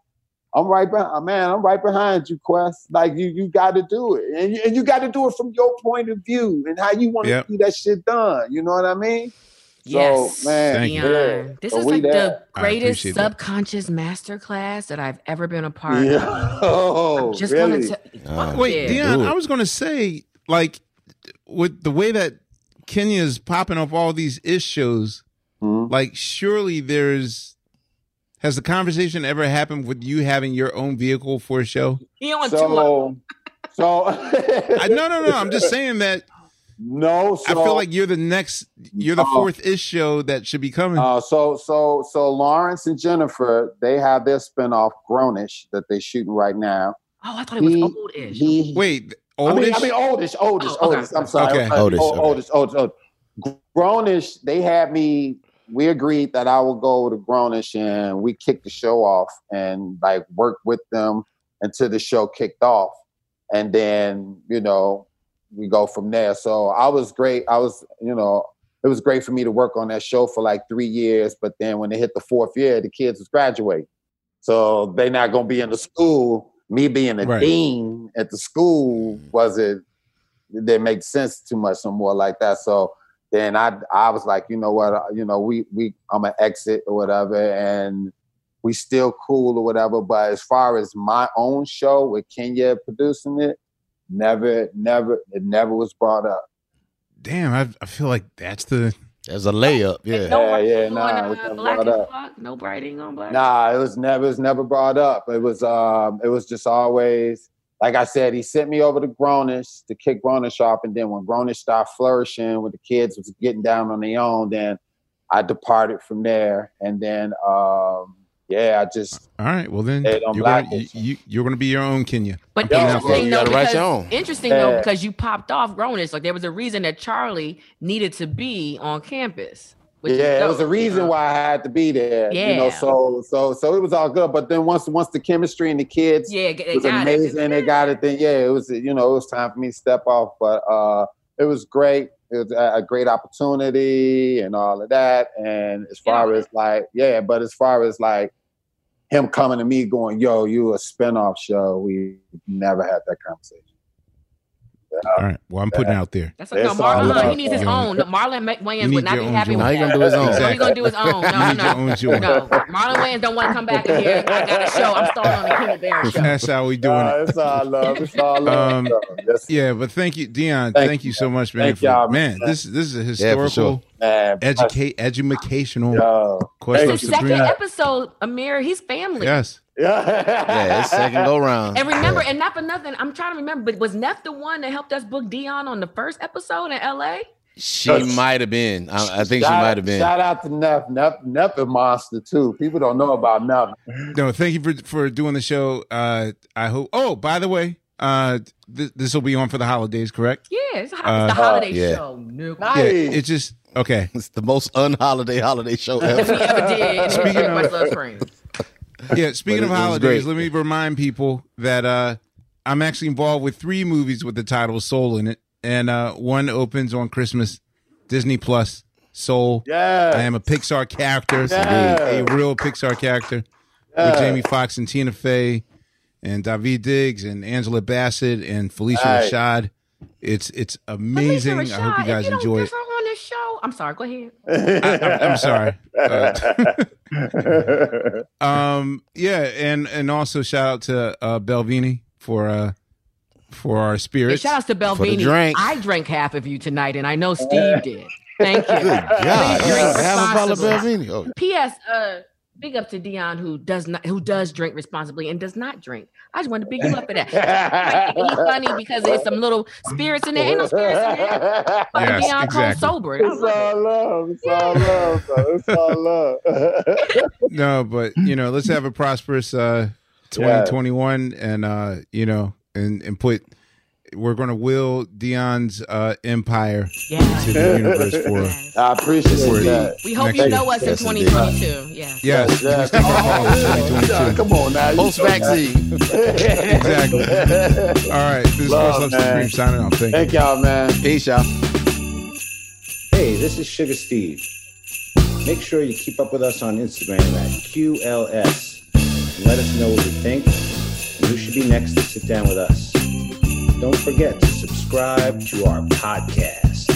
Speaker 6: I'm right behind, uh, man. I'm right behind you, Quest. Like you, you got to do it, and you, and you got to do it from your point of view and how you want to yep. see that shit done. You know what I mean?
Speaker 7: Yes,
Speaker 6: man,
Speaker 3: Thank you.
Speaker 6: Deon.
Speaker 7: This
Speaker 6: So
Speaker 7: is like
Speaker 6: there.
Speaker 7: the greatest
Speaker 3: appreciate that.
Speaker 7: subconscious masterclass that I've ever been a part of.
Speaker 6: Yeah. Oh,
Speaker 7: Just
Speaker 6: really?
Speaker 7: want to.
Speaker 5: Uh,
Speaker 3: Wait,
Speaker 7: Yeah.
Speaker 3: Deon,
Speaker 5: Do.
Speaker 3: I was going to say, like, with the way that Kenya is popping off all these issues, shows,
Speaker 6: Mhm.
Speaker 3: like, surely there's. Has the conversation ever happened with you having your own vehicle for a show?
Speaker 7: He on two. of them.
Speaker 6: So, so
Speaker 3: I, no, no, no. I'm just saying that
Speaker 6: no. So,
Speaker 3: I feel like you're the next, you're the fourth ish show that should be coming.
Speaker 6: Uh, so so so Laurence and Jennifer, they have their spinoff Grownish that they're shooting right now.
Speaker 7: Oh, I thought it was
Speaker 6: He-
Speaker 7: old-ish.
Speaker 6: He,
Speaker 3: Wait,
Speaker 6: I mean,
Speaker 3: oldish?
Speaker 6: I mean oldish, oldish,
Speaker 7: Oh, okay.
Speaker 6: oldish. I'm sorry,
Speaker 3: Okay.
Speaker 6: I'm sorry.
Speaker 5: Oldish,
Speaker 6: O-
Speaker 5: okay.
Speaker 6: oldish, oldish, oldish. Grownish. They had me. We agreed that I would go to Grownish, and we kicked the show off and like work with them until the show kicked off, and then you know we go from there. So I was great. I was, you know, it was great for me to work on that show for like three years. But then when they hit the fourth year, the kids was graduating. So they not gonna be in the school. Me being a
Speaker 3: Right.
Speaker 6: dean at the school mm-hmm. wasn't it didn't make sense too much no more like that. So then I I was like, you know what, you know, we we I'm gonna exit or whatever, and we still cool or whatever. But as far as my own show with Kenya producing it, never, never, it never was brought up.
Speaker 3: Damn, I, I feel like that's the.
Speaker 5: There's a layup. Yeah.
Speaker 7: No
Speaker 6: Yeah,
Speaker 7: writing
Speaker 6: yeah,
Speaker 7: on,
Speaker 6: nah,
Speaker 7: uh,
Speaker 6: it was never
Speaker 7: black
Speaker 6: brought up.
Speaker 7: No writing on black.
Speaker 6: Nah, it was never, it was never brought up. It was, um, it was just always, like I said, he sent me over to Grownish to kick Grownish off, and then when Grownish started flourishing, when the kids was getting down on their own, then I departed from there, and then, um, yeah, I just,
Speaker 3: All right, well then you're gonna, you, you, you're gonna be your own Kenya.
Speaker 7: But
Speaker 6: Yeah,
Speaker 7: interesting
Speaker 5: you
Speaker 7: though,
Speaker 5: gotta write
Speaker 7: because,
Speaker 5: your own.
Speaker 7: interesting though, because you popped off Grownish. Like there was a reason that Charlie needed to be on campus. which is
Speaker 6: yeah, it was
Speaker 7: dope,
Speaker 6: a reason
Speaker 7: you know?
Speaker 6: why I had to be there. You know,
Speaker 7: Yeah.
Speaker 6: so so so it was all good. But then once once the chemistry and the kids
Speaker 7: Yeah, they
Speaker 6: it was
Speaker 7: got it.
Speaker 6: amazing. They got it. Then yeah, it was you know it was time for me to step off. But uh, it was great. It was a, a great opportunity and all of that. And as far
Speaker 7: Yeah.
Speaker 6: as like yeah, but as far as like him coming to me going, "Yo, you a spinoff show," we never had that conversation.
Speaker 3: All right, well I'm putting it out there.
Speaker 7: That's like, no,
Speaker 6: It's all
Speaker 7: Marlon,
Speaker 6: about-
Speaker 7: he needs his own. Marlon Ma- Wayans would not be happy
Speaker 3: joint.
Speaker 7: with
Speaker 5: Now he
Speaker 7: that.
Speaker 5: gonna do his own.
Speaker 7: No, he gonna do his own. No,
Speaker 3: You need your
Speaker 7: no,
Speaker 3: own joint.
Speaker 7: no. Marlon Wayans don't want to come back in here. I got a show. I'm starting on the Kenya Barris show.
Speaker 3: That's how we doing
Speaker 6: Nah,
Speaker 3: it.
Speaker 6: it's all love. It's all love.
Speaker 3: Um,
Speaker 6: yes,
Speaker 3: Yeah, but thank you, Deon.
Speaker 6: Thank
Speaker 3: Thank,
Speaker 6: you,
Speaker 3: you so much, man.
Speaker 6: Thank
Speaker 3: for-
Speaker 6: y'all,
Speaker 3: man,
Speaker 6: man.
Speaker 3: this this is a
Speaker 5: Yeah,
Speaker 3: historical,
Speaker 5: sure.
Speaker 6: Man.
Speaker 3: educate, educational
Speaker 6: Yo.
Speaker 3: Quest
Speaker 6: Thank
Speaker 3: of
Speaker 7: The second episode, Ahmir, he's family.
Speaker 3: Yes.
Speaker 6: Yeah.
Speaker 5: Yeah, it's second go round.
Speaker 7: And remember, and not for nothing, I'm trying to remember, but was Neff the one that helped us book Deon on the first episode in LA?
Speaker 5: She might have been. I, I think she might have been.
Speaker 6: Shout out to Neff. Neff, Neff a monster too. People don't know about Neff.
Speaker 3: No, thank you for for doing the show. Uh, I hope. Oh, by the way, uh, th- this will be on for the holidays, correct?
Speaker 7: Yeah, it's, a- it's
Speaker 3: Uh,
Speaker 7: the holiday
Speaker 5: yeah.
Speaker 7: show. Nick.
Speaker 6: Nice.
Speaker 3: Yeah. It's just okay.
Speaker 5: It's the most unholiday holiday show
Speaker 7: That we
Speaker 5: ever.
Speaker 7: ever did
Speaker 3: Speaking
Speaker 7: Speaking
Speaker 3: of-
Speaker 7: West Springs.
Speaker 3: Yeah. Speaking
Speaker 5: But
Speaker 3: of
Speaker 5: it- it was
Speaker 3: holidays, let me remind people that uh, I'm actually involved with three movies with the title Soul in it, and uh, one opens on Christmas. Disney Plus. Soul.
Speaker 6: Yeah.
Speaker 3: I am a Pixar character,
Speaker 6: Yeah.
Speaker 3: a real Pixar character
Speaker 6: Yeah.
Speaker 3: with Jamie Foxx and Tina Fey and Daveed Diggs and Angela Bassett and Phylicia
Speaker 6: Right.
Speaker 3: Rashad. It's it's amazing.
Speaker 7: Phylicia
Speaker 3: I hope you guys
Speaker 7: if you
Speaker 3: enjoy
Speaker 7: don't
Speaker 3: it.
Speaker 7: get her on this show. I'm sorry. Go ahead.
Speaker 3: I, I'm, I'm sorry. Uh, um, yeah, and and also shout out to uh, Belvini for uh for our
Speaker 7: And
Speaker 3: spirits.
Speaker 7: shout out to Belvini.
Speaker 5: drink.
Speaker 7: I drank half of you tonight, and I know Steve did. Thank you.
Speaker 5: Good God.
Speaker 7: Please drink
Speaker 5: Have a bottle of. Belvini. Oh,
Speaker 7: P.S. Uh, big up to Deon who does not who does drink responsibly and does not drink. I just wanted to big you up for that. He's funny because there's some little spirits in there. Ain't no spirits in there. Fucking
Speaker 3: Yes,
Speaker 7: Deon
Speaker 3: exactly.
Speaker 7: cold sober. I
Speaker 6: It's
Speaker 7: love it.
Speaker 6: all love. It's all love. Bro. It's all love.
Speaker 3: no, but you know, let's have a prosperous uh 2021 and uh, you know, and and put we're gonna will Deon's uh empire
Speaker 7: Yeah.
Speaker 3: to the universe for
Speaker 6: I appreciate
Speaker 3: For-
Speaker 6: that.
Speaker 7: We hope
Speaker 3: Next
Speaker 7: you
Speaker 3: year.
Speaker 7: know us
Speaker 5: Yes,
Speaker 7: in 2022. Yeah.
Speaker 3: Yes,
Speaker 6: Yeah.
Speaker 3: we still got all of 2022.
Speaker 6: Yeah, Come on now. you
Speaker 5: Post vaccine.
Speaker 3: Exactly. All right, this is
Speaker 6: Love,
Speaker 3: First Love. Supreme signing off. Thank you.
Speaker 6: Thank y'all, man.
Speaker 5: Peace, y'all.
Speaker 8: Hey, this is Sugar Steve. Make sure you keep up with us on Instagram at QLS and let us know what you think and who should be next to sit down with us. Don't forget to subscribe to our podcast.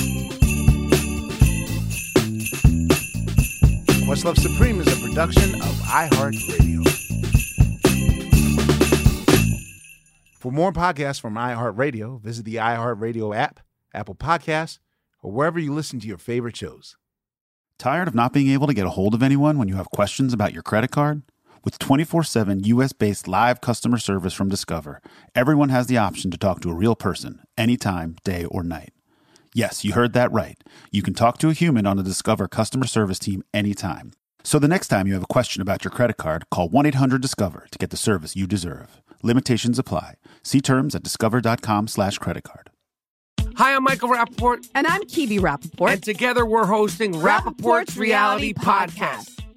Speaker 9: Questlove Supreme is a production of iHeartRadio. For more podcasts from iHeartRadio, visit the iHeartRadio app, Apple Podcasts, or wherever you listen to your favorite shows.
Speaker 10: Tired of not being able to get a hold of anyone when you have questions about your credit card? With 24 7 US based live customer service from Discover, everyone has the option to talk to a real person anytime, day or night. Yes, you heard that right. You can talk to a human on the Discover customer service team anytime. So the next time you have a question about your credit card, call 1 800 Discover to get the service you deserve. Limitations apply. See terms at discover.com slash credit card.
Speaker 11: Hi, I'm Michael Rapaport.
Speaker 12: And I'm Kibi Rapaport.
Speaker 11: And together we're hosting Rapaport's Reality Podcast.